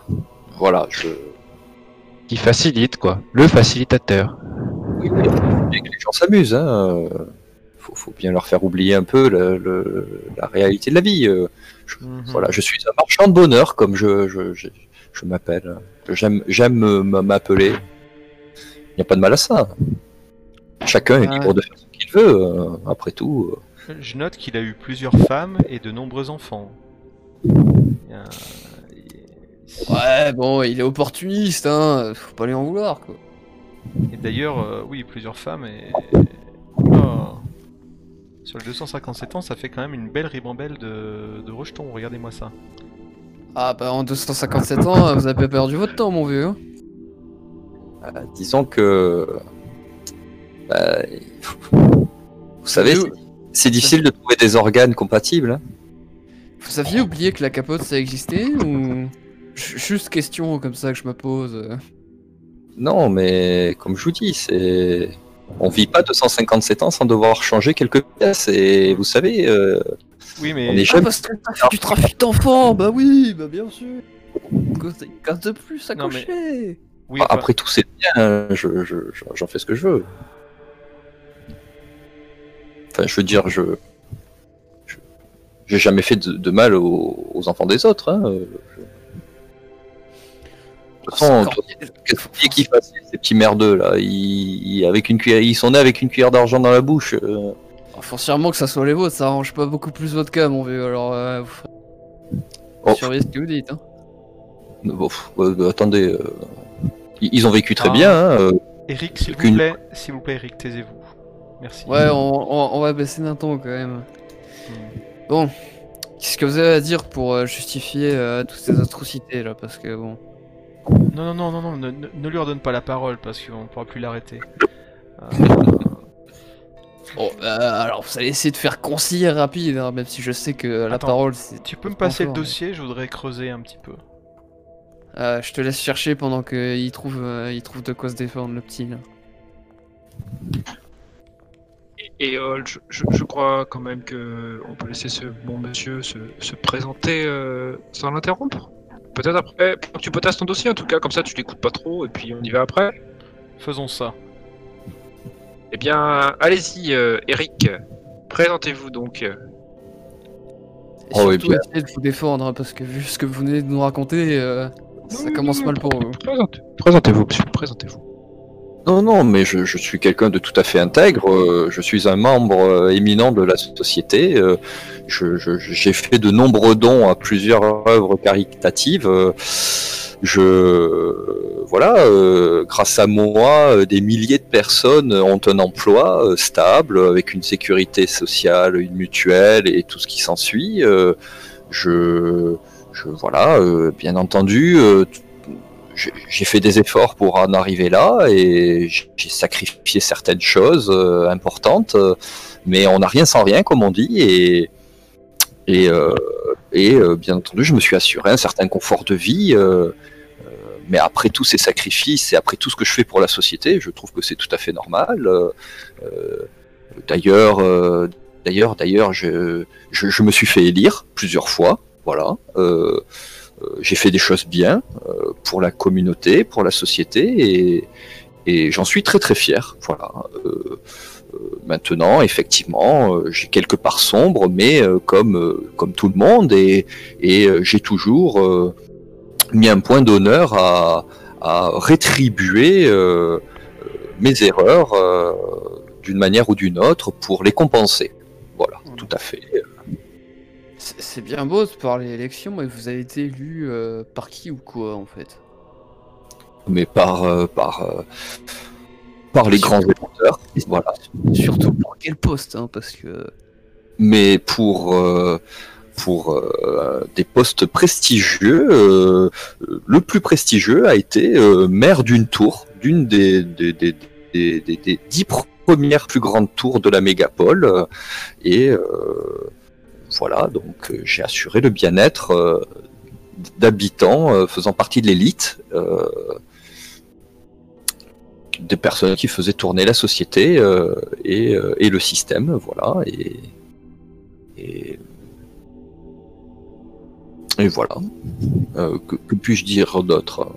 Speaker 2: Voilà, je.
Speaker 3: Qui facilite, quoi. Le facilitateur.
Speaker 2: Oui, que les gens s'amusent. Hein. euh, Faut, faut bien leur faire oublier un peu le- le- la réalité de la vie. euh.
Speaker 1: Mhm.
Speaker 2: Voilà, je suis un marchand de bonheur, comme je, je, je, je m'appelle. J'aime, m- m'appeler. Il n'y a pas de mal à ça. Chacun est
Speaker 4: Ouais.
Speaker 2: libre de faire ce qu'il veut. euh, Après tout, euh.
Speaker 1: Je note qu'il a eu plusieurs femmes et de nombreux enfants.
Speaker 4: Ouais, bon, il est opportuniste, hein. Faut pas lui en vouloir, quoi.
Speaker 1: Et d'ailleurs, euh, oui, plusieurs femmes et... Oula. Sur les 257 ans, ça fait quand même une belle ribambelle de, de rejetons, regardez-moi ça.
Speaker 4: Ah bah en 257 ans, vous avez pas perdu votre temps, mon vieux. hein.
Speaker 2: Euh, disons que. bah, vous savez, c'est- difficile de trouver des organes compatibles. hein.
Speaker 4: Vous aviez oublié que la capote ça existait ou? Juste question comme ça que je me pose.
Speaker 2: Non, mais comme je vous dis, c'est. On vit pas 257 ans sans devoir changer quelques pièces. Et vous savez, euh,
Speaker 1: Oui,
Speaker 2: on
Speaker 1: mais
Speaker 2: est
Speaker 4: Ah parce que t'as fait du trafic d'enfants, bah oui, bah bien sûr. Case de plus à
Speaker 1: Non, mais-
Speaker 4: cocher.
Speaker 1: oui, enfin,
Speaker 2: Après tout, c'est bien. hein, je- je- je- J'en fais ce que je veux. Enfin, je veux dire, je. je- J'ai jamais fait de, de mal aux, aux enfants des autres. Hein. Façon, voulez qu'ils fassent, ces petits merdeux là ils, avec une cuillère, ils sont nés avec une cuillère d'argent dans la bouche. euh.
Speaker 4: Foncièrement que ça soit les vôtres, ça arrange pas beaucoup plus votre cas, mon vieux. Alors, euh, vous ferez-
Speaker 2: Oh.
Speaker 4: surveillez ce que vous dites. Hein.
Speaker 2: Bon, pff, euh, euh, attendez, euh, ils ils ont vécu très
Speaker 1: Ah.
Speaker 2: bien. hein, euh.
Speaker 1: Eric, s'il vous plaît, s'il vous plaît, Eric, taisez-vous. Merci.
Speaker 4: Ouais, on, on- on va baisser d'un ton quand même. Bon, qu'est-ce que vous avez à dire pour euh, justifier euh, toutes ces atrocités là Parce que bon.
Speaker 1: Non, non, non, non, non, ne, ne- ne lui redonne pas la parole parce qu'on pourra plus l'arrêter. Euh,
Speaker 4: Bon, euh, alors vous allez essayer de faire concis et rapide, hein, même si je sais que la
Speaker 1: Attends,
Speaker 4: parole c'est.
Speaker 1: tu peux me
Speaker 4: Pas
Speaker 1: passer le
Speaker 4: mais-
Speaker 1: dossier, je voudrais creuser un petit peu.
Speaker 4: Euh, je te laisse chercher pendant qu'il trouve, euh, il trouve de quoi se défendre, le petit là.
Speaker 3: Et, et, euh, je, je- je crois quand même que on peut laisser ce bon monsieur se, se présenter euh, sans l'interrompre. Peut-être après, que tu potasses ton dossier en tout cas, comme ça tu l'écoutes pas trop et puis on y va après.
Speaker 1: Faisons ça.
Speaker 3: Eh bien, allez-y, euh, Eric, présentez-vous donc.
Speaker 4: Et
Speaker 2: Oh, oui,
Speaker 4: surtout
Speaker 2: bien.
Speaker 4: essayez de vous défendre, hein, parce que vu ce que vous venez de nous raconter, euh, ça commence mal pour vous.
Speaker 3: Présentez- Présentez-vous, monsieur, présentez-vous.
Speaker 2: Non, non, mais je, suis quelqu'un de tout à fait intègre. euh, Je suis un membre euh, éminent de la société. euh, J'ai fait de nombreux dons à plusieurs œuvres caritatives. Je, voilà, grâce à moi, des milliers de personnes ont un emploi stable, avec une sécurité sociale, une mutuelle et tout ce qui s'ensuit. Je, je, voilà, bien entendu. J'ai fait des efforts pour en arriver là et j'ai sacrifié certaines choses euh, importantes, euh, mais on n'a rien sans rien, comme on dit, et, euh, bien entendu, je me suis assuré un certain confort de vie. mais après tous ces sacrifices et après tout ce que je fais pour la société, je trouve que c'est tout à fait normal. d'ailleurs, d'ailleurs, d'ailleurs, je, je, me suis fait élire plusieurs fois. Voilà. j'ai fait des choses bien pour la communauté, pour la société, et, et j'en suis très très fier. Voilà. Euh, euh, maintenant, effectivement, euh, j'ai quelques parts sombres, mais comme comme tout le monde, et, et j'ai toujours mis un point d'honneur à, à rétribuer mes erreurs d'une manière ou d'une autre pour les compenser. Voilà, tout à fait.
Speaker 4: C'est bien beau de parler élection, mais vous avez été élu euh, par qui ou quoi en fait?
Speaker 2: Mais par, euh, par, euh, par les grands électeurs, voilà.
Speaker 4: Surtout pour quel poste, hein, parce que.
Speaker 2: mais pour pour des postes prestigieux, le plus prestigieux a été maire d'une tour, d'une des, des, des, des, des- dix premières plus grandes tours de la mégapole, et voilà, donc euh, j'ai assuré le bien-être euh, d'habitants euh, faisant partie de l'élite. des personnes qui faisaient tourner la société et, le système, voilà, et, voilà. Que puis-je dire d'autre?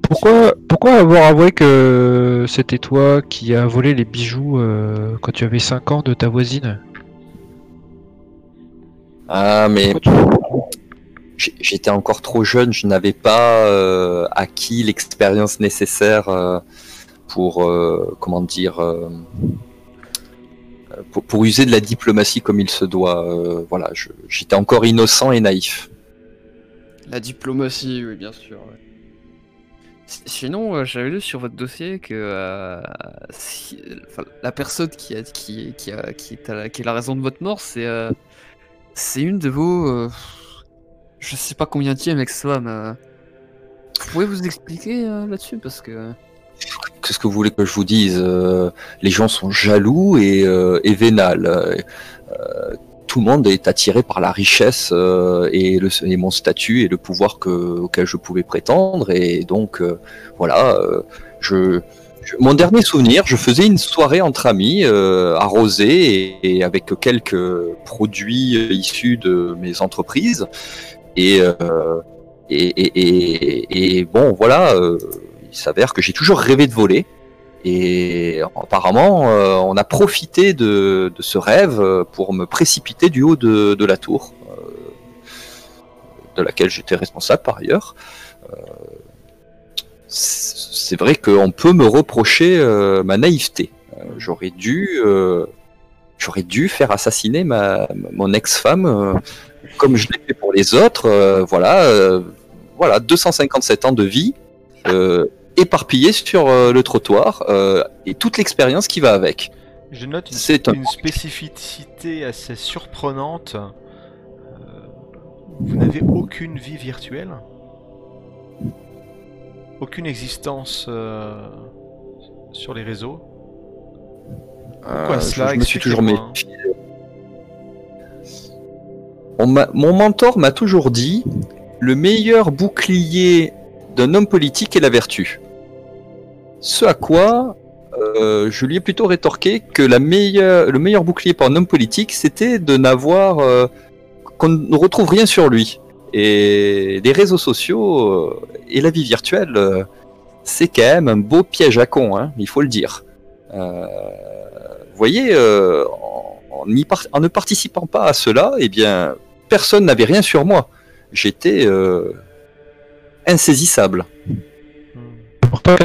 Speaker 3: Pourquoi, avoir avoué que c'était toi qui as volé les bijoux quand tu avais 5 ans de ta voisine?
Speaker 2: Ah, mais j'étais encore trop jeune, je n'avais pas euh, acquis l'expérience nécessaire euh, pour, euh, comment dire, euh, pour, pour user de la diplomatie comme il se doit. euh, voilà, j'étais encore innocent et naïf.
Speaker 4: La diplomatie, oui, bien sûr. ouais. Sinon, euh, j'avais lu sur votre dossier que euh, si- enfin, la personne qui, a, qui, qui, a, qui, est à la, qui est la raison de votre mort, c'est euh, c'est une de vos. euh, je sais pas combien de ex-femme. euh. Vous pouvez vous expliquer euh, là-dessus Parce que.
Speaker 2: Qu'est-ce que vous voulez que je vous dise Les gens sont jaloux et, et vénales. Tout le monde est attiré par la richesse et, mon statut et le pouvoir que, auquel je pouvais prétendre. Et donc, voilà, je- mon dernier souvenir, je faisais une soirée entre amis, euh, arrosée et, et avec quelques produits euh, issus de mes entreprises. Et, euh, et, et, bon, voilà, euh, il s'avère que j'ai toujours rêvé de voler. Et apparemment, euh, on a profité de, de ce rêve euh, pour me précipiter du haut de, de la tour, de laquelle j'étais responsable par ailleurs. C'est vrai qu'on peut me reprocher euh, ma naïveté. Euh, j'aurais dû, euh, j'aurais dû faire assassiner ma, mon ex-femme comme je l'ai fait pour les autres. voilà, voilà, 257 ans de vie. éparpillé sur le trottoir et toute l'expérience qui va avec.
Speaker 1: Je note une,
Speaker 2: C'est un-
Speaker 1: une spécificité assez surprenante. Vous n'avez aucune vie virtuelle? Aucune existence euh, sur les réseaux Pourquoi
Speaker 2: Euh,
Speaker 1: cela
Speaker 2: je, je me suis toujours méfié. Mon mentor m'a toujours dit le meilleur bouclier d'un homme politique est la vertu. Ce à quoi euh, je lui ai plutôt rétorqué que la meilleure, le meilleur bouclier pour un homme politique, c'était de n'avoir euh, qu'on ne retrouve rien sur lui. Et les réseaux sociaux et la vie virtuelle, euh, c'est quand même un beau piège à con, hein, il faut le dire. Euh, vous voyez, euh, en, en y par- en ne participant pas à cela, eh bien, personne n'avait rien sur moi. J'étais euh, insaisissable.
Speaker 1: Hmm.
Speaker 3: Pourtant,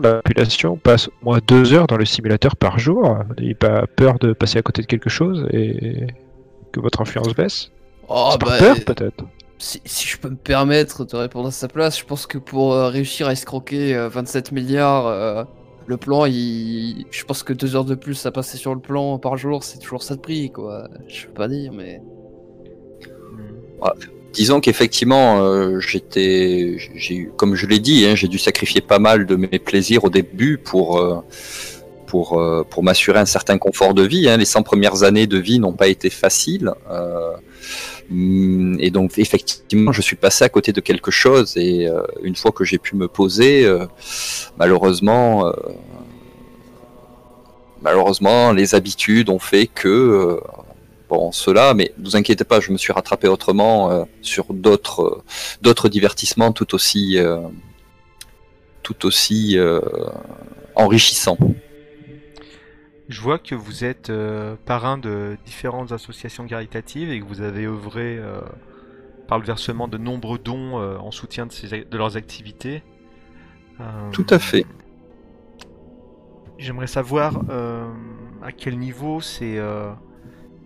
Speaker 3: la population passe au moins deux heures dans le simulateur par jour. Vous n'avez pas peur de passer à côté de quelque chose et que votre influence baisse?
Speaker 4: Oh,
Speaker 3: C'est par
Speaker 4: bah,
Speaker 3: peur peut-être?
Speaker 4: Si, je peux me permettre de répondre à sa place, je pense que pour euh, réussir à escroquer euh, 27 milliards, euh, le plan, il... je pense que deux heures de plus à passer sur le plan par jour, c'est toujours ça de prix, quoi. Je peux pas dire, mais.
Speaker 1: Hmm.
Speaker 2: Disons qu'effectivement, euh, j'étais, j'ai comme je l'ai dit, hein, j'ai dû sacrifier pas mal de mes plaisirs au début pour euh, pour euh, pour m'assurer un certain confort de vie. hein. Les 100 premières années de vie n'ont pas été faciles. euh, et donc effectivement, je suis passé à côté de quelque chose. Et euh, une fois que j'ai pu me poser, euh, malheureusement, euh, malheureusement, les habitudes ont fait que bon, cela, mais ne vous inquiétez pas, je me suis rattrapé autrement sur d'autres d'autres divertissements tout aussi tout aussi enrichissants.
Speaker 1: Je vois que vous êtes euh, parrain de différentes associations caritatives et que vous avez œuvré euh, par le versement de nombreux dons euh, en soutien de, ces leurs activités.
Speaker 2: Tout à fait.
Speaker 1: J'aimerais savoir à quel niveau c'est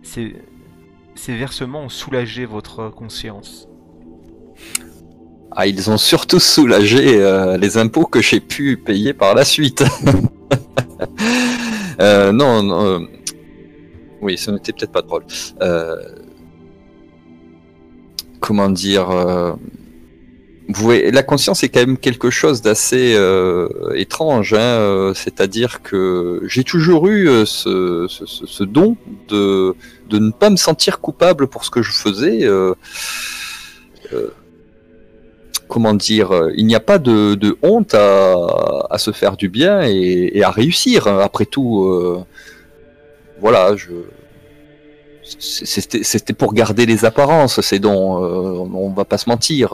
Speaker 1: ces versements ont soulagé votre conscience
Speaker 2: Ah, ils ont surtout soulagé euh, les impôts que j'ai pu payer par la suite. [laughs] Euh, non, non, euh, oui, ce n'était peut-être pas drôle. Euh, comment dire euh, vous voyez, la conscience est quand même quelque chose d'assez étrange. Hein, C'est-à-dire que j'ai toujours eu ce- ce don de, de ne pas me sentir coupable pour ce que je faisais. Comment dire, euh, il n'y a pas de, honte à, se faire du bien et, à réussir. Après tout, euh, voilà, c'est- C'était pour garder les apparences, ces dons. euh, on va pas se mentir.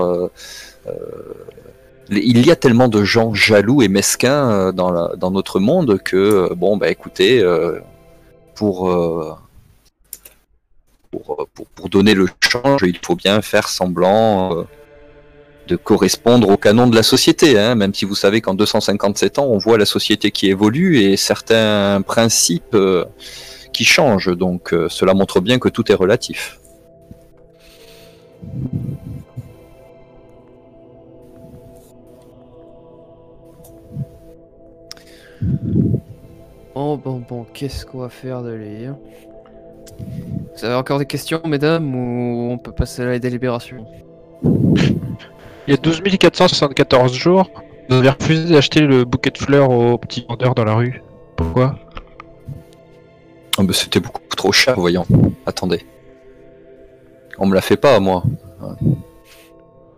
Speaker 2: il y a tellement de gens jaloux et mesquins dans, notre monde que, bon, bah écoutez, pour, donner le change, il faut bien faire semblant de correspondre au canon de la société, hein, même si vous savez qu'en 257 ans, on voit la société qui évolue et certains principes euh, qui changent. Donc euh, cela montre bien que tout est relatif.
Speaker 4: Oh bon bon, qu'est-ce qu'on va faire de lire Vous avez encore des questions, mesdames, ou on peut passer à la délibération?
Speaker 3: Il y a 12 474 jours, vous avez refusé d'acheter le bouquet de fleurs au petit vendeur dans la rue. Pourquoi?
Speaker 2: Ah, mais C'était beaucoup trop cher, voyons. Attendez. On me la fait pas, moi.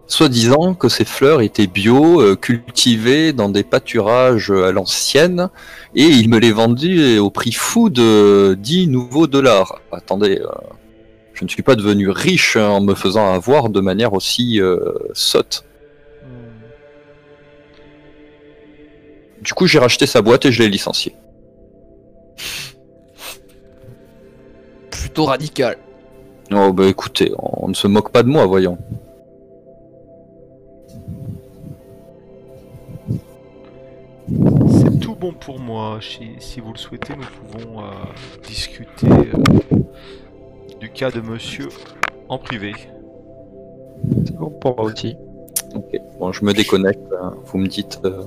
Speaker 2: Soit disant que ces fleurs étaient bio, euh, cultivées dans des pâturages à l'ancienne, et il me les vendait au prix fou de 10 nouveaux dollars. Attendez, euh, je ne suis pas devenu riche en me faisant avoir de manière aussi euh, sotte. Du coup, j'ai racheté sa boîte et je l'ai licencié.
Speaker 4: Plutôt radical.
Speaker 2: Oh bah écoutez, on ne se moque pas de moi, voyons.
Speaker 1: C'est tout bon pour moi. Si, si vous le souhaitez, nous pouvons euh, discuter euh, cas de monsieur en privé.
Speaker 3: C'est bon pour moi aussi.
Speaker 2: Ok, bon, je me déconnecte. hein. Vous me dites, euh,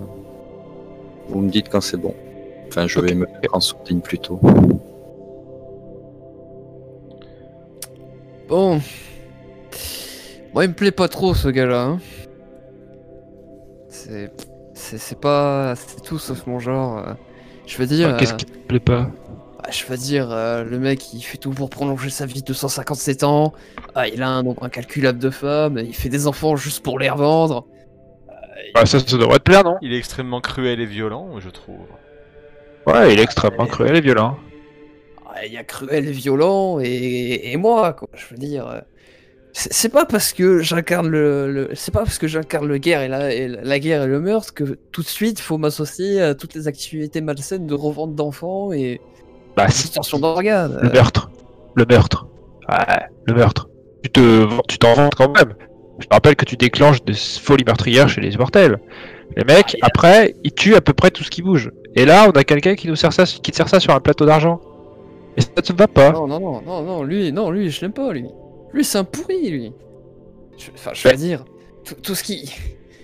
Speaker 2: vous me dites quand c'est bon. Enfin, je vais me mettre en sourdine plutôt.
Speaker 4: Bon. Moi, il me plaît pas trop ce gars-là. hein. C'est. C'est c'est pas. C'est tout sauf mon genre. euh. Je veux dire.
Speaker 3: Ah, Qu'est-ce
Speaker 4: euh,
Speaker 3: qui te plaît pas?
Speaker 4: bah, je veux dire, euh, le mec il fait tout pour prolonger sa vie de 257 ans. Ah, il a un nombre incalculable de femmes. Il fait des enfants juste pour les revendre.
Speaker 3: Bah ça, ça devrait te plaire, non
Speaker 1: Il est extrêmement cruel et violent, je trouve.
Speaker 3: Ouais, il est extrêmement cruel et violent.
Speaker 4: Ah, Il y a cruel et violent et, et moi, quoi. Je veux dire. euh, C'est c'est pas parce que j'incarne le, le- c'est pas parce que j'incarne le guerre et la, et la guerre et le meurtre que tout de suite faut m'associer à toutes les activités malsaines de revente d'enfants et
Speaker 3: Bah si,
Speaker 4: d'extorsion d'organes.
Speaker 3: le meurtre. Le meurtre. Ouais, le meurtre. Tu te, tu t'en vantes quand même. Je te rappelle que tu déclenches des folies meurtrières chez les immortels. Les mecs, après, ils tuent à peu près tout ce qui bouge. Et là, on a quelqu'un qui nous sert ça, qui te sert ça sur un plateau d'argent. Et ça te va pas.
Speaker 4: Non, non, non, non, non, lui, non, lui, je l'aime pas, lui. Lui, c'est un pourri, lui. Je- Enfin, je veux dire, tout, ce qui.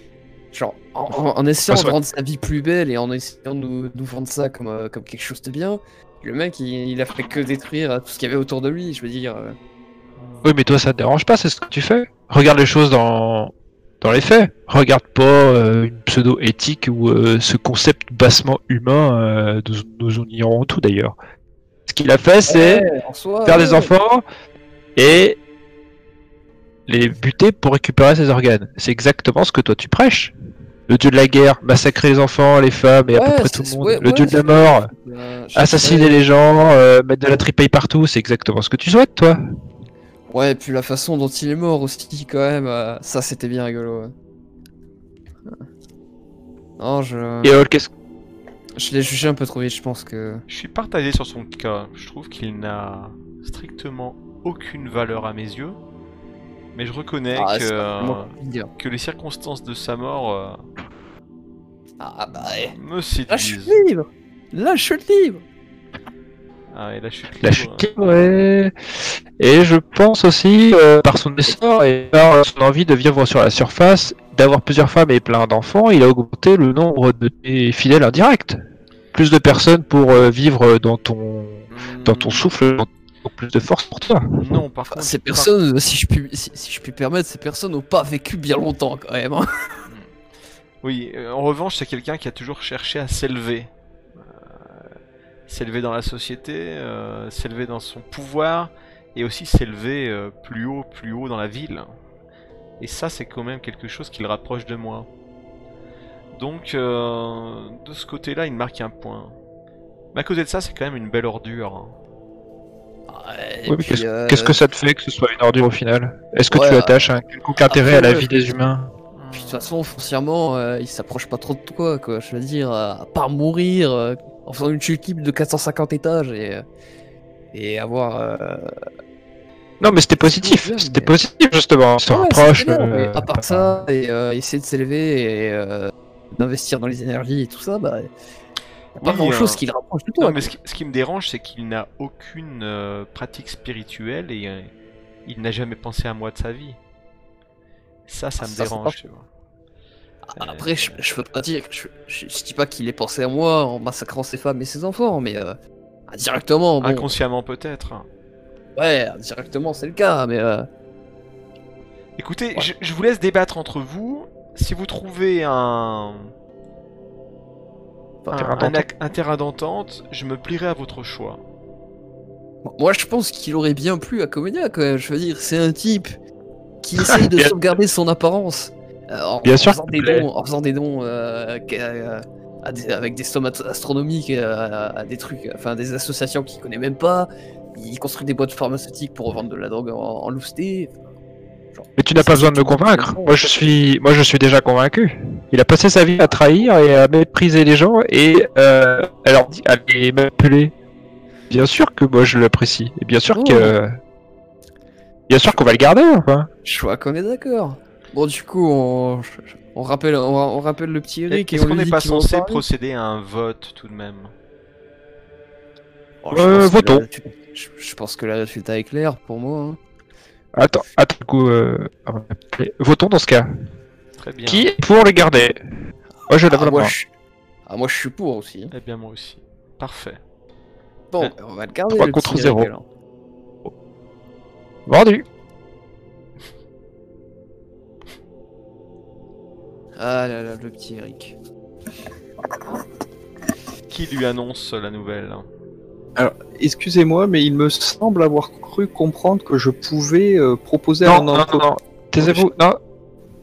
Speaker 4: [laughs] Genre, en, en- en essayant de rendre sa vie plus belle et en essayant de nous, nous vendre ça comme, euh, comme quelque chose de bien, le mec, il, il a fait que détruire tout ce qu'il y avait autour de lui, je veux dire. euh.
Speaker 3: Oui, mais toi, ça te dérange pas, c'est ce que tu fais. Regarde les choses dans, dans les faits. Regarde pas euh, une pseudo-éthique ou euh, ce concept bassement humain, euh, nous, nous en ignorons tout d'ailleurs. Ce qu'il a fait, c'est
Speaker 4: Ouais, en soi,
Speaker 3: faire des enfants et les buter pour récupérer ses organes. C'est exactement ce que toi tu prêches. Le dieu de la guerre, massacrer les enfants, les femmes et à peu près tout le monde.
Speaker 4: ouais,
Speaker 3: le
Speaker 4: ouais,
Speaker 3: dieu de la mort,
Speaker 4: Euh,
Speaker 3: assassiner les gens, euh, mettre de la tripaille partout, c'est exactement ce que tu souhaites, toi.
Speaker 4: Ouais, et puis la façon dont il est mort aussi, quand même, euh, ça c'était bien rigolo. ouais. Non, je.
Speaker 3: Et euh, qu'est-ce
Speaker 4: Je l'ai jugé un peu trop vite, je pense que.
Speaker 1: Je suis partagé sur son cas. Je trouve qu'il n'a strictement aucune valeur à mes yeux. Mais je reconnais
Speaker 4: Ah,
Speaker 1: que, euh, que les circonstances de sa mort euh,
Speaker 4: Ah bah ouais.
Speaker 1: me
Speaker 4: Là, je suis
Speaker 1: séduisent.
Speaker 4: libre Là, je suis libre
Speaker 1: Ah, et la chute
Speaker 3: La
Speaker 1: libre,
Speaker 3: chute libre, ouais. Et je pense aussi, euh, par son essor et par son envie de vivre sur la surface, d'avoir plusieurs femmes et plein d'enfants, il a augmenté le nombre de tes fidèles indirects. Plus de personnes pour euh, vivre dans ton,
Speaker 1: euh,
Speaker 3: dans ton souffle, plus de force pour toi.
Speaker 1: Non, par
Speaker 4: Enfin,
Speaker 1: contre.
Speaker 4: ces
Speaker 1: par-
Speaker 4: personnes, si je puis, si, si je puis permettre, ces personnes n'ont pas vécu bien longtemps quand même. hein.
Speaker 1: Oui, euh, en revanche, c'est quelqu'un qui a toujours cherché à s'élever. Euh, s'élever dans la société, euh, s'élever dans son pouvoir, et aussi s'élever euh, plus haut, plus haut dans la ville. Et ça, c'est quand même quelque chose qui le rapproche de moi. Donc, euh, de ce côté-là, il marque un point. Mais à côté de ça, c'est quand même une belle ordure. hein.
Speaker 3: Oui, qu'est-ce
Speaker 4: euh,
Speaker 3: qu'est-ce que ça te fait que ce soit une ordure au final Est-ce que
Speaker 4: Ouais,
Speaker 3: tu
Speaker 4: euh,
Speaker 3: attaches un quelconque intérêt à la
Speaker 4: après,
Speaker 3: vie des humains
Speaker 4: puis, de toute façon, foncièrement, euh, il s'approche pas trop de toi, quoi. Je veux dire, euh, à part mourir euh, en faisant une chute libre de 450 étages et, euh, et avoir. euh,
Speaker 3: Non, mais c'était positif. C'était
Speaker 4: mais-
Speaker 3: positif justement. On se
Speaker 4: ouais,
Speaker 3: rapproche.
Speaker 4: c'est bien, mais
Speaker 3: euh,
Speaker 4: à part ça, et euh, essayer de s'élever et euh, d'investir dans les énergies et tout ça, bah. Y a pas
Speaker 1: Oui,
Speaker 4: grand chose
Speaker 1: euh,
Speaker 4: qui le rapproche de toi.
Speaker 1: Non, mais ce qui, ce qui me dérange, c'est qu'il n'a aucune euh, pratique spirituelle et euh, il n'a jamais pensé à moi de sa vie. Ça, ça
Speaker 4: Ah,
Speaker 1: me
Speaker 4: ça,
Speaker 1: dérange,
Speaker 4: pas-
Speaker 1: tu vois.
Speaker 4: Après, je, je peux pas dire, je, je, je dis pas qu'il ait pensé à moi en massacrant ses femmes et ses enfants, mais euh, indirectement, bon,
Speaker 1: Inconsciemment, peut-être.
Speaker 4: ouais, indirectement c'est le cas, mais euh,
Speaker 1: Écoutez,
Speaker 4: Ouais.
Speaker 1: je, je vous laisse débattre entre vous. Si vous trouvez un,
Speaker 4: enfin,
Speaker 1: un,
Speaker 3: terrain
Speaker 1: un un terrain d'entente, je me plierai à votre choix.
Speaker 4: moi je pense qu'il aurait bien plu à Comédia quand même. Je veux dire, c'est un type qui [laughs] essaye de sauvegarder son apparence euh, en,
Speaker 3: Bien
Speaker 4: en
Speaker 3: sûr
Speaker 4: faisant des dons, en faisant des dons euh, euh, à des- avec des sommes astronomiques euh, à, à des trucs, enfin des associations qu'il connaît même pas. Il construit des boîtes pharmaceutiques pour revendre de la drogue en, en lousté.
Speaker 3: Mais tu n'as pas besoin de me convaincre. Moi, je suis, moi, je suis déjà convaincu. Il a passé sa vie à trahir et à mépriser les gens et euh, à, leur à les manipuler. Bien sûr que moi, je l'apprécie. Et bien sûr
Speaker 4: Oh.
Speaker 3: que, bien sûr qu'on va le garder. Enfin.
Speaker 4: Je crois qu'on est d'accord. Bon, du coup, on, on rappelle, on, on rappelle le petit Eric et
Speaker 1: Est-ce
Speaker 4: on
Speaker 1: qu'on
Speaker 4: lui
Speaker 1: n'est
Speaker 4: dit
Speaker 1: pas censé procéder à un vote tout de même?
Speaker 4: Oh, je
Speaker 3: Euh,
Speaker 4: pense que
Speaker 3: votons.
Speaker 4: la- Je, je pense que le résultat est clair pour moi. hein.
Speaker 3: Attends, attends, du coup, euh, votons dans ce cas.
Speaker 1: Très bien.
Speaker 3: Qui est pour les garder? Moi, je lève
Speaker 4: Ah,
Speaker 3: la
Speaker 4: moi,
Speaker 3: main.
Speaker 4: je... ah, moi, je suis pour aussi.
Speaker 1: Eh bien, moi aussi. Parfait.
Speaker 4: Bon, ben, on va le garder.
Speaker 3: trois
Speaker 4: le
Speaker 3: contre
Speaker 4: petit
Speaker 3: zéro.
Speaker 4: Eric, alors.
Speaker 3: Vendu.
Speaker 4: Ah là là, le petit Eric.
Speaker 1: Qui lui annonce la nouvelle
Speaker 2: Excusez-moi, mais il me semble avoir cru comprendre que je pouvais euh, proposer à
Speaker 3: Non,
Speaker 2: un
Speaker 3: non, non, non. Taisez-vous. Non.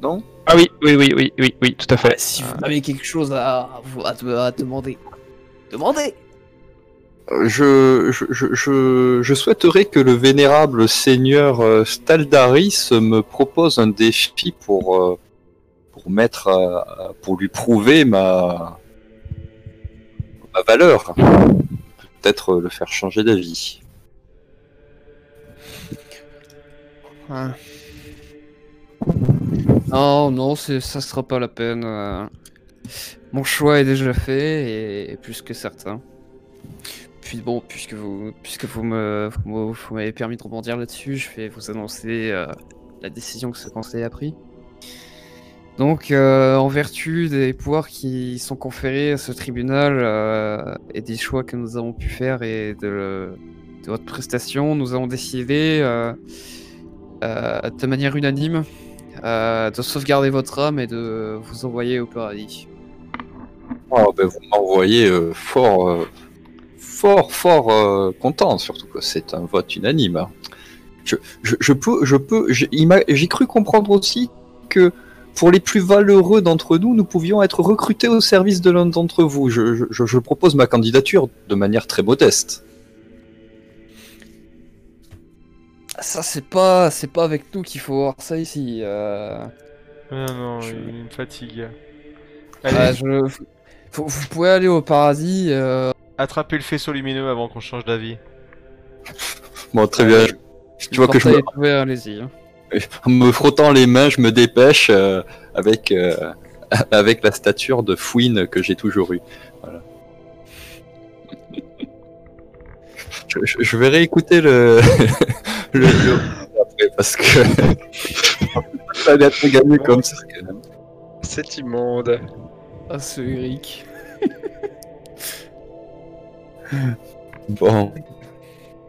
Speaker 2: Non?
Speaker 3: Ah oui, oui, oui, oui, oui, oui, tout à
Speaker 4: Ah,
Speaker 3: fait.
Speaker 4: si vous avez quelque chose à, à, vous- à, te- à demander, demandez
Speaker 2: Je, je, je, je, je souhaiterais que le vénérable seigneur euh, Staldaris me propose un défi pour, euh, pour mettre, pour lui prouver ma, ma valeur. Peut-être le faire changer d'avis.
Speaker 4: Non, non, ça sera pas la peine. euh. Mon choix est déjà fait et plus que certain. Puis bon, puisque vous, puisque vous me, m'avez permis de rebondir là-dessus, je vais vous annoncer euh, la décision que ce conseil a pris. Donc, euh, en vertu des pouvoirs qui sont conférés à ce tribunal euh, et des choix que nous avons pu faire et de, votre prestation, nous avons décidé euh, de manière unanime de sauvegarder votre âme et de vous envoyer au paradis.
Speaker 2: Oh, vous m'envoyez fort, fort, fort content, surtout que c'est un vote unanime. hein. Je, peux, je peux, j'ai cru comprendre aussi que pour les plus valeureux d'entre nous, nous pouvions être recrutés au service de l'un d'entre vous. Je, je- je, je propose ma candidature de manière très modeste.
Speaker 4: Ça, c'est pas, c'est pas avec nous qu'il faut voir ça ici. euh.
Speaker 1: Non, non,
Speaker 4: Je-
Speaker 1: il me fatigue.
Speaker 4: Ah, je... Vous pouvez aller au paradis. euh,
Speaker 1: attrapez le faisceau lumineux avant qu'on change d'avis.
Speaker 2: Bon, très bien. tu vois que je me,
Speaker 4: portail est ouvert, allez-y.
Speaker 2: En me frottant les mains, je me dépêche euh, avec, euh, [laughs] avec la stature de fouine que j'ai toujours eue. Voilà. je, je- je vais réécouter le, [laughs] le, le- [laughs] après parce que ça allait être gagné comme ça. quand même.
Speaker 3: C'est immonde.
Speaker 4: Ah, ce Eric.
Speaker 2: Bon,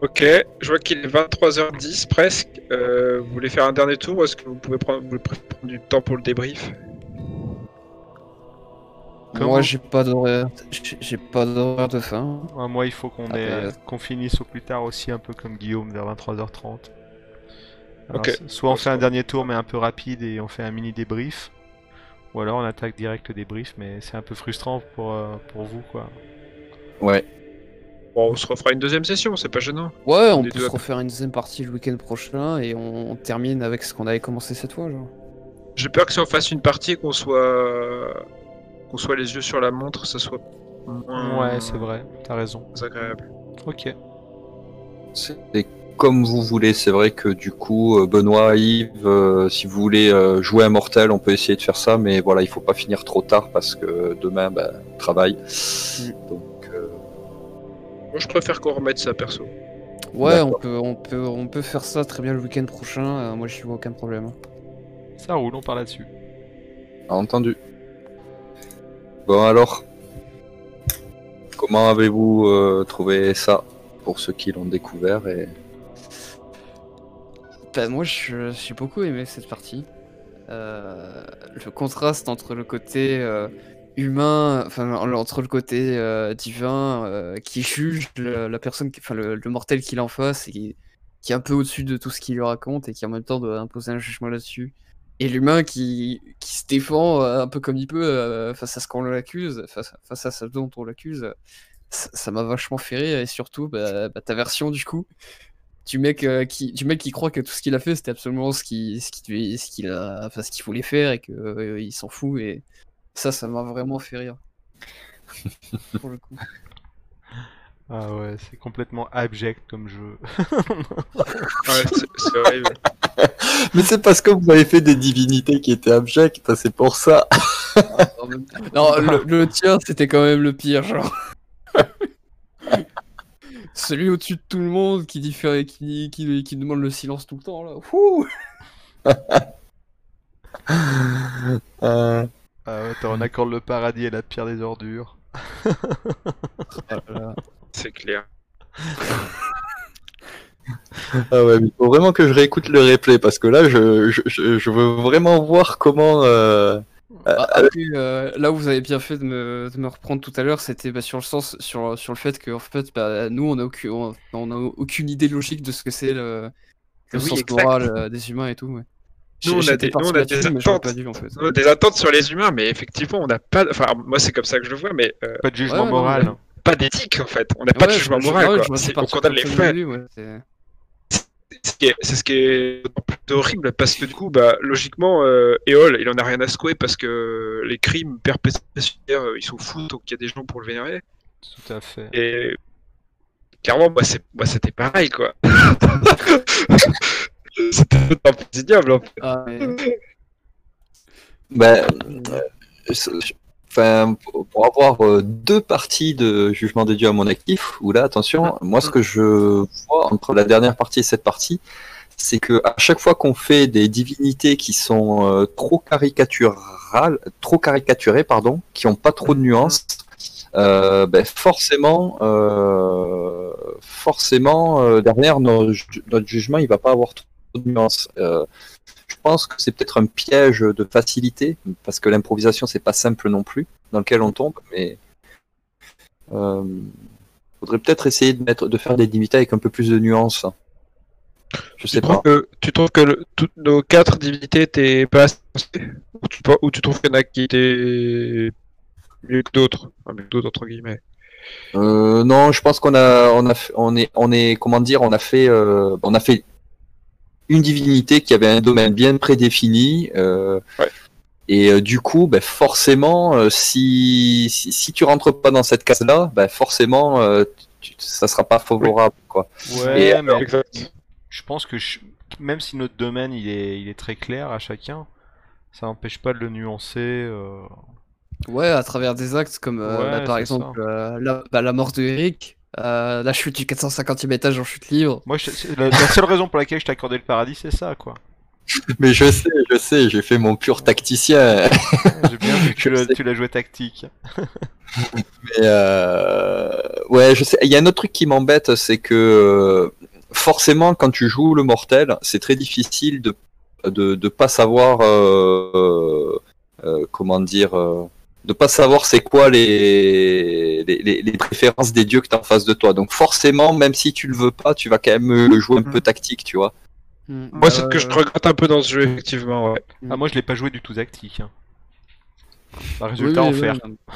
Speaker 3: Ok, je vois qu'il est 23h10 presque. Euh, vous voulez faire un dernier tour ou est-ce que vous pouvez prendre, vous voulez prendre du temps pour le débrief?
Speaker 1: Comment
Speaker 4: Moi, j'ai pas d'horaire. J'ai pas d'horaire de fin.
Speaker 1: Moi, il faut qu'on
Speaker 4: Ah,
Speaker 1: ait-
Speaker 4: bah,
Speaker 1: qu'on finisse au plus tard aussi, un peu comme Guillaume, vers 23h30. Alors,
Speaker 3: Ok.
Speaker 1: s- Soit on fait un dernier tour, mais un peu rapide, et on fait un mini débrief. Ou alors on attaque direct le débrief, mais c'est un peu frustrant pour, euh, pour vous, quoi.
Speaker 2: ouais.
Speaker 3: Bon, on se refera une deuxième session, c'est pas gênant.
Speaker 4: Ouais, on peut se refaire une deuxième partie le week-end prochain et on, on termine avec ce qu'on avait commencé cette fois, genre.
Speaker 3: J'ai peur que si on fasse une partie et qu'on soit qu'on soit les yeux sur la montre, ça soit moins
Speaker 1: Ouais, c'est vrai, t'as raison.
Speaker 3: agréable.
Speaker 1: Ok.
Speaker 2: C'est comme vous voulez. C'est vrai que du coup, euh, Benoît, Yves, euh, si vous voulez euh, jouer un mortel, on peut essayer de faire ça, mais voilà, il faut pas finir trop tard parce que demain, bah, travail. Donc, euh,
Speaker 3: Moi, je préfère qu'on remette ça perso.
Speaker 4: Ouais, on peut, on, peut, on peut faire ça très bien le week-end prochain. euh, moi, j'y vois aucun problème.
Speaker 1: Ça roule, on part là-dessus.
Speaker 2: entendu. Bon alors, comment avez-vous euh, trouvé ça pour ceux qui l'ont découvert et
Speaker 4: Bah, moi, je- j'ai beaucoup aimé cette partie. Euh, le contraste entre le côté euh, humain, enfin, entre le côté euh, divin euh, qui juge la personne, enfin, le, mortel qu'il en face et qui, est un peu au-dessus de tout ce qu'il lui raconte et qui en même temps doit imposer un jugement là-dessus. Et l'humain qui, qui se défend euh, un peu comme il peut face à ce qu'on l'accuse, face, à ce dont on l'accuse. Ça m'a vachement fait rire et surtout bah, bah, ta version du coup du mec qui du mec qui croit que tout ce qu'il a fait c'était absolument ce qu'il voulait faire et que euh, il s'en fout et ça ça m'a vraiment fait rire [laughs] pour le coup
Speaker 1: Ah ouais, c'est complètement abject comme jeu. [laughs]
Speaker 3: Ouais, c'est horrible. [laughs]
Speaker 2: Mais c'est parce que vous avez fait des divinités qui étaient abjectes, c'est pour ça.
Speaker 4: Non le, le tien c'était quand même le pire genre celui au-dessus de tout le monde qui diffère qui, qui, qui demande le silence tout le temps là Ouh
Speaker 2: Euh,
Speaker 1: Ah ouais, t'en accorde le paradis et la pire des ordures.
Speaker 3: C'est clair.
Speaker 2: Ah ouais, mais il faut vraiment que je réécoute le replay parce que là, je, je, je- je veux vraiment voir comment. euh,
Speaker 4: Ah, après, euh, là où vous avez bien fait de me, de me reprendre tout à l'heure, c'était bah, sur le sens, sur, sur le fait que en fait, bah, nous, on a, aucune, on, on a aucune idée logique de ce que c'est le, le
Speaker 3: Oui,
Speaker 4: sens
Speaker 3: exact.
Speaker 4: moral euh, des humains et tout. Ouais.
Speaker 3: Nous, on a des- nous, on a attentes.
Speaker 4: pas dû en fait.
Speaker 3: On a des attentes sur les humains, mais effectivement, on n'a pas. Enfin, moi, c'est comme ça que je le vois, mais euh,
Speaker 1: Pas de jugement
Speaker 4: Ouais, non,
Speaker 1: moral.
Speaker 4: mais-
Speaker 3: pas d'éthique en fait. On n'a pas de jugement
Speaker 4: je-
Speaker 3: moral. quoi.
Speaker 4: je
Speaker 3: on condamne les faits.
Speaker 4: c'est-
Speaker 3: ce qui est- plus horrible parce que du coup, bah, logiquement, euh, Eol, il en a rien à secouer parce que les crimes perpétrés euh, ils sont fous donc il y a des gens pour le vénérer.
Speaker 1: Tout à fait.
Speaker 3: Et clairement, moi, c'est- moi, c'était pareil quoi. [laughs] c'était ignoble en fait.
Speaker 4: Ah, mais-
Speaker 2: Ben, euh, enfin, pour avoir euh, deux parties de Jugement des Dieux à mon actif, où là, attention, moi, ce que je vois entre la dernière partie et cette partie, c'est que à chaque fois qu'on fait des divinités qui sont euh, trop caricaturales, trop caricaturées, pardon, qui ont pas trop de nuances, euh, ben forcément, euh, forcément, euh, derrière nos- notre jugement, il va pas avoir trop de nuances. Euh, je pense que c'est peut-être un piège de facilité, parce que l'improvisation, c'est pas simple non plus, dans lequel on tombe, mais euh, faudrait peut-être essayer de, mettre, de faire des divinités avec un peu plus de nuances. Je sais pas.
Speaker 3: que, tu trouves que le- toutes nos quatre divinités étaient pas ou tu, ou tu trouves qu'il y en a qui étaient mieux que d'autres Enfin, mieux que d'autres entre guillemets?
Speaker 2: Euh, non, je pense qu'on a, on a, on est, on est, comment dire, on a fait, euh, on a fait une divinité qui avait un domaine bien prédéfini. euh,
Speaker 3: Ouais.
Speaker 2: Et euh, du coup, ben, forcément, euh, si, si, si tu rentres pas dans cette case-là, ben, forcément, euh, tu, ça sera pas favorable, quoi.
Speaker 1: Ouais,
Speaker 2: Et
Speaker 1: mais
Speaker 3: Exact.
Speaker 1: je pense que je- même si notre domaine il est, il est très clair à chacun, ça n'empêche pas de le nuancer. euh,
Speaker 4: Ouais, à travers des actes comme euh,
Speaker 1: Ouais,
Speaker 4: bah, par exemple euh, la, bah, la mort de Eric. Euh, là, je suis du 450e étage en chute libre.
Speaker 1: Moi, je- la, la seule raison pour laquelle je t'ai accordé le paradis, c'est ça, quoi. [laughs]
Speaker 2: Mais je sais, je sais, j'ai fait mon pur tacticien.
Speaker 1: J'ai bien vu que [laughs] tu l'as- joué tactique. [laughs]
Speaker 2: Mais euh, ouais, je sais. Il y a un autre truc qui m'embête, c'est que euh, forcément, quand tu joues le mortel, c'est très difficile de de, de pas savoir euh, euh, comment dire, euh, de pas savoir c'est quoi les, les préférences des dieux que t'as en face de toi. Donc forcément, même si tu le veux pas, tu vas quand même euh, jouer un peu tactique, tu vois.
Speaker 4: Hmm.
Speaker 3: Moi, c'est ce
Speaker 4: Euh,
Speaker 3: que je regrette un peu dans ce jeu, effectivement. Ouais.
Speaker 1: Ah, moi, je l'ai pas joué du tout tactique. Hein. Bah, résultat,
Speaker 4: oui,
Speaker 1: en
Speaker 4: oui. [laughs]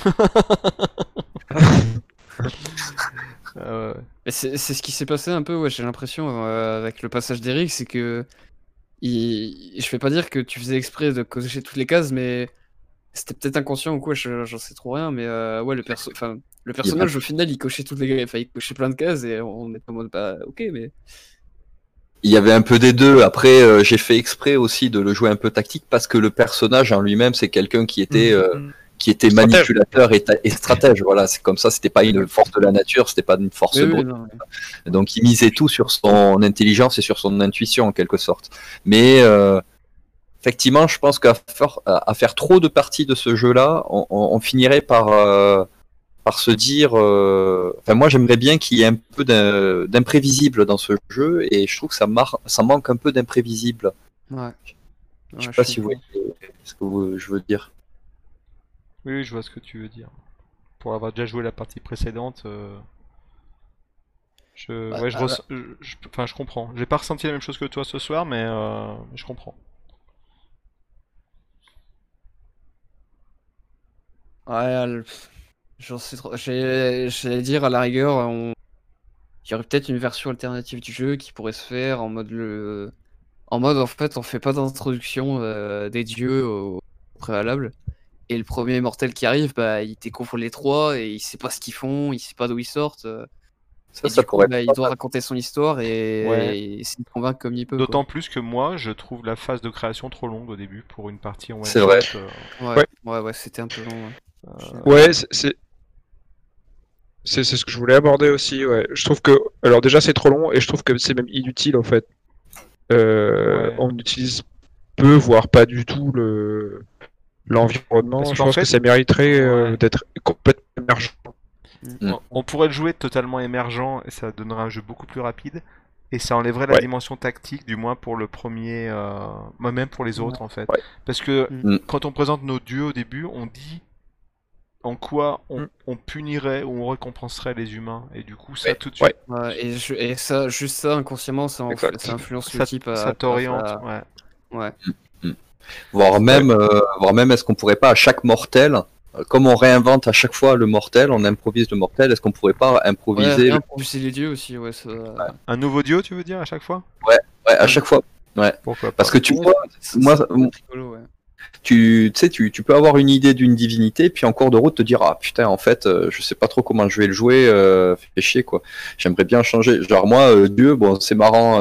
Speaker 1: Euh,
Speaker 4: Mais C'est c'est ce qui s'est passé un peu, ouais, j'ai l'impression, euh, avec le passage d'Eric, c'est que. Il... Je vais pas dire que tu faisais exprès de cocher toutes les cases, mais c'était peut-être inconscient ou quoi, je- j'en sais trop rien, mais euh, ouais, le, perso... enfin, le personnage au final il cochait toutes les enfin, il cochait plein de cases et on est en mode bah ok, mais.
Speaker 2: Il y avait un peu des deux. Après, euh, j'ai fait exprès aussi de le jouer un peu tactique parce que le personnage en lui-même, c'est quelqu'un qui était euh, qui était
Speaker 3: Stratège.
Speaker 2: manipulateur et, stratège. Voilà, c'est comme ça. C'était pas une force de la nature, c'était pas une force
Speaker 4: Oui,
Speaker 2: brute. Donc, il misait tout sur son intelligence et sur son intuition en quelque sorte. Mais euh, effectivement, je pense qu'à faire, à à faire trop de parties de ce jeu-là, on, on- on finirait par euh, par se dire. euh, Enfin, moi, j'aimerais bien qu'il y ait un peu d'im- d'imprévisible dans ce jeu, et je trouve que ça, mar- ça manque un peu d'imprévisible.
Speaker 4: Ouais.
Speaker 2: Je sais
Speaker 4: Ouais,
Speaker 2: pas
Speaker 4: je
Speaker 2: si vous voyez ce que vous- je veux dire.
Speaker 1: Oui, je vois ce que tu veux dire. Pour avoir déjà joué la partie précédente, euh, je,
Speaker 4: Bah,
Speaker 1: ouais, je,
Speaker 4: ah,
Speaker 1: ress- je, je- enfin, je comprends. J'ai pas ressenti la même chose que toi ce soir, mais euh, je comprends.
Speaker 4: Ouais, j'en sais trop. J'allais dire à la rigueur, on... il y aurait peut-être une version alternative du jeu qui pourrait se faire en mode le, en mode en fait on fait pas d'introduction euh, des dieux au préalable. Et le premier mortel qui arrive, bah il découvre les trois et il sait pas ce qu'ils font, il sait pas d'où ils sortent. euh,
Speaker 2: Ça,
Speaker 4: coup,
Speaker 2: pourrait
Speaker 4: bah, il doit raconter son histoire et,
Speaker 1: Ouais.
Speaker 4: et essayer de convaincre comme il peut.
Speaker 1: D'autant plus que moi, je trouve la phase de création trop longue au début pour une partie en one
Speaker 2: C'est vrai.
Speaker 1: euh,
Speaker 4: Ouais,
Speaker 3: Ouais.
Speaker 4: ouais, ouais, c'était un peu long. Ouais.
Speaker 1: euh,
Speaker 3: Ouais, c'est- c'est. Ce que je voulais aborder aussi, ouais. Je trouve que. Alors, déjà, c'est trop long et je trouve que c'est même inutile en fait. Euh,
Speaker 1: Ouais.
Speaker 3: On utilise peu, voire pas du tout le l'environnement. Je pense
Speaker 1: fait-
Speaker 3: que ça mériterait euh,
Speaker 1: Ouais.
Speaker 3: d'être complètement émergent.
Speaker 2: Mm.
Speaker 1: on, pourrait le jouer totalement émergent et ça donnerait un jeu beaucoup plus rapide. Et ça enlèverait la
Speaker 3: Ouais.
Speaker 1: dimension tactique, du moins pour le premier, euh, moi-même pour les autres en fait.
Speaker 3: Ouais.
Speaker 1: Parce que
Speaker 2: Mm.
Speaker 1: quand on présente nos dieux au début, on dit en quoi on,
Speaker 3: Mm.
Speaker 1: on punirait ou on récompenserait les humains. Et du coup, ça
Speaker 2: Ouais.
Speaker 1: tout de suite,
Speaker 3: Ouais.
Speaker 4: Ouais, et, je- et ça, juste ça, inconsciemment, ça, en-
Speaker 3: Exact.
Speaker 4: ça influence le
Speaker 1: ça,
Speaker 4: type à.
Speaker 1: ça t'oriente.
Speaker 4: à-
Speaker 1: ouais.
Speaker 4: Ouais.
Speaker 2: Voire même, euh, voire même, est-ce qu'on pourrait pas à chaque mortel, euh, comme on réinvente à chaque fois le mortel, on improvise le mortel, est-ce qu'on pourrait pas
Speaker 4: Ouais,
Speaker 2: improviser le-
Speaker 4: improviser les dieux aussi, ouais. Ça...
Speaker 1: Un nouveau dieu, tu veux dire, à chaque fois?
Speaker 2: Ouais, à chaque fois.
Speaker 1: Pourquoi pas
Speaker 2: Parce que tu
Speaker 4: Ouais,
Speaker 2: vois, moi,
Speaker 4: rigolo, ouais.
Speaker 2: Tu sais, tu, tu peux avoir une idée d'une divinité, puis en cours de route te dire ah putain en fait euh, je sais pas trop comment je vais le jouer, euh, fait chier quoi. J'aimerais bien changer. Genre moi euh, Dieu, bon c'est marrant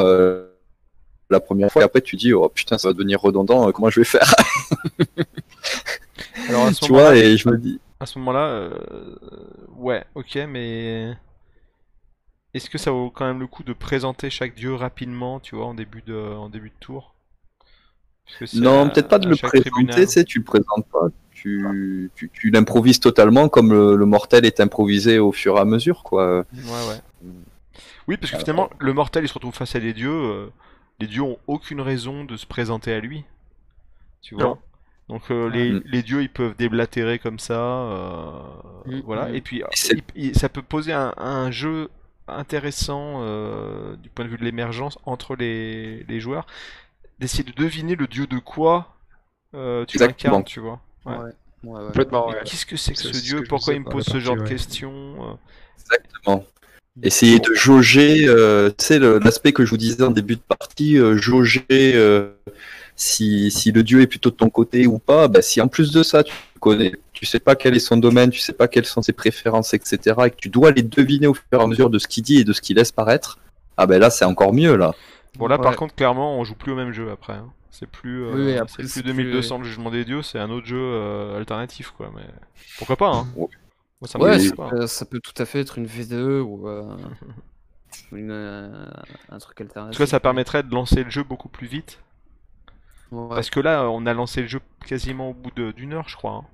Speaker 2: la première fois, et après tu dis oh putain ça va devenir redondant, comment je vais faire?
Speaker 1: Alors à ce
Speaker 2: Tu vois et je me dis
Speaker 1: à ce moment-là, ouais, ok, mais est-ce que ça vaut quand même le coup de présenter chaque dieu rapidement, tu vois, en début de, en début de tour?
Speaker 2: Non peut-être pas de le présenter, tu sais, tu le présentes pas. Tu, tu, tu l'improvises totalement comme le, le mortel est improvisé au fur et à mesure quoi.
Speaker 1: Ouais, ouais. Oui, parce que finalement, le mortel il se retrouve face à des dieux. euh, les dieux ont aucune raison de se présenter à lui. Tu vois
Speaker 3: Non.
Speaker 1: Donc euh, les,
Speaker 2: Mm.
Speaker 1: les dieux ils peuvent déblatérer comme ça. euh,
Speaker 4: Mm,
Speaker 1: voilà.
Speaker 4: mm.
Speaker 1: Et puis
Speaker 2: c'est-
Speaker 1: il- il- ça peut poser un, un jeu intéressant euh, du point de vue de l'émergence entre les, les joueurs. D'essayer de deviner le dieu de quoi euh, tu
Speaker 2: Exactement.
Speaker 1: l'incarnes, tu vois. Ouais.
Speaker 4: Ouais, ouais, ouais.
Speaker 3: Complètement,
Speaker 1: Mais
Speaker 3: ouais.
Speaker 1: Qu'est-ce que c'est que ce dieu?
Speaker 3: que
Speaker 1: Pourquoi il me pose ce genre de questions euh,
Speaker 2: Exactement. Essayer de jauger, euh, tu sais, l'aspect que je vous disais en début de partie, euh, jauger euh, si, si le dieu est plutôt de ton côté ou pas. Bah, si en plus de ça, tu connais, tu sais pas quel est son domaine, tu sais pas quelles sont ses préférences, etc., et que tu dois les deviner au fur et à mesure de ce qu'il dit et de ce qu'il laisse paraître, ah ben là, c'est encore mieux, là.
Speaker 1: Bon là par contre clairement on joue plus au même jeu après. hein. C'est plus, euh,
Speaker 4: Oui, oui, après,
Speaker 1: c'est
Speaker 4: c'est
Speaker 1: plus
Speaker 4: plus-
Speaker 1: 2200 le jugement des dieux, c'est un autre jeu euh, alternatif quoi. Mais pourquoi pas hein Moi, ça
Speaker 4: Ouais, ça
Speaker 1: pas.
Speaker 4: peut, ça peut tout à fait être une V2 ou euh, [laughs] une, euh, un truc
Speaker 1: En
Speaker 4: alternatif.
Speaker 1: tout cas, ça permettrait de lancer le jeu beaucoup plus vite.
Speaker 4: Ouais,
Speaker 1: Parce que là, on a lancé le jeu quasiment au bout de- d'une heure, je crois. hein.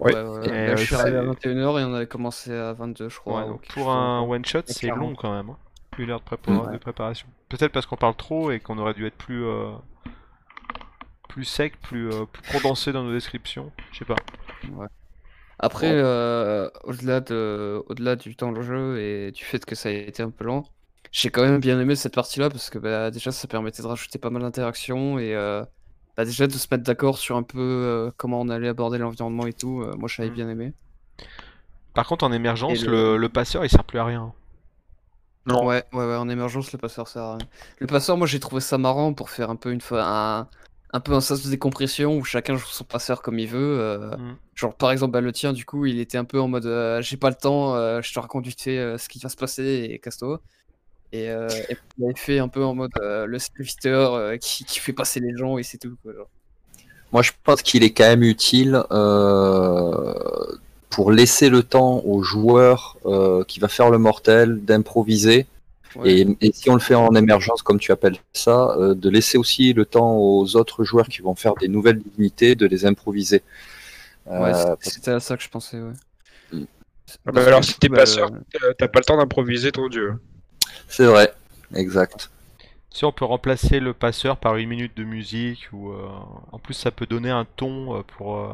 Speaker 3: Ouais.
Speaker 4: ouais, ouais.
Speaker 1: Et,
Speaker 4: Là,
Speaker 1: euh,
Speaker 4: je suis arrivé à 21h et on avait commencé à 22, je crois.
Speaker 1: Ouais, donc
Speaker 4: donc
Speaker 1: pour un one shot, c'est long quand même. Une heure de, prépa-
Speaker 4: Ouais.
Speaker 1: de préparation. Peut-être parce qu'on parle trop et qu'on aurait dû être plus euh, plus sec, plus, euh, plus condensé dans nos descriptions. Je sais pas.
Speaker 4: Après, euh, au-delà de, au-delà du temps de jeu et du fait que ça a été un peu lent, j'ai quand même bien aimé cette partie-là parce que bah, déjà ça permettait de rajouter pas mal d'interactions et euh, bah, déjà de se mettre d'accord sur un peu euh, comment on allait aborder l'environnement et tout. euh, moi, j'avais
Speaker 1: Mm.
Speaker 4: bien aimé.
Speaker 1: Par contre, en émergence,
Speaker 4: Et
Speaker 1: le...
Speaker 4: le-
Speaker 1: le passeur il sert plus à rien.
Speaker 3: Non.
Speaker 4: Ouais, ouais, ouais, en émergence, le passeur sert à rien. Le passeur, moi, j'ai trouvé ça marrant pour faire un peu une fois un, un peu un sas de décompression où chacun joue son passeur comme il veut. euh,
Speaker 1: Mm.
Speaker 4: Genre, par exemple, bah, le tien, du coup, il était un peu en mode euh, j'ai pas le temps, euh, je te raconte vite fait euh, ce qui va se passer et casse-toi. Et, euh, et il avait fait un peu en mode euh, le serviteur euh, qui, qui fait passer les gens et c'est tout. Quoi, genre.
Speaker 2: Moi, je pense qu'il est quand même utile euh, pour laisser le temps au joueur euh, qui va faire le mortel d'improviser.
Speaker 4: Ouais.
Speaker 2: Et, et si on le fait en émergence, comme tu appelles ça, euh, de laisser aussi le temps aux autres joueurs qui vont faire des nouvelles divinités de les improviser. Euh,
Speaker 4: Ouais,
Speaker 2: parce-
Speaker 4: c'était à ça que je pensais, ouais.
Speaker 2: Mm.
Speaker 3: Ah bah alors, si t'es
Speaker 4: bah,
Speaker 3: passeur,
Speaker 4: le-
Speaker 3: euh, t'as pas le temps d'improviser ton dieu.
Speaker 2: C'est vrai, exact.
Speaker 1: Si on peut remplacer le passeur par une minute de musique ou euh, en plus ça peut donner un ton pour euh,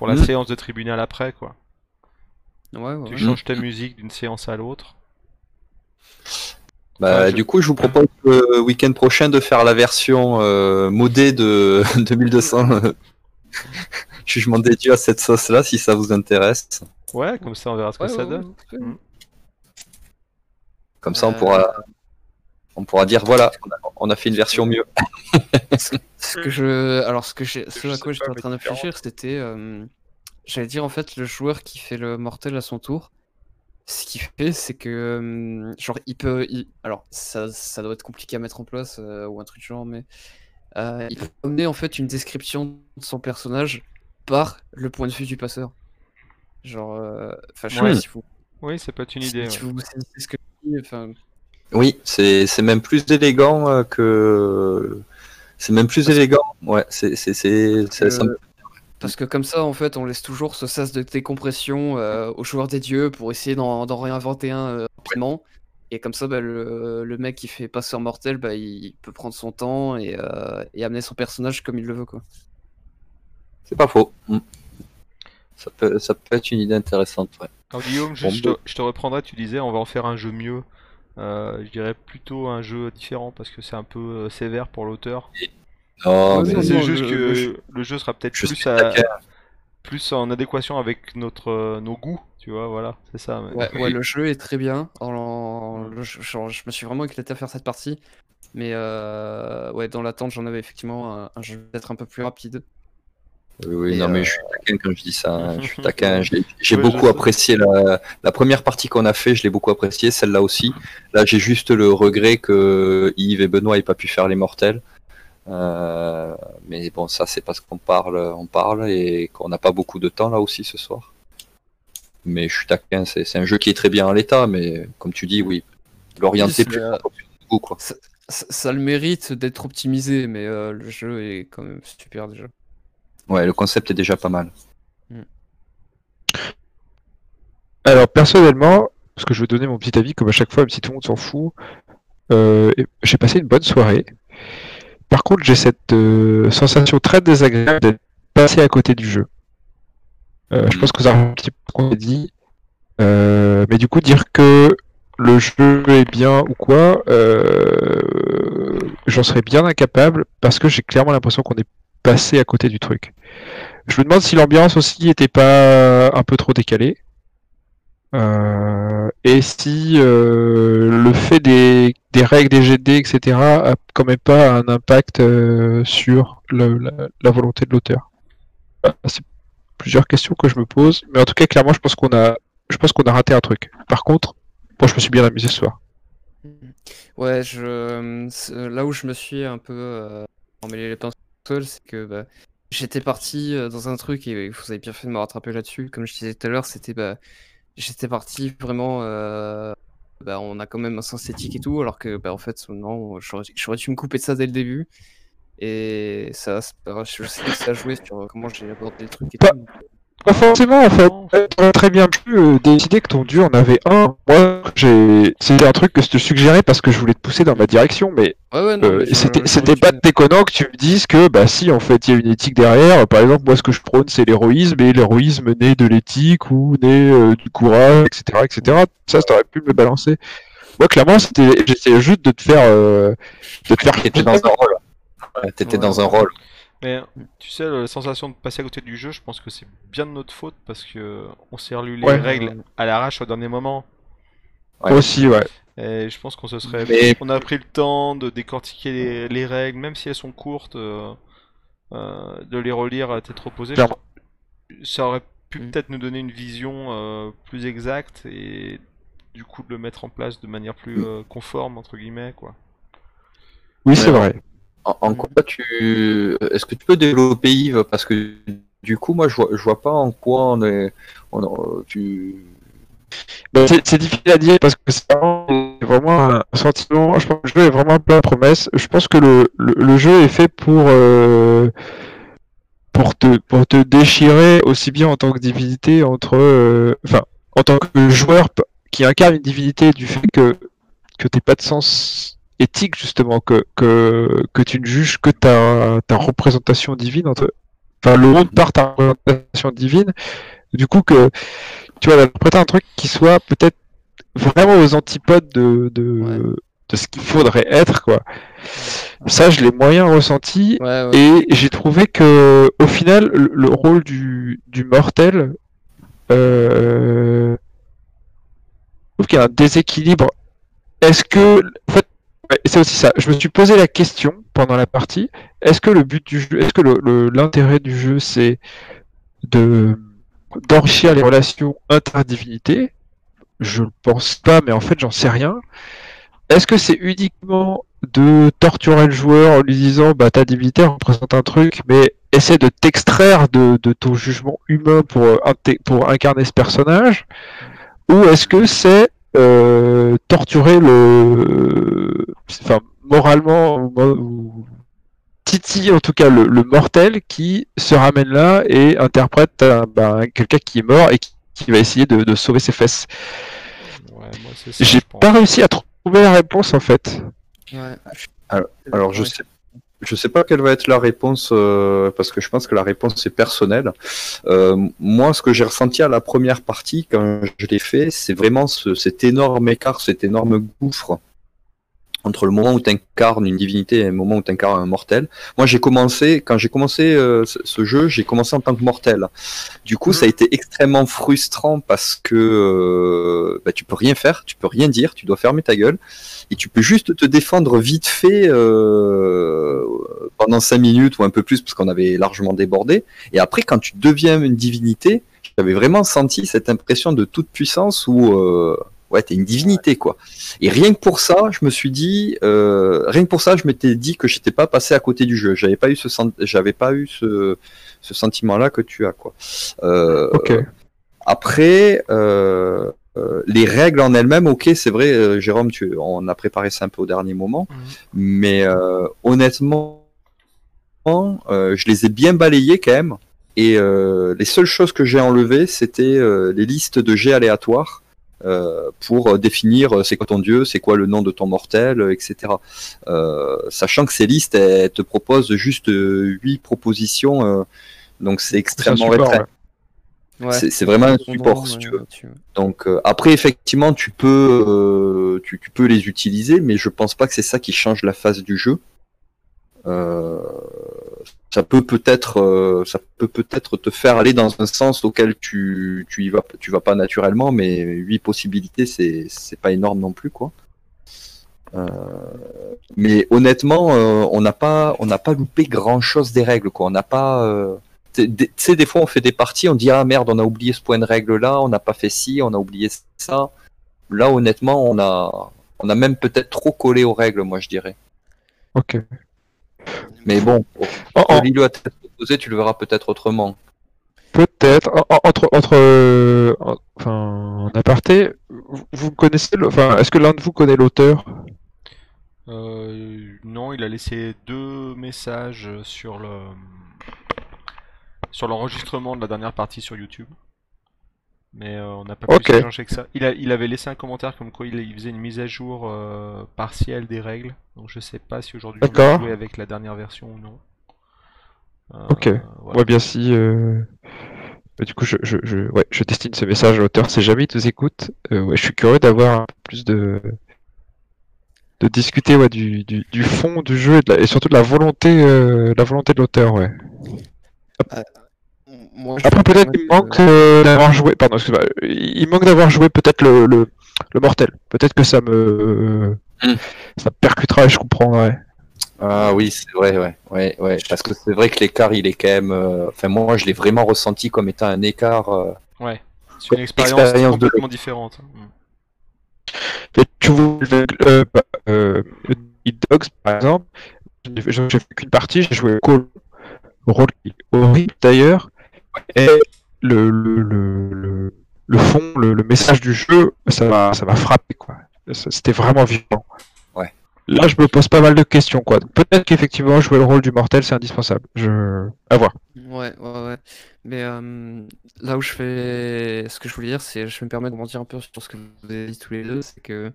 Speaker 1: pour la
Speaker 2: Mm.
Speaker 1: séance de tribunal après quoi.
Speaker 4: Ouais, ouais,
Speaker 1: Tu
Speaker 4: ouais.
Speaker 1: changes ta musique d'une séance à l'autre.
Speaker 2: Bah,
Speaker 1: Ouais, je-
Speaker 2: Du coup, je vous propose le week-end prochain de faire la version euh, modée de [laughs] 2200 euh, [laughs] Jugement des dieux à cette sauce-là, si ça vous intéresse.
Speaker 1: Ouais, comme ça on verra ce que
Speaker 4: Ouais,
Speaker 1: ça
Speaker 4: ouais,
Speaker 1: donne.
Speaker 4: ouais, ouais.
Speaker 2: Comme ça, on
Speaker 4: Euh,
Speaker 2: pourra, on pourra dire voilà, on a, on a fait une version mieux. [laughs]
Speaker 4: Ce que je, alors ce que j'ai, ce
Speaker 3: Je
Speaker 4: à quoi j'étais en train réfléchir, c'était, euh, j'allais dire en fait le joueur qui fait le mortel à son tour. Ce qu'il fait, c'est que, euh, genre, il peut, il- alors ça, ça doit être compliqué à mettre en place euh, ou un truc du genre, mais euh, il peut amener en fait une description de son personnage par le point de vue du passeur. Genre, euh, enfin, je sais pas si vous,
Speaker 1: Oui, ça peut être une idée.
Speaker 4: si
Speaker 1: ouais.
Speaker 4: vous saisissez ce que je dis, enfin,
Speaker 2: Oui, c'est c'est même plus élégant euh, que. C'est même plus
Speaker 4: Parce-
Speaker 2: élégant. Ouais, c'est c'est c'est c'est- ça me-
Speaker 4: Euh, Parce que comme ça, en fait, on laisse toujours ce sas de décompression euh, aux joueurs des dieux pour essayer d'en d'en réinventer un euh, rapidement. Et comme ça, bah, le, le mec qui fait passeur mortel, bah, il peut prendre son temps et, euh, et amener son personnage comme il le veut. Quoi.
Speaker 2: c'est pas faux. Mm. Ça peut ça peut être une idée intéressante. Ouais.
Speaker 1: Alors Guillaume, juste,
Speaker 2: Bon,
Speaker 1: je, te, je te reprendrai, tu disais on va en faire un jeu mieux. Euh, je dirais plutôt un jeu différent parce que c'est un peu euh, sévère pour l'auteur.
Speaker 2: Oh,
Speaker 1: C'est juste que
Speaker 4: le jeu-
Speaker 1: le jeu sera peut-être plus, à- plus en adéquation avec notre, euh, nos goûts, tu vois, voilà, c'est ça. mais-
Speaker 4: Ouais, ouais, [laughs] le jeu est très bien. En- en- le jeu- genre, je me suis vraiment éclaté à faire cette partie. Mais euh, ouais, dans l'attente, j'en avais effectivement un, un jeu peut-être un peu plus rapide.
Speaker 2: Oui, oui,
Speaker 4: Et,
Speaker 2: non, mais
Speaker 4: euh,
Speaker 2: je suis taquin quand je dis ça. hein, Je suis [laughs] taquin. J'ai beaucoup apprécié la, la première partie qu'on a fait. Je l'ai beaucoup appréciée. Celle-là aussi. Là, j'ai juste le regret que Yves et Benoît aient pas pu faire les mortels. Euh, mais bon, ça, c'est parce qu'on parle, on parle et qu'on n'a pas beaucoup de temps là aussi ce soir. Mais je suis taquin. C'est c'est un jeu qui est très bien en l'état, mais comme tu dis, oui, l'orienter plus
Speaker 4: euh,
Speaker 2: goût, quoi.
Speaker 4: Ça, ça- le mérite d'être optimisé, mais euh, le jeu est quand même super déjà.
Speaker 2: Ouais, le concept est déjà pas mal.
Speaker 3: Alors, personnellement, parce que je vais donner mon petit avis, comme à chaque fois, même si tout le monde s'en fout, euh, j'ai passé une bonne soirée. Par contre, j'ai cette euh, sensation très désagréable d'être passé à côté du jeu. Euh, je
Speaker 2: Mhm.
Speaker 3: pense que ça un petit peu ce qu'on dit. Mais du coup, dire que le jeu est bien ou quoi, j'en serais bien incapable parce que j'ai clairement l'impression qu'on est passé à côté du truc. Je me demande si l'ambiance aussi était pas un peu trop décalée. Euh, et si euh, le fait des, règles des GD, etc., a quand même pas un impact euh, sur la, volonté de l'auteur. C'est plusieurs questions que je me pose, mais en tout cas, clairement, je pense qu'on a, je pense qu'on a raté un truc. Par contre, moi, je me suis bien amusé ce soir.
Speaker 4: Ouais, là où je me suis un peu euh, emmêlé les pinceaux c'est que bah, j'étais parti euh, dans un truc et vous avez bien fait de me rattraper là-dessus. Comme je disais tout à l'heure, c'était bah, j'étais parti vraiment. euh, bah, on a quand même un sens éthique et tout, alors que bah, en fait, non, j'aurais dû me couper de ça dès le début. Et ça, je sais que ça a joué sur comment j'ai abordé le truc et tout.
Speaker 3: Pas forcément en fait. T'aurais très bien pu euh, décider que ton dieu en avait un. Moi, j'ai, c'était un truc que je te suggérais parce que je voulais te pousser dans ma direction, mais
Speaker 4: Ouais, ouais, non,
Speaker 3: euh,
Speaker 4: mais je-
Speaker 3: c'était, pas déconnant que tu me dises que bah si en fait il y a une éthique derrière. Par exemple, moi ce que je prône c'est l'héroïsme et l'héroïsme naît de l'éthique ou naît euh, du courage, etc., etc. Ça, t'aurais pu me balancer. Moi, clairement, c'était, j'essayais juste de te faire, euh, de te faire.
Speaker 2: T'étais dans un rôle. T'étais
Speaker 4: Ouais.
Speaker 2: dans un rôle.
Speaker 1: Mais tu sais, la sensation de passer à côté du jeu, je pense que c'est bien de notre faute parce que on s'est relu les
Speaker 3: Ouais.
Speaker 1: règles à l'arrache au dernier moment.
Speaker 2: Ouais.
Speaker 3: Aussi, ouais.
Speaker 1: Et je pense qu'on se serait.
Speaker 2: Mais-
Speaker 1: On a pris le temps de décortiquer les, les règles, même si elles sont courtes, euh, euh, de les relire à tête reposée. crois- Ça aurait pu
Speaker 4: Mm.
Speaker 1: peut-être nous donner une vision euh, plus exacte et du coup de le mettre en place de manière plus euh, conforme, entre guillemets, quoi.
Speaker 3: Oui, c'est vrai.
Speaker 2: En, en quoi tu. Est-ce que tu peux développer Yves? Parce que du coup, moi, je vois, je vois pas en quoi on est. on- tu...
Speaker 3: Bah, c'est difficile à dire parce que c'est vraiment, un sentiment. Je pense que le jeu est vraiment plein de promesses. Je pense que le, le, le jeu est fait pour, euh, pour, te, pour te déchirer aussi bien en tant que divinité entre. euh, Enfin, en tant que joueur qui incarne une divinité du fait que, que t'aies pas de sens éthique, justement, que, que, que tu ne juges que ta, ta représentation divine. Entre, enfin, le monde par ta représentation divine. Du coup, que tu vois, d'interpréter un truc qui soit peut-être vraiment aux antipodes de, de,
Speaker 4: Ouais.
Speaker 3: de ce qu'il faudrait être, quoi. Ça, je l'ai moyen ressenti.
Speaker 4: Ouais, ouais.
Speaker 3: Et j'ai trouvé que, au final, le, le rôle du, du mortel, euh, je trouve qu'il y a un déséquilibre. Est-ce que, en fait, c'est aussi ça. Je me suis posé la question pendant la partie. Est-ce que le but du jeu, est-ce que l'intérêt du jeu, c'est de d'enrichir les relations interdivinités? Je ne pense pas, mais en fait, j'en sais rien. Est-ce que c'est uniquement de torturer le joueur en lui disant bah ta divinité représente un truc, mais essaie de t'extraire de, de ton jugement humain pour, euh, pour incarner ce personnage? Ou est-ce que c'est euh, torturer le. Enfin, moralement, ou, titiller en tout cas le, le mortel qui se ramène là et interprète un- bah, quelqu'un qui est mort et qui, qui va essayer de, de sauver ses fesses.
Speaker 1: Ouais.
Speaker 3: J'ai pas réussi à trouver la réponse en fait.
Speaker 4: Ouais.
Speaker 2: Alors, je sais. Je sais pas quelle va être la réponse euh, parce que je pense que la réponse est personnelle. Euh, moi, ce que j'ai ressenti à la première partie quand je l'ai fait, c'est vraiment ce- cet énorme écart, cet énorme gouffre entre le moment où tu incarnes une divinité et le moment où tu incarnes un mortel. Moi, j'ai commencé, quand j'ai commencé euh, ce, ce jeu, j'ai commencé en tant que mortel. Du coup, ça a été extrêmement frustrant parce que euh, bah, tu peux rien faire, tu peux rien dire, tu dois fermer ta gueule et tu peux juste te défendre vite fait euh, pendant cinq minutes ou un peu plus parce qu'on avait largement débordé. Et après, quand tu deviens une divinité, j'avais vraiment senti cette impression de toute puissance où euh, ouais, t'es une divinité quoi. Et rien que pour ça, je me suis dit, euh, rien que pour ça, je m'étais dit que j'étais pas passé à côté du jeu. J'avais pas eu ce, j'avais pas eu ce, ce sentiment-là que tu as quoi. Euh,
Speaker 3: Ok.
Speaker 2: après, euh, les règles en elles-mêmes, ok, c'est vrai, Jérôme, tu, on a préparé ça un peu au dernier moment, mais honnêtement, je les ai bien balayées quand même. Et les seules choses que j'ai enlevées, c'était les listes de jets aléatoires pour définir euh, c'est quoi ton dieu, c'est quoi le nom de ton mortel, euh, etc. Euh, sachant que ces listes, elles te proposent juste euh, huit propositions, euh, donc c'est extrêmement
Speaker 3: support,
Speaker 2: restreint.
Speaker 3: ouais.
Speaker 2: C'est- vraiment un support, si tu veux. Donc euh, après, effectivement, tu peux, euh, tu, tu peux les utiliser, mais je pense pas que c'est ça qui change la phase du jeu. Euh, ça peut peut-être, euh, ça peut peut-être te faire aller dans un sens auquel tu, tu y vas, tu vas pas naturellement, mais huit possibilités, c'est, c'est pas énorme non plus, quoi. Euh, mais honnêtement, euh, on n'a pas, on n'a pas loupé grand chose des règles, quoi. On n'a pas, tu sais, des- des fois, on fait des parties, on dit ah merde, on a oublié ce point de règle là, on n'a pas fait ci, on a oublié ça. Là, honnêtement, on a, on a même peut-être trop collé aux règles, moi je dirais.
Speaker 3: Ok.
Speaker 2: Mais bon,
Speaker 3: En- en-
Speaker 2: relis-le à tête poser, tu le verras peut-être autrement.
Speaker 3: Peut-être. En- en- Entre, entre, euh, en- enfin, en aparté, vous, vous connaissez, le- enfin, est-ce que l'un de vous connaît l'auteur?
Speaker 1: Euh, non, il a laissé deux messages sur le sur l'enregistrement de la dernière partie sur YouTube. Mais euh, on n'a pas
Speaker 3: Ok.
Speaker 1: plus échanger que ça. Il, a, il avait laissé un commentaire comme quoi il, il faisait une mise à jour euh, partielle des règles. Donc je sais pas si aujourd'hui on va jouer avec la dernière version ou non. Euh,
Speaker 3: Ok.
Speaker 1: voilà.
Speaker 3: Ouais, bien si. euh, bah, du coup, je, je, je, ouais, je destine ce message à l'auteur. Si jamais il nous écoute, euh, ouais, je suis curieux d'avoir un peu plus de de discuter ouais, du, du, du fond du jeu et, de la- et surtout de la volonté, euh, la volonté de l'auteur. Ouais.
Speaker 4: Moi, je
Speaker 3: Après, peut-être qu'il manque euh, d'avoir joué. Pardon, excuse-moi. Il manque d'avoir joué peut-être le, le, le mortel. Peut-être que ça me
Speaker 2: Hmm.
Speaker 3: ça me percutera et je comprendrai.
Speaker 2: Ah oui, c'est vrai, ouais, ouais, ouais. Parce que c'est vrai que l'écart, il est quand même. euh, Enfin, moi, je l'ai vraiment ressenti comme étant un écart. euh,
Speaker 1: Ouais. C'est une expérience,
Speaker 2: Expérience de
Speaker 1: complètement différente. Mm.
Speaker 3: Et tu vois, euh, euh, Hit Dogs, par exemple, j'ai j'ai fait qu'une partie, j'ai joué Call, rôle qui est horrible d'ailleurs, et le, le, le, le, le fond, le, le message du jeu, ça m'a ça m'a frappé, quoi. C'était vraiment violent.
Speaker 2: Ouais.
Speaker 3: Là, je me pose pas mal de questions, quoi. Peut-être qu'effectivement, jouer le rôle du mortel, c'est indispensable. Je... À voir.
Speaker 4: Ouais, ouais, ouais. Mais euh, là où je fais. Ce que je voulais dire, c'est. Je me permets de mentir un peu sur ce que vous avez dit tous les deux, c'est que.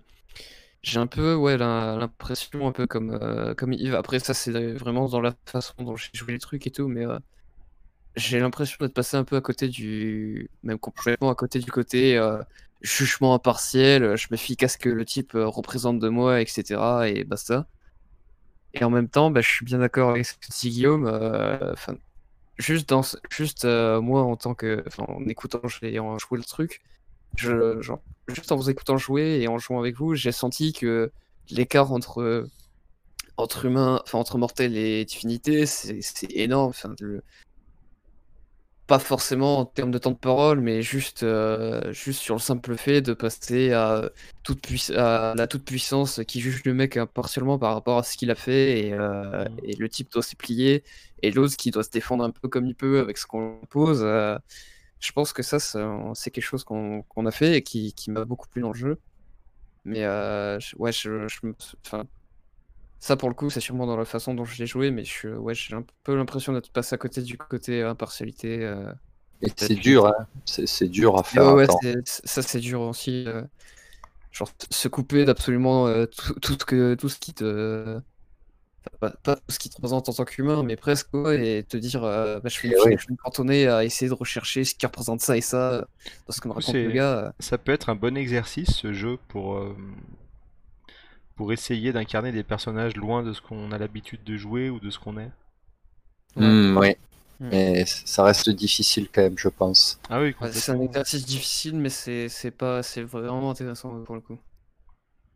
Speaker 4: J'ai un peu, ouais, la- l'impression, un peu comme, euh, comme Yves. Après, ça, c'est vraiment dans la façon dont j'ai joué les trucs et tout, mais euh, j'ai l'impression d'être passé un peu à côté du. Même complètement à côté du côté euh, jugement impartiel. Je me fie qu'à ce que le type euh, représente de moi, etc. Et basta. Et en même temps, bah, je suis bien d'accord avec ce que dit Guillaume. euh, juste dans juste euh, moi en tant que en écoutant et en jouer le truc je juste en vous écoutant jouer et en jouant avec vous j'ai senti que l'écart entre entre humains enfin entre mortels et divinité c'est énorme pas forcément en termes de temps de parole mais juste euh, juste sur le simple fait de passer à toute à la toute puissance qui juge le mec impartialement par rapport à ce qu'il a fait et, euh,
Speaker 1: Mhm.
Speaker 4: et le type doit se plier et l'autre qui doit se défendre un peu comme il peut avec ce qu'on pose. euh, je pense que ça, c'est quelque chose qu'on a fait et qui, qui m'a beaucoup plu dans le jeu. Mais euh, ouais, je, je me- enfin, ça pour le coup, c'est sûrement dans la façon dont je l'ai joué, mais je, ouais, j'ai un peu l'impression d'être passé à côté du côté impartialité. euh.
Speaker 2: Et c'est dur, hein. C'est c'est dur à faire.
Speaker 4: ouais,
Speaker 2: attends.
Speaker 4: c'est- ça c'est dur aussi. euh, genre se couper d'absolument euh, tout, tout ce que tout ce qui te pas, pas tout ce qui te représente en tant qu'humain, mais presque ouais, et te dire euh, bah, je vais,
Speaker 2: Et ouais.
Speaker 4: je cantonner à essayer de rechercher ce qui représente ça et ça euh, dans ce que me raconte le gars. euh.
Speaker 1: Ça peut être un bon exercice ce jeu pour, euh, pour essayer d'incarner des personnages loin de ce qu'on a l'habitude de jouer ou de ce qu'on est.
Speaker 2: Hmm, ouais.
Speaker 4: Hmm.
Speaker 2: Mais ça reste difficile quand même, je pense.
Speaker 1: Ah oui,
Speaker 4: Ouais, c'est un exercice difficile, mais c'est c'est pas c'est vraiment intéressant pour le coup.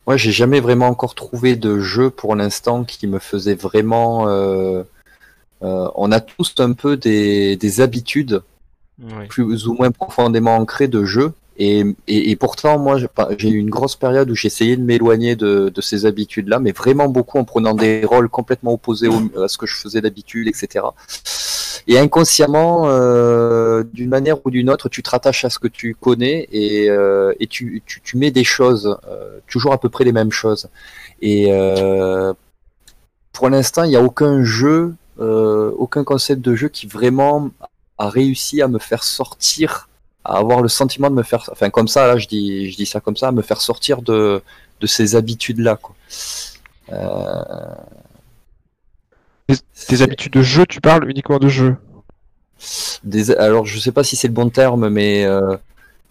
Speaker 2: Moi, j'ai jamais vraiment encore trouvé de jeu pour l'instant qui me faisait vraiment. euh, euh, on a tous un peu des, des habitudes plus ou moins profondément ancrées de jeu. Et, pourtant, moi, j'ai eu une grosse période où j'essayais de m'éloigner de, ces habitudes-là, mais vraiment beaucoup en prenant des rôles complètement opposés à ce que je faisais d'habitude, etc. Et inconsciemment, euh, d'une manière ou d'une autre, tu te rattaches à ce que tu connais et, euh, tu, mets des choses, euh, toujours à peu près les mêmes choses. Et pour l'instant, il n'y a aucun jeu, aucun concept de jeu qui vraiment a réussi à me faire sortir, à avoir le sentiment de me faire, enfin comme ça, là je dis, je dis ça comme ça, à me faire sortir de, de ces habitudes-là. quoi. Euh,
Speaker 3: Tes habitudes de jeu, tu parles uniquement de jeu?
Speaker 2: des, alors je sais pas si c'est le bon terme, mais euh,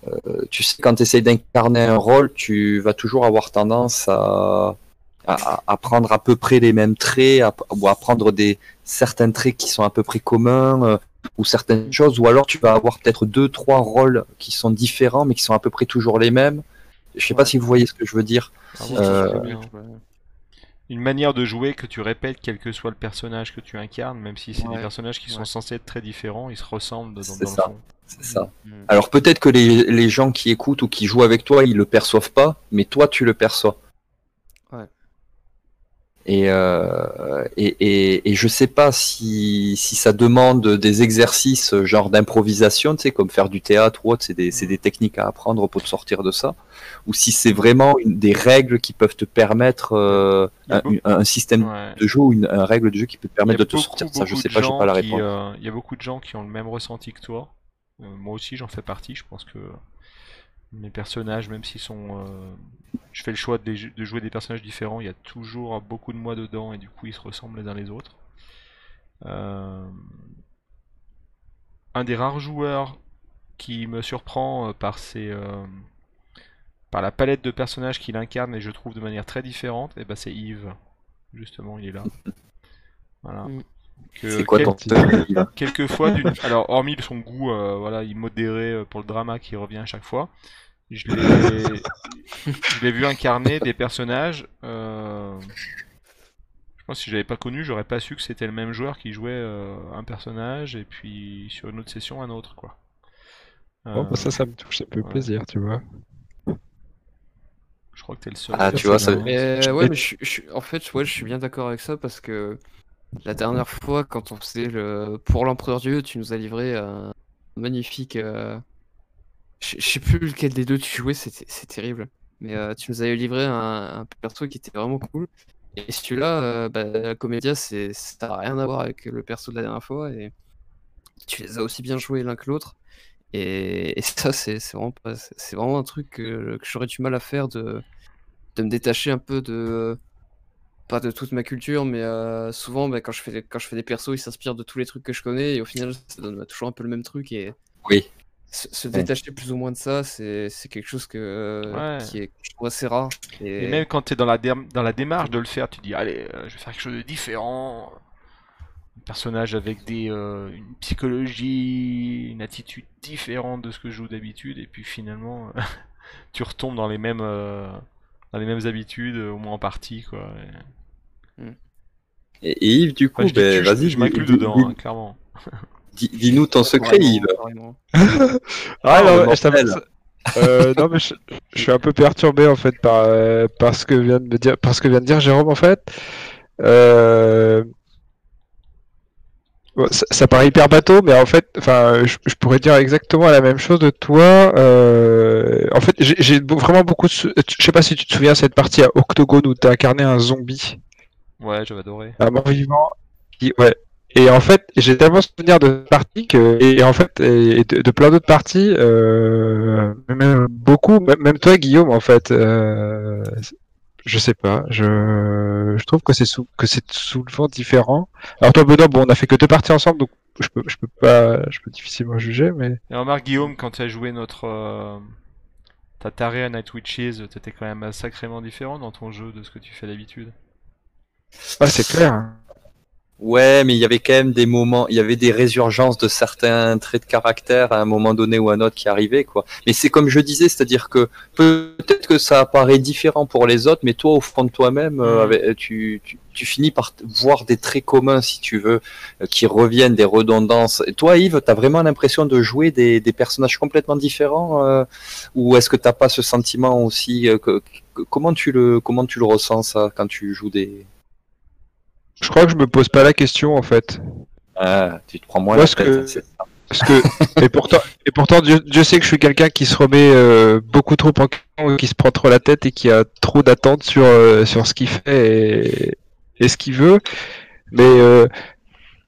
Speaker 2: euh, tu sais, quand tu essayes d'incarner un rôle, tu vas toujours avoir tendance à, à, à prendre à peu près les mêmes traits, à- ou à prendre des certains traits qui sont à peu près communs, euh, ou certaines choses, ou alors tu vas avoir peut-être deux, trois rôles qui sont différents, mais qui sont à peu près toujours les mêmes. Je sais pas si vous voyez ce que je veux dire.
Speaker 1: Ah
Speaker 2: Euh,
Speaker 4: bien.
Speaker 1: Une manière de jouer que tu répètes quel que soit le personnage que tu incarnes, même si c'est des personnages qui sont censés être très différents, ils se ressemblent dans, le
Speaker 2: ça.
Speaker 1: fond.
Speaker 2: C'est ça.
Speaker 4: Mm.
Speaker 2: Alors peut-être que les, les gens qui écoutent ou qui jouent avec toi, ils le perçoivent pas, mais toi tu le perçois. Et, euh, et, et, et je sais pas si, si ça demande des exercices genre d'improvisation, tu sais, comme faire du théâtre ou autre, c'est des, c'est des techniques à apprendre pour te sortir de ça, ou si c'est vraiment une, des règles qui peuvent te permettre euh, un, système
Speaker 1: Ouais.
Speaker 2: de jeu ou une, un règle de jeu qui peut te permettre de te
Speaker 1: beaucoup,
Speaker 2: sortir de ça. Je sais pas, j'ai
Speaker 1: gens
Speaker 2: pas la réponse.
Speaker 1: euh, Il y a beaucoup de gens qui ont le même ressenti que toi. Euh, moi aussi, j'en fais partie. Je pense que mes personnages, même s'ils sont. euh, Je fais le choix de, jouer des personnages différents, il y a toujours beaucoup de moi dedans et du coup, ils se ressemblent les uns les autres. Euh, Un des rares joueurs qui me surprend euh, par ses. par la palette de personnages qu'il incarne et je trouve de manière très différente, et ben c'est Yves. Justement, il est là. Voilà.
Speaker 2: C'est
Speaker 1: Que
Speaker 2: quoi
Speaker 1: quel-
Speaker 2: ton Yves [laughs]
Speaker 1: quelquefois d'une alors hormis son goût euh, voilà il modéré euh, pour le drama qui revient à chaque fois je l'ai [laughs] je l'ai vu incarner des personnages euh, je pense que si j'avais pas connu j'aurais pas su que c'était le même joueur qui jouait euh, un personnage et puis sur une autre session un autre quoi
Speaker 3: Bon, bah, ça, ça me touche, ça me fait
Speaker 1: ouais.
Speaker 3: plaisir, tu vois.
Speaker 1: je crois que t'es le seul
Speaker 2: Ah, tu vois,
Speaker 1: ça,
Speaker 4: Mais ouais, mais je, je en fait, ouais, je suis bien d'accord avec ça parce que la dernière fois, quand on faisait le pour l'Empereur Dieu, tu nous as livré un magnifique. euh, Je sais plus lequel des deux tu jouais, c'est terrible. Mais euh, tu nous avais livré un, un perso qui était vraiment cool. Et celui-là, euh, bah, la comédia, ça n'a rien à voir avec le perso de la dernière fois et tu les as aussi bien joués l'un que l'autre. Et, ça, c'est vraiment, vraiment un truc que, que j'aurais du mal à faire de, de me détacher un peu de. Pas de toute ma culture, mais euh, souvent, bah, quand, je fais des, quand je fais des persos, ils s'inspirent de tous les trucs que je connais, et au final, ça donne toujours un peu le même truc. Et
Speaker 2: Oui.
Speaker 4: se, se
Speaker 2: Ouais.
Speaker 4: détacher plus ou moins de ça, c'est c'est quelque chose que, euh,
Speaker 1: Ouais.
Speaker 4: qui est, que je trouve assez rare. Et,
Speaker 1: Et même quand tu es dans la, dans la démarche de le faire, tu dis allez, euh, je vais faire quelque chose de différent. Un personnage avec des, euh, une psychologie, une attitude différente de ce que je joue d'habitude, et puis finalement, [laughs] tu retombes dans les mêmes, euh, dans les mêmes habitudes, au moins en partie, quoi. Et-
Speaker 2: Et, et Yves, du coup,
Speaker 1: je
Speaker 2: ben,
Speaker 1: tu, je-
Speaker 2: vas-y,
Speaker 1: je m'inclus dedans, hein, clairement.
Speaker 2: dis- dis-nous ton secret, Yves. [laughs]
Speaker 3: Ah, non,
Speaker 2: le
Speaker 3: ça me-
Speaker 2: mortel.
Speaker 3: Euh, non, mais je, je suis un peu perturbé en fait par, euh, par ce que vient de me dire, par ce que vient de dire Jérôme en fait. Euh... bon, ça, ça paraît hyper bateau, mais en fait, enfin, je, je pourrais dire exactement la même chose de toi. Euh... En fait, j'ai vraiment beaucoup de. sou- Je sais pas si tu te souviens cette partie à Octogone où t'as incarné un zombie,
Speaker 1: Ouais, j'avais adoré.
Speaker 3: un mort vivant. Qui... Ouais. Et en fait, j'ai tellement souvenir de partie que, et, en fait, et de, de plein d'autres parties, euh, même beaucoup, même, toi, Guillaume, en fait, euh, je sais pas, je, je trouve que c'est sou- que c'est souvent différent. Alors toi, Benoît, bon, on a fait que deux parties ensemble, donc je peux, je peux pas, je peux difficilement juger, mais
Speaker 1: Et remarque, Guillaume, quand tu as joué notre. Euh... Ta taré à Night Witches, t'étais quand même sacrément différent dans ton jeu de ce que tu fais d'habitude.
Speaker 3: Ah, c'est clair.
Speaker 2: Ouais, mais il y avait quand même des moments, il y avait des résurgences de certains traits de caractère à un moment donné ou à un autre qui arrivaient, quoi. Mais c'est comme je disais, c'est-à-dire que peut-être que ça apparaît différent pour les autres, mais toi, au fond de toi-même, euh,
Speaker 1: Mhm.
Speaker 2: avec- tu, tu, tu finis par voir des traits communs, si tu veux, euh, qui reviennent, des redondances. Et toi, Yves, t'as vraiment l'impression de jouer des, des personnages complètement différents, euh, ou est-ce que t'as pas ce sentiment aussi euh, que, que- comment tu le, comment tu le ressens ça quand tu joues des,
Speaker 3: Je crois que je me pose pas la question, en fait.
Speaker 2: ah, tu te prends moins
Speaker 3: Moi,
Speaker 2: la tête,
Speaker 3: que-
Speaker 2: ça.
Speaker 3: Parce que, et pourtant, et pourtant Dieu, Dieu sait que je suis quelqu'un qui se remet euh, beaucoup trop en question, qui se prend trop la tête et qui a trop d'attentes sur, euh, sur ce qu'il fait et, et ce qu'il veut. Mais euh,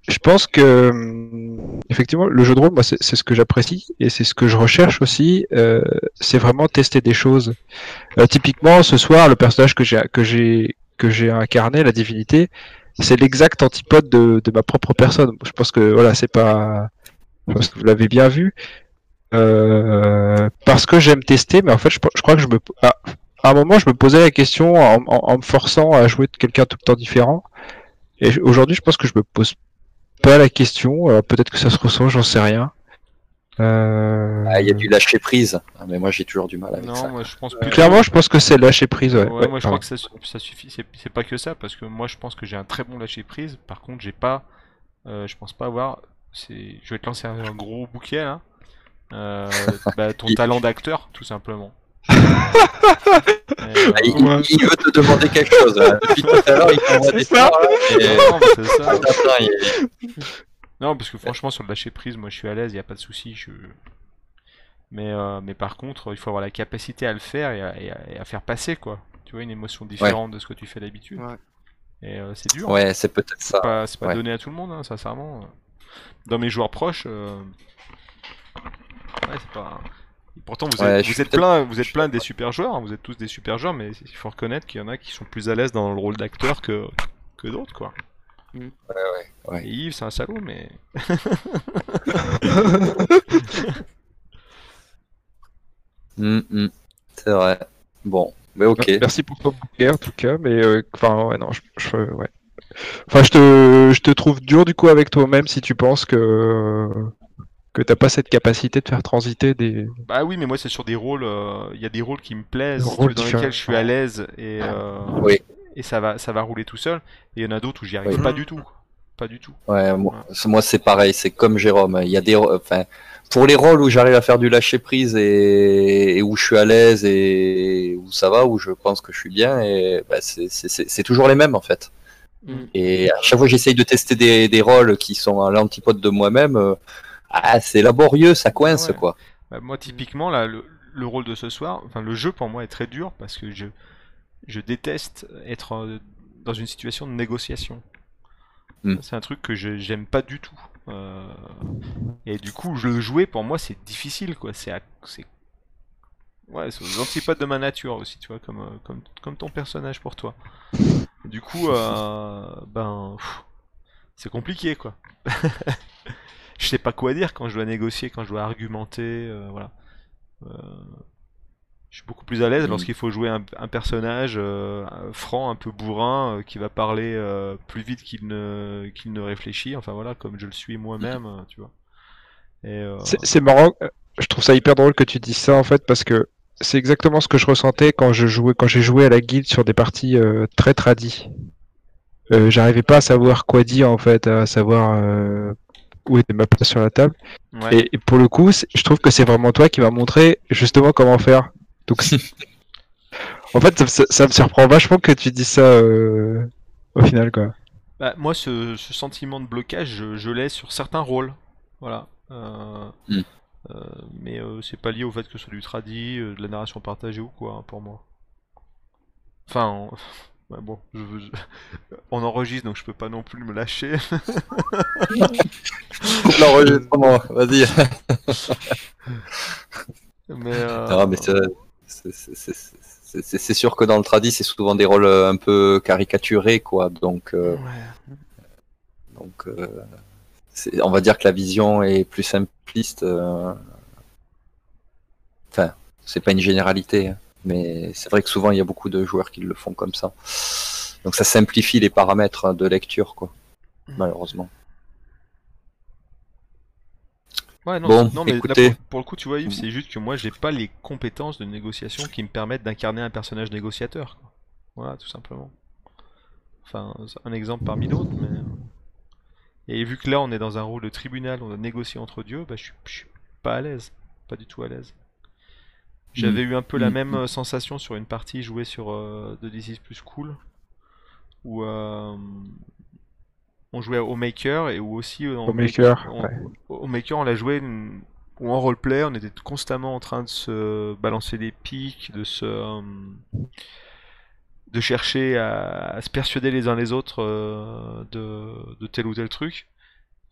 Speaker 3: je pense que, hum, effectivement, le jeu de rôle, moi, c'est ce que j'apprécie et c'est ce que je recherche aussi. euh, c'est vraiment tester des choses. Euh, typiquement, ce soir, le personnage que j'ai que j'ai que j'ai incarné, la divinité, c'est l'exact antipode de, ma propre personne. Je pense que voilà, c'est pas que vous l'avez bien vu. Euh, parce que j'aime tester, mais en fait, je, crois que je me, à, à un moment, je me posais la question en, en- me forçant à jouer de quelqu'un tout le temps différent. Et aujourd'hui, je pense que je me pose pas la question. Peut-être que ça se ressent, j'en sais rien. Euh,
Speaker 2: Ah, il y a du lâcher prise. Ah, mais moi, j'ai toujours du mal avec
Speaker 1: Non,
Speaker 2: ça.
Speaker 1: moi je pense plus.
Speaker 3: Clairement, je pense que c'est lâcher prise. Ouais,
Speaker 1: Ouais,
Speaker 3: Ouais,
Speaker 1: moi je crois que ça, su- ça suffit. C'est c'est pas que ça, parce que moi je pense que j'ai un très bon lâcher prise. Par contre, j'ai pas. euh, je pense pas avoir. c'est- Je vais te lancer un, un gros bouquet là. Euh, bah, ton [laughs]
Speaker 2: Il-
Speaker 1: talent d'acteur, tout simplement. [laughs] euh,
Speaker 2: Ah, il,
Speaker 3: Ouais.
Speaker 2: il veut te demander quelque chose. là. Depuis tout à l'heure, il t'envoie des
Speaker 3: ça.
Speaker 2: fleurs, là, et-
Speaker 1: non, mais c'est ça.
Speaker 2: Attends, attends, il-
Speaker 1: Non, parce que franchement, sur le lâcher prise, moi je suis à l'aise, il a pas de souci. Je... Mais, euh, mais par contre, il faut avoir la capacité à le faire et à, et à- et à faire passer, quoi. Tu vois, une émotion différente de ce que tu fais d'habitude.
Speaker 4: Ouais.
Speaker 1: Et euh, c'est dur.
Speaker 2: Ouais, c'est peut-être ça.
Speaker 1: pas, c'est pas
Speaker 2: ouais.
Speaker 1: donné à tout le monde, hein, sincèrement. Dans mes joueurs proches, euh, ouais, c'est pas. et pourtant, vous êtes, vous êtes plein, vous êtes plein des super joueurs. hein, vous êtes tous des super joueurs, mais il faut reconnaître qu'il y en a qui sont plus à l'aise dans le rôle d'acteur que que d'autres, quoi.
Speaker 2: Ouais.
Speaker 1: Et Yves, c'est un salaud, mais
Speaker 2: Hum, [laughs] hum. C'est vrai. Bon, mais ok.
Speaker 3: Merci pour ton bouquet en tout cas, mais euh, enfin ouais non, je, je- ouais. Enfin je te je te trouve dur du coup avec toi-même si tu penses que que t'as pas cette capacité de faire transiter des
Speaker 1: bah oui, mais moi c'est sur des rôles. euh, Il y a des rôles qui me plaisent, dans lesquels je suis à l'aise et euh,
Speaker 2: Oui.
Speaker 1: Et ça va, ça va rouler tout seul. Et il y en a d'autres où j'y arrive
Speaker 2: Oui.
Speaker 1: pas du tout, pas du tout.
Speaker 2: Ouais, moi, c'est- moi, c'est pareil, c'est comme Jérôme. Il y a des, enfin, pour les rôles où j'arrive à faire du lâcher prise et, et où je suis à l'aise et où ça va, où je pense que je suis bien, et bah, c'est- toujours les mêmes en fait.
Speaker 4: Mm.
Speaker 2: Et à chaque fois que j'essaye de tester des, des rôles qui sont à l'antipode de moi-même, euh, ah, c'est laborieux, ça coince
Speaker 1: Ouais.
Speaker 2: quoi.
Speaker 1: Bah, moi, typiquement, là, le, le rôle de ce soir, enfin, le jeu pour moi est très dur parce que je, je déteste être euh, dans une situation de négociation.
Speaker 2: Hmm.
Speaker 1: C'est un truc que je- j'aime pas du tout. Euh, et du coup, je le jouer pour moi, c'est difficile, quoi. C'est, ouais, c'est aux antipodes de ma nature aussi, tu vois, comme, euh, comme, comme ton personnage pour toi. Du coup, euh, ben, c'est compliqué, quoi. [laughs] je sais pas quoi dire quand je dois négocier, quand je dois argumenter, euh, voilà. Je suis beaucoup plus à l'aise
Speaker 2: Mm.
Speaker 1: lorsqu'il faut jouer un, un personnage euh, franc, un peu bourrin, euh, qui va parler euh, plus vite qu'il ne, qu'il ne réfléchit, enfin voilà, comme je le suis moi-même, euh, tu vois. Euh,
Speaker 3: C'est marrant, euh, je trouve ça hyper drôle que tu dises ça en fait parce que c'est exactement ce que je ressentais quand je jouais quand j'ai joué à la guilde sur des parties euh, très tradies. Euh, J'arrivais pas à savoir quoi dire en fait, à savoir euh, où était ma place sur la table.
Speaker 1: ouais.
Speaker 3: Et, et pour le coup, je trouve que c'est vraiment toi qui m'as montré justement comment faire. Donc, [laughs] en fait, ça, ça- ça me surprend vachement que tu dises ça euh, au final quoi.
Speaker 1: Bah, moi, ce, ce sentiment de blocage, je, je l'ai sur certains rôles. Voilà. Euh,
Speaker 2: Mm.
Speaker 1: euh, mais euh, c'est pas lié au fait que ce soit du tradi, euh, de la narration partagée ou quoi, hein, pour moi. Enfin, on- ouais, [laughs] bon, je, je- [laughs] on enregistre donc je peux pas non plus me lâcher.
Speaker 2: Coupe l'enregistrement, vas-y.
Speaker 1: mais, euh,
Speaker 2: Non, mais c'est- c'est- sûr que dans le tradi, c'est souvent des rôles euh, un peu caricaturés, quoi. Donc, euh,
Speaker 1: ouais.
Speaker 2: donc euh, on va dire que la vision est plus simpliste. euh. Enfin, c'est pas une généralité, hein, mais c'est vrai que souvent il y a beaucoup de joueurs qui le font comme ça. Donc ça simplifie les paramètres hein, de lecture, quoi. Malheureusement.
Speaker 1: Ouais, non,
Speaker 2: Bon,
Speaker 1: non, mais là, pour, pour le coup, tu vois, Yves, c'est juste que moi, j'ai pas les compétences de négociation qui me permettent d'incarner un personnage négociateur. quoi. Voilà, tout simplement. Enfin, un exemple parmi d'autres, mais. euh, Et vu que là, on est dans un rôle de tribunal, on doit négocier entre dieux, bah, je suis, je suis pas à l'aise. Pas du tout à l'aise. J'avais eu un peu la
Speaker 2: Mm.
Speaker 1: même euh, sensation sur une partie jouée sur euh, The is Plus Cool, où euh, on jouait au Maker et où aussi euh,
Speaker 3: Au Maker,
Speaker 1: on-
Speaker 3: ouais.
Speaker 1: au Maker, on l'a joué ou en roleplay, on était constamment en train de se balancer des pics, de se euh, de chercher à, à se persuader les uns les autres euh, de, de tel ou tel truc.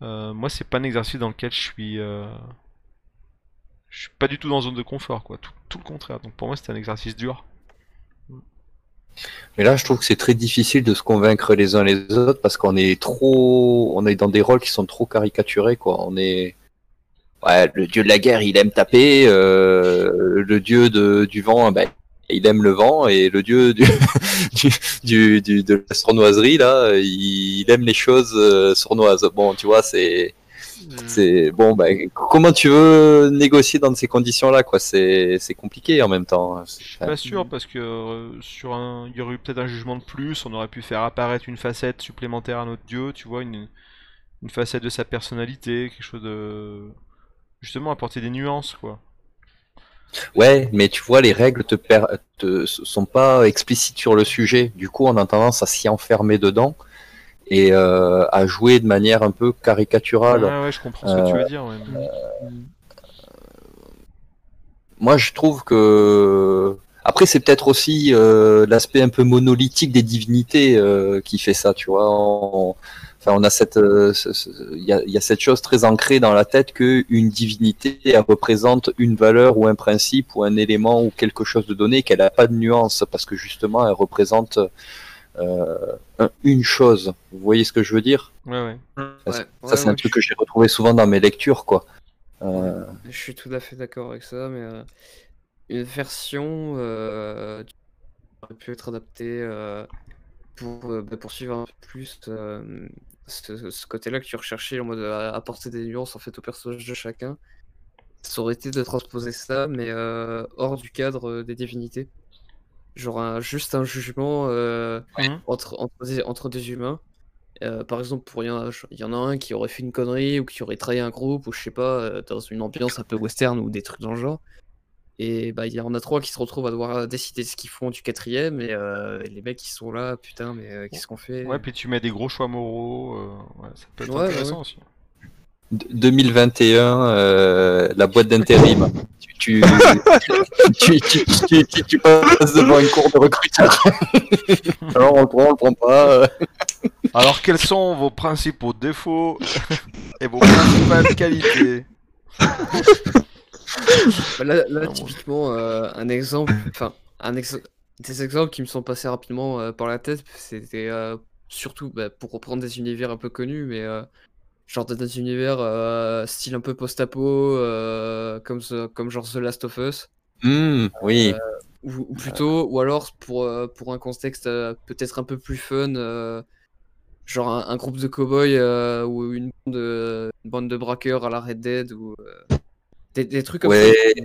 Speaker 1: Euh, moi, c'est pas un exercice dans lequel je suis euh, je suis pas du tout dans zone de confort, quoi. Tout, tout le contraire. Donc pour moi, c'était un exercice dur.
Speaker 2: Mais là, je trouve que c'est très difficile de se convaincre les uns les autres parce qu'on est trop, on est dans des rôles qui sont trop caricaturés, quoi. On est, ouais, le dieu de la guerre, il aime taper, euh, le dieu de, du vent, ben, il aime le vent, et le dieu du, [laughs] du, du, du- de la sournoiserie, là, il, aime les choses euh, sournoises. Bon, tu vois, c'est, c'est bon, ben, comment tu veux négocier dans ces conditions-là, quoi? C'est, c'est compliqué en même temps.
Speaker 1: Je suis pas sûr parce que euh, sur un, il y aurait eu peut-être un jugement de plus, on aurait pu faire apparaître une facette supplémentaire à notre dieu, tu vois, une, une facette de sa personnalité, quelque chose de justement apporter des nuances quoi.
Speaker 2: Ouais, mais tu vois, les règles te, per... te sont pas explicites sur le sujet. Du coup, on a tendance à s'y enfermer dedans et euh, à jouer de manière un peu caricaturale.
Speaker 1: Ouais, ouais, je comprends ce que tu veux dire. ouais, mais-
Speaker 2: Moi, je trouve que après, c'est peut-être aussi euh, l'aspect un peu monolithique des divinités euh, qui fait ça, tu vois. On- Enfin, on a cette, euh, ce- ce- il y, a, il y a cette chose très ancrée dans la tête que une divinité elle représente une valeur ou un principe ou un élément ou quelque chose de donné, qu'elle n'a pas de nuance parce que justement, elle représente euh, une chose. Vous voyez ce que je veux dire?
Speaker 1: Ouais, ouais.
Speaker 2: Ça,
Speaker 4: Ouais,
Speaker 2: ça,
Speaker 4: ouais,
Speaker 2: c'est un truc
Speaker 4: je-
Speaker 2: que j'ai retrouvé souvent dans mes lectures, quoi. Euh,
Speaker 4: Je suis tout à fait d'accord avec ça, mais euh, une version euh, qui aurait pu être adaptée euh, pour euh, bah, poursuivre un peu plus euh, ce, ce côté-là que tu recherchais en mode euh, apporter des nuances en fait au personnage de chacun. Ça aurait été de transposer ça, mais euh, hors du cadre euh, des divinités. Genre un- juste un jugement euh, entre, entre, des, entre des humains. Euh, par exemple, pour il y, en a- il y en a un qui aurait fait une connerie ou qui aurait trahi un groupe ou je sais pas, euh, dans une ambiance un peu western ou des trucs dans le genre. Et bah, il y en a trois qui se retrouvent à devoir décider ce qu'ils font du quatrième et, euh, et les mecs qui sont là, putain, mais euh, qu'est-ce qu'on fait?
Speaker 1: Ouais, puis tu mets des gros choix moraux. euh, ouais, ça peut être
Speaker 4: Ouais, ouais,
Speaker 1: intéressant
Speaker 4: ouais.
Speaker 1: aussi.
Speaker 2: D- 2021, euh, la boîte d'intérim. Tu, [laughs] tu, tu, tu, tu, tu- tu passes devant une cour de recruteurs. [laughs] Alors on le prend, on le prend pas.
Speaker 1: Alors, quels sont vos principaux défauts et vos principales [laughs] qualités?
Speaker 4: Là, là, typiquement, euh, un exemple, enfin, un ex- des exemples qui me sont passés rapidement euh, par la tête, c'était euh, surtout bah, pour reprendre des univers un peu connus, mais euh, genre des univers euh, style un peu post-apo, euh, comme, ce- comme genre The Last of Us,
Speaker 2: Hmm, oui.
Speaker 4: ou, ou plutôt, ou alors pour, euh, pour un contexte euh, peut-être un peu plus fun, euh, genre un, un groupe de cow-boys euh, ou une bande, de, une bande de braqueurs à la Red Dead, ou euh, des, des trucs comme
Speaker 2: Ouais.
Speaker 4: ça.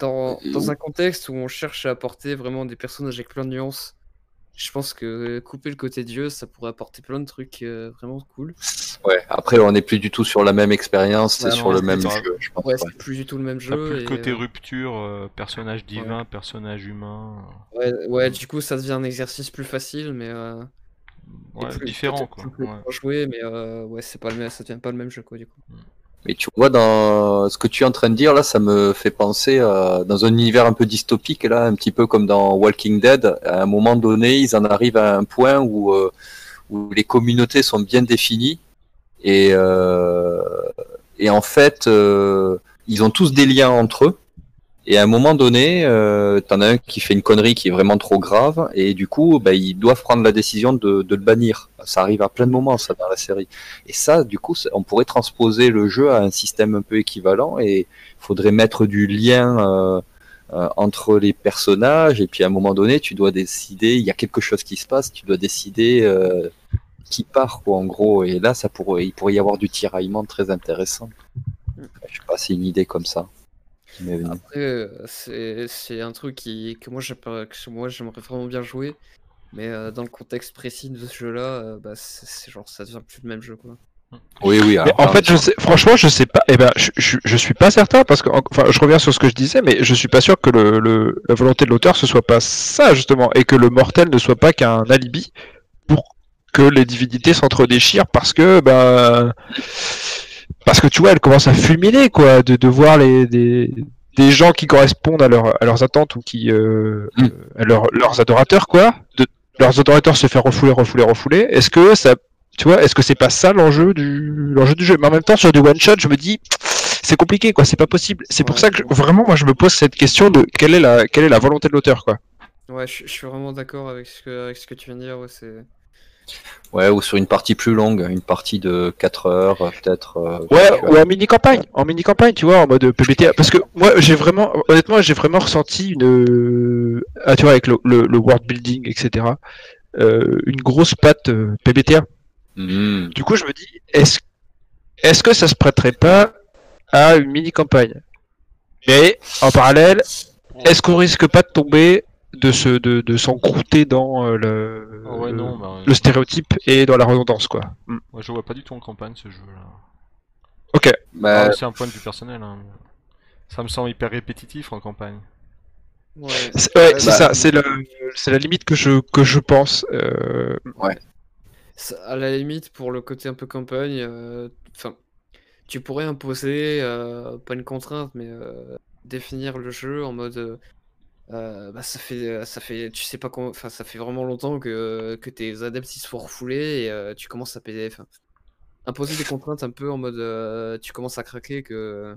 Speaker 4: Dans, dans un contexte où on cherche à apporter vraiment des personnages avec plein de nuances, je pense que couper le côté dieu, ça pourrait apporter plein de trucs euh, vraiment cool.
Speaker 2: Ouais. Après, on n'est plus du tout sur la même expérience, c'est sur le même jeu, je pense.
Speaker 4: Ouais,
Speaker 2: ouais.
Speaker 4: c'est plus du tout le même jeu.
Speaker 1: plus le côté
Speaker 4: euh,
Speaker 1: rupture, euh, personnage divin, personnage humain.
Speaker 4: ouais, ouais, du coup, ça devient un exercice plus facile, mais. euh,
Speaker 1: Ouais,
Speaker 4: plus-
Speaker 1: différent quoi.
Speaker 4: plus
Speaker 1: Ouais.
Speaker 4: pour jouer, mais euh, ouais, c'est pas le même, ça devient pas le même jeu, quoi, du coup.
Speaker 2: Mais tu vois, dans ce que tu es en train de dire, là, ça me fait penser à, dans un univers un peu dystopique, là, un petit peu comme dans Walking Dead. À un moment donné, ils en arrivent à un point où, euh, où les communautés sont bien définies. Et, euh, et en fait, euh, ils ont tous des liens entre eux. Et à un moment donné, euh, t'en as un qui fait une connerie qui est vraiment trop grave, et du coup, bah, ils doivent prendre la décision de, de le bannir. Ça arrive à plein de moments, ça, dans la série. Et ça, du coup, on pourrait transposer le jeu à un système un peu équivalent, et il faudrait mettre du lien euh, euh, entre les personnages, et puis à un moment donné, tu dois décider, il y a quelque chose qui se passe, tu dois décider euh, qui part, quoi, en gros. Et là, ça pourrait, il pourrait y avoir du tiraillement très intéressant. Je sais pas, c'est une idée comme ça.
Speaker 4: c'est un truc que moi j'aimerais vraiment bien jouer, mais euh, dans le contexte précis de ce jeu-là, euh, bah, c'est c'est genre ça devient plus le même jeu quoi.
Speaker 2: Oui, oui. Alors,
Speaker 3: en fait, je sais, franchement, je sais pas. Eh ben, je, je, je suis pas certain parce que, enfin, je reviens sur ce que je disais, mais je suis pas sûr que le, le- la volonté de l'auteur ce soit pas ça justement, et que le mortel ne soit pas qu'un alibi pour que les divinités s'entre-déchirent parce que, ben, parce que tu vois, elles commencent à fulminer quoi, de, de voir les des, des gens qui correspondent à, leur, à leurs attentes ou qui euh,
Speaker 2: Mm.
Speaker 3: à leur- leurs adorateurs quoi, de leurs adorateurs se faire refouler, refouler, refouler. Est-ce que ça tu vois, est-ce que c'est pas ça l'enjeu du l'enjeu du jeu? Mais en même temps, sur du one shot, je me dis, c'est compliqué, quoi. C'est pas possible. C'est pour
Speaker 4: Ouais,
Speaker 3: ça que je-
Speaker 4: je-
Speaker 3: vraiment, moi, je me pose cette question de quelle est la quelle est la volonté de l'auteur, quoi.
Speaker 4: Ouais, je, je suis vraiment d'accord avec ce que avec ce que tu viens de dire. Ouais, c'est
Speaker 2: Ouais, ou sur une partie plus longue, une partie de 4 heures, euh, peut-être. euh,
Speaker 3: Ouais, ou en mini campagne, en mini campagne, tu vois, en mode PBTA. Parce que moi, j'ai vraiment, honnêtement, j'ai vraiment ressenti une, ah, tu vois, avec le, le, le world building, etc. euh, une grosse patte euh, PBTA.
Speaker 2: Mhm.
Speaker 3: Du coup, je me dis, est-ce est-ce que ça se prêterait pas à une mini campagne Mais en parallèle, est-ce qu'on risque pas de tomber de se de, de s'encrouter dans euh, le
Speaker 1: Ah ouais, non, bah,
Speaker 3: le stéréotype et dans la redondance, quoi. Mm.
Speaker 1: moi, je vois pas du tout en campagne ce jeu là.
Speaker 3: Ok.
Speaker 2: Bah,
Speaker 1: Ah, c'est un point de vue personnel. hein. Ça me semble hyper répétitif en campagne.
Speaker 4: Ouais.
Speaker 3: C'est ouais,
Speaker 2: bah-
Speaker 3: ça, c'est le- c'est la limite que je, que je pense. euh,
Speaker 4: Ça- À la limite, pour le côté un peu campagne, euh, enfin, tu pourrais imposer, euh, pas une contrainte, mais euh, définir le jeu en mode, euh, euh, bah ça fait, ça fait, tu sais pas comment, enfin, ça fait vraiment longtemps que, que tes adeptes ils se font refouler et euh, tu commences à payer, enfin, imposer des contraintes un peu en mode, euh, tu commences à craquer que,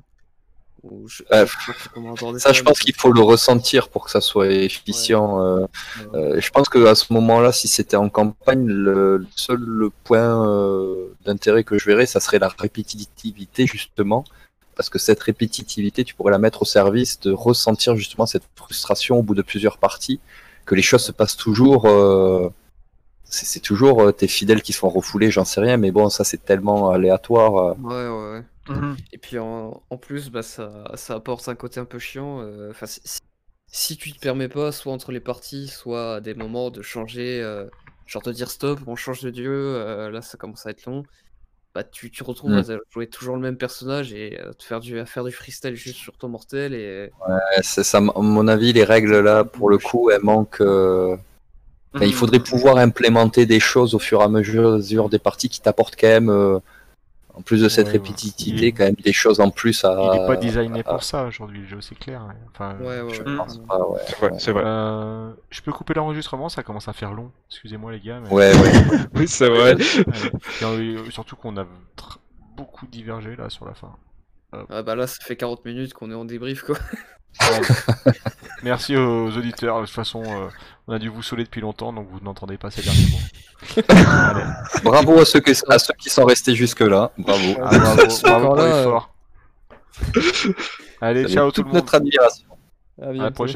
Speaker 4: ou je,
Speaker 2: Ouais,
Speaker 4: je sais pas comment aborder
Speaker 2: Ça, je pense qu'il faut le ressentir pour que ça soit efficient. euh, euh, je pense que à ce moment-là, si c'était en campagne, le, le seul point euh, d'intérêt que je verrais, ça serait la répétitivité justement, parce que cette répétitivité, tu pourrais la mettre au service de ressentir justement cette frustration au bout de plusieurs parties, que les choses se passent toujours. euh, c'est toujours euh, tes fidèles qui se font refouler, j'en sais rien, mais bon, ça c'est tellement aléatoire. euh.
Speaker 4: Ouais, ouais, ouais. Et puis en, en plus, bah, ça, ça apporte un côté un peu chiant. euh, Enfin, si, si- si tu te permets pas, soit entre les parties, soit à des moments de changer, euh, genre de dire stop, on change de dieu, euh, là ça commence à être long. Bah, tu, tu retrouves
Speaker 2: Mm.
Speaker 4: à jouer toujours le même personnage et te faire du, à faire du freestyle juste sur ton mortel. Et
Speaker 2: Ouais, c'est ça, à mon avis, les règles là, pour le coup, elles manquent. euh, enfin, il faudrait pouvoir implémenter des choses au fur et à mesure des parties qui t'apportent quand même, euh, en plus de cette
Speaker 1: Ouais,
Speaker 2: répétitivité, quand même des choses en plus à.
Speaker 1: Il est pas designé pour ça aujourd'hui, le jeu, c'est clair. Enfin,
Speaker 4: ouais, ouais,
Speaker 2: Je
Speaker 4: ouais.
Speaker 2: pense pas, ouais.
Speaker 3: C'est vrai, c'est vrai.
Speaker 1: euh, je peux couper l'enregistrement, ça commence à faire long. Excusez-moi les gars. Mais...
Speaker 2: Ouais, ouais. [laughs]
Speaker 3: Oui, c'est vrai.
Speaker 1: Et, euh, surtout qu'on a tr- beaucoup divergé là sur la fin.
Speaker 4: Ah, bah là, ça fait 40 minutes qu'on est en débrief quoi. [laughs]
Speaker 1: Merci aux auditeurs. De toute façon, euh, on a dû vous sauler depuis longtemps, donc vous n'entendez pas ces derniers mots. [laughs] Allez.
Speaker 2: Bravo à ceux, qui, à ceux qui sont restés jusque-là. Bravo.
Speaker 1: Ah, bravo, bravo pour l'effort. Allez,
Speaker 2: Vous avez
Speaker 1: ciao tout le monde.
Speaker 2: notre admiration.
Speaker 4: À
Speaker 1: À la prochaine.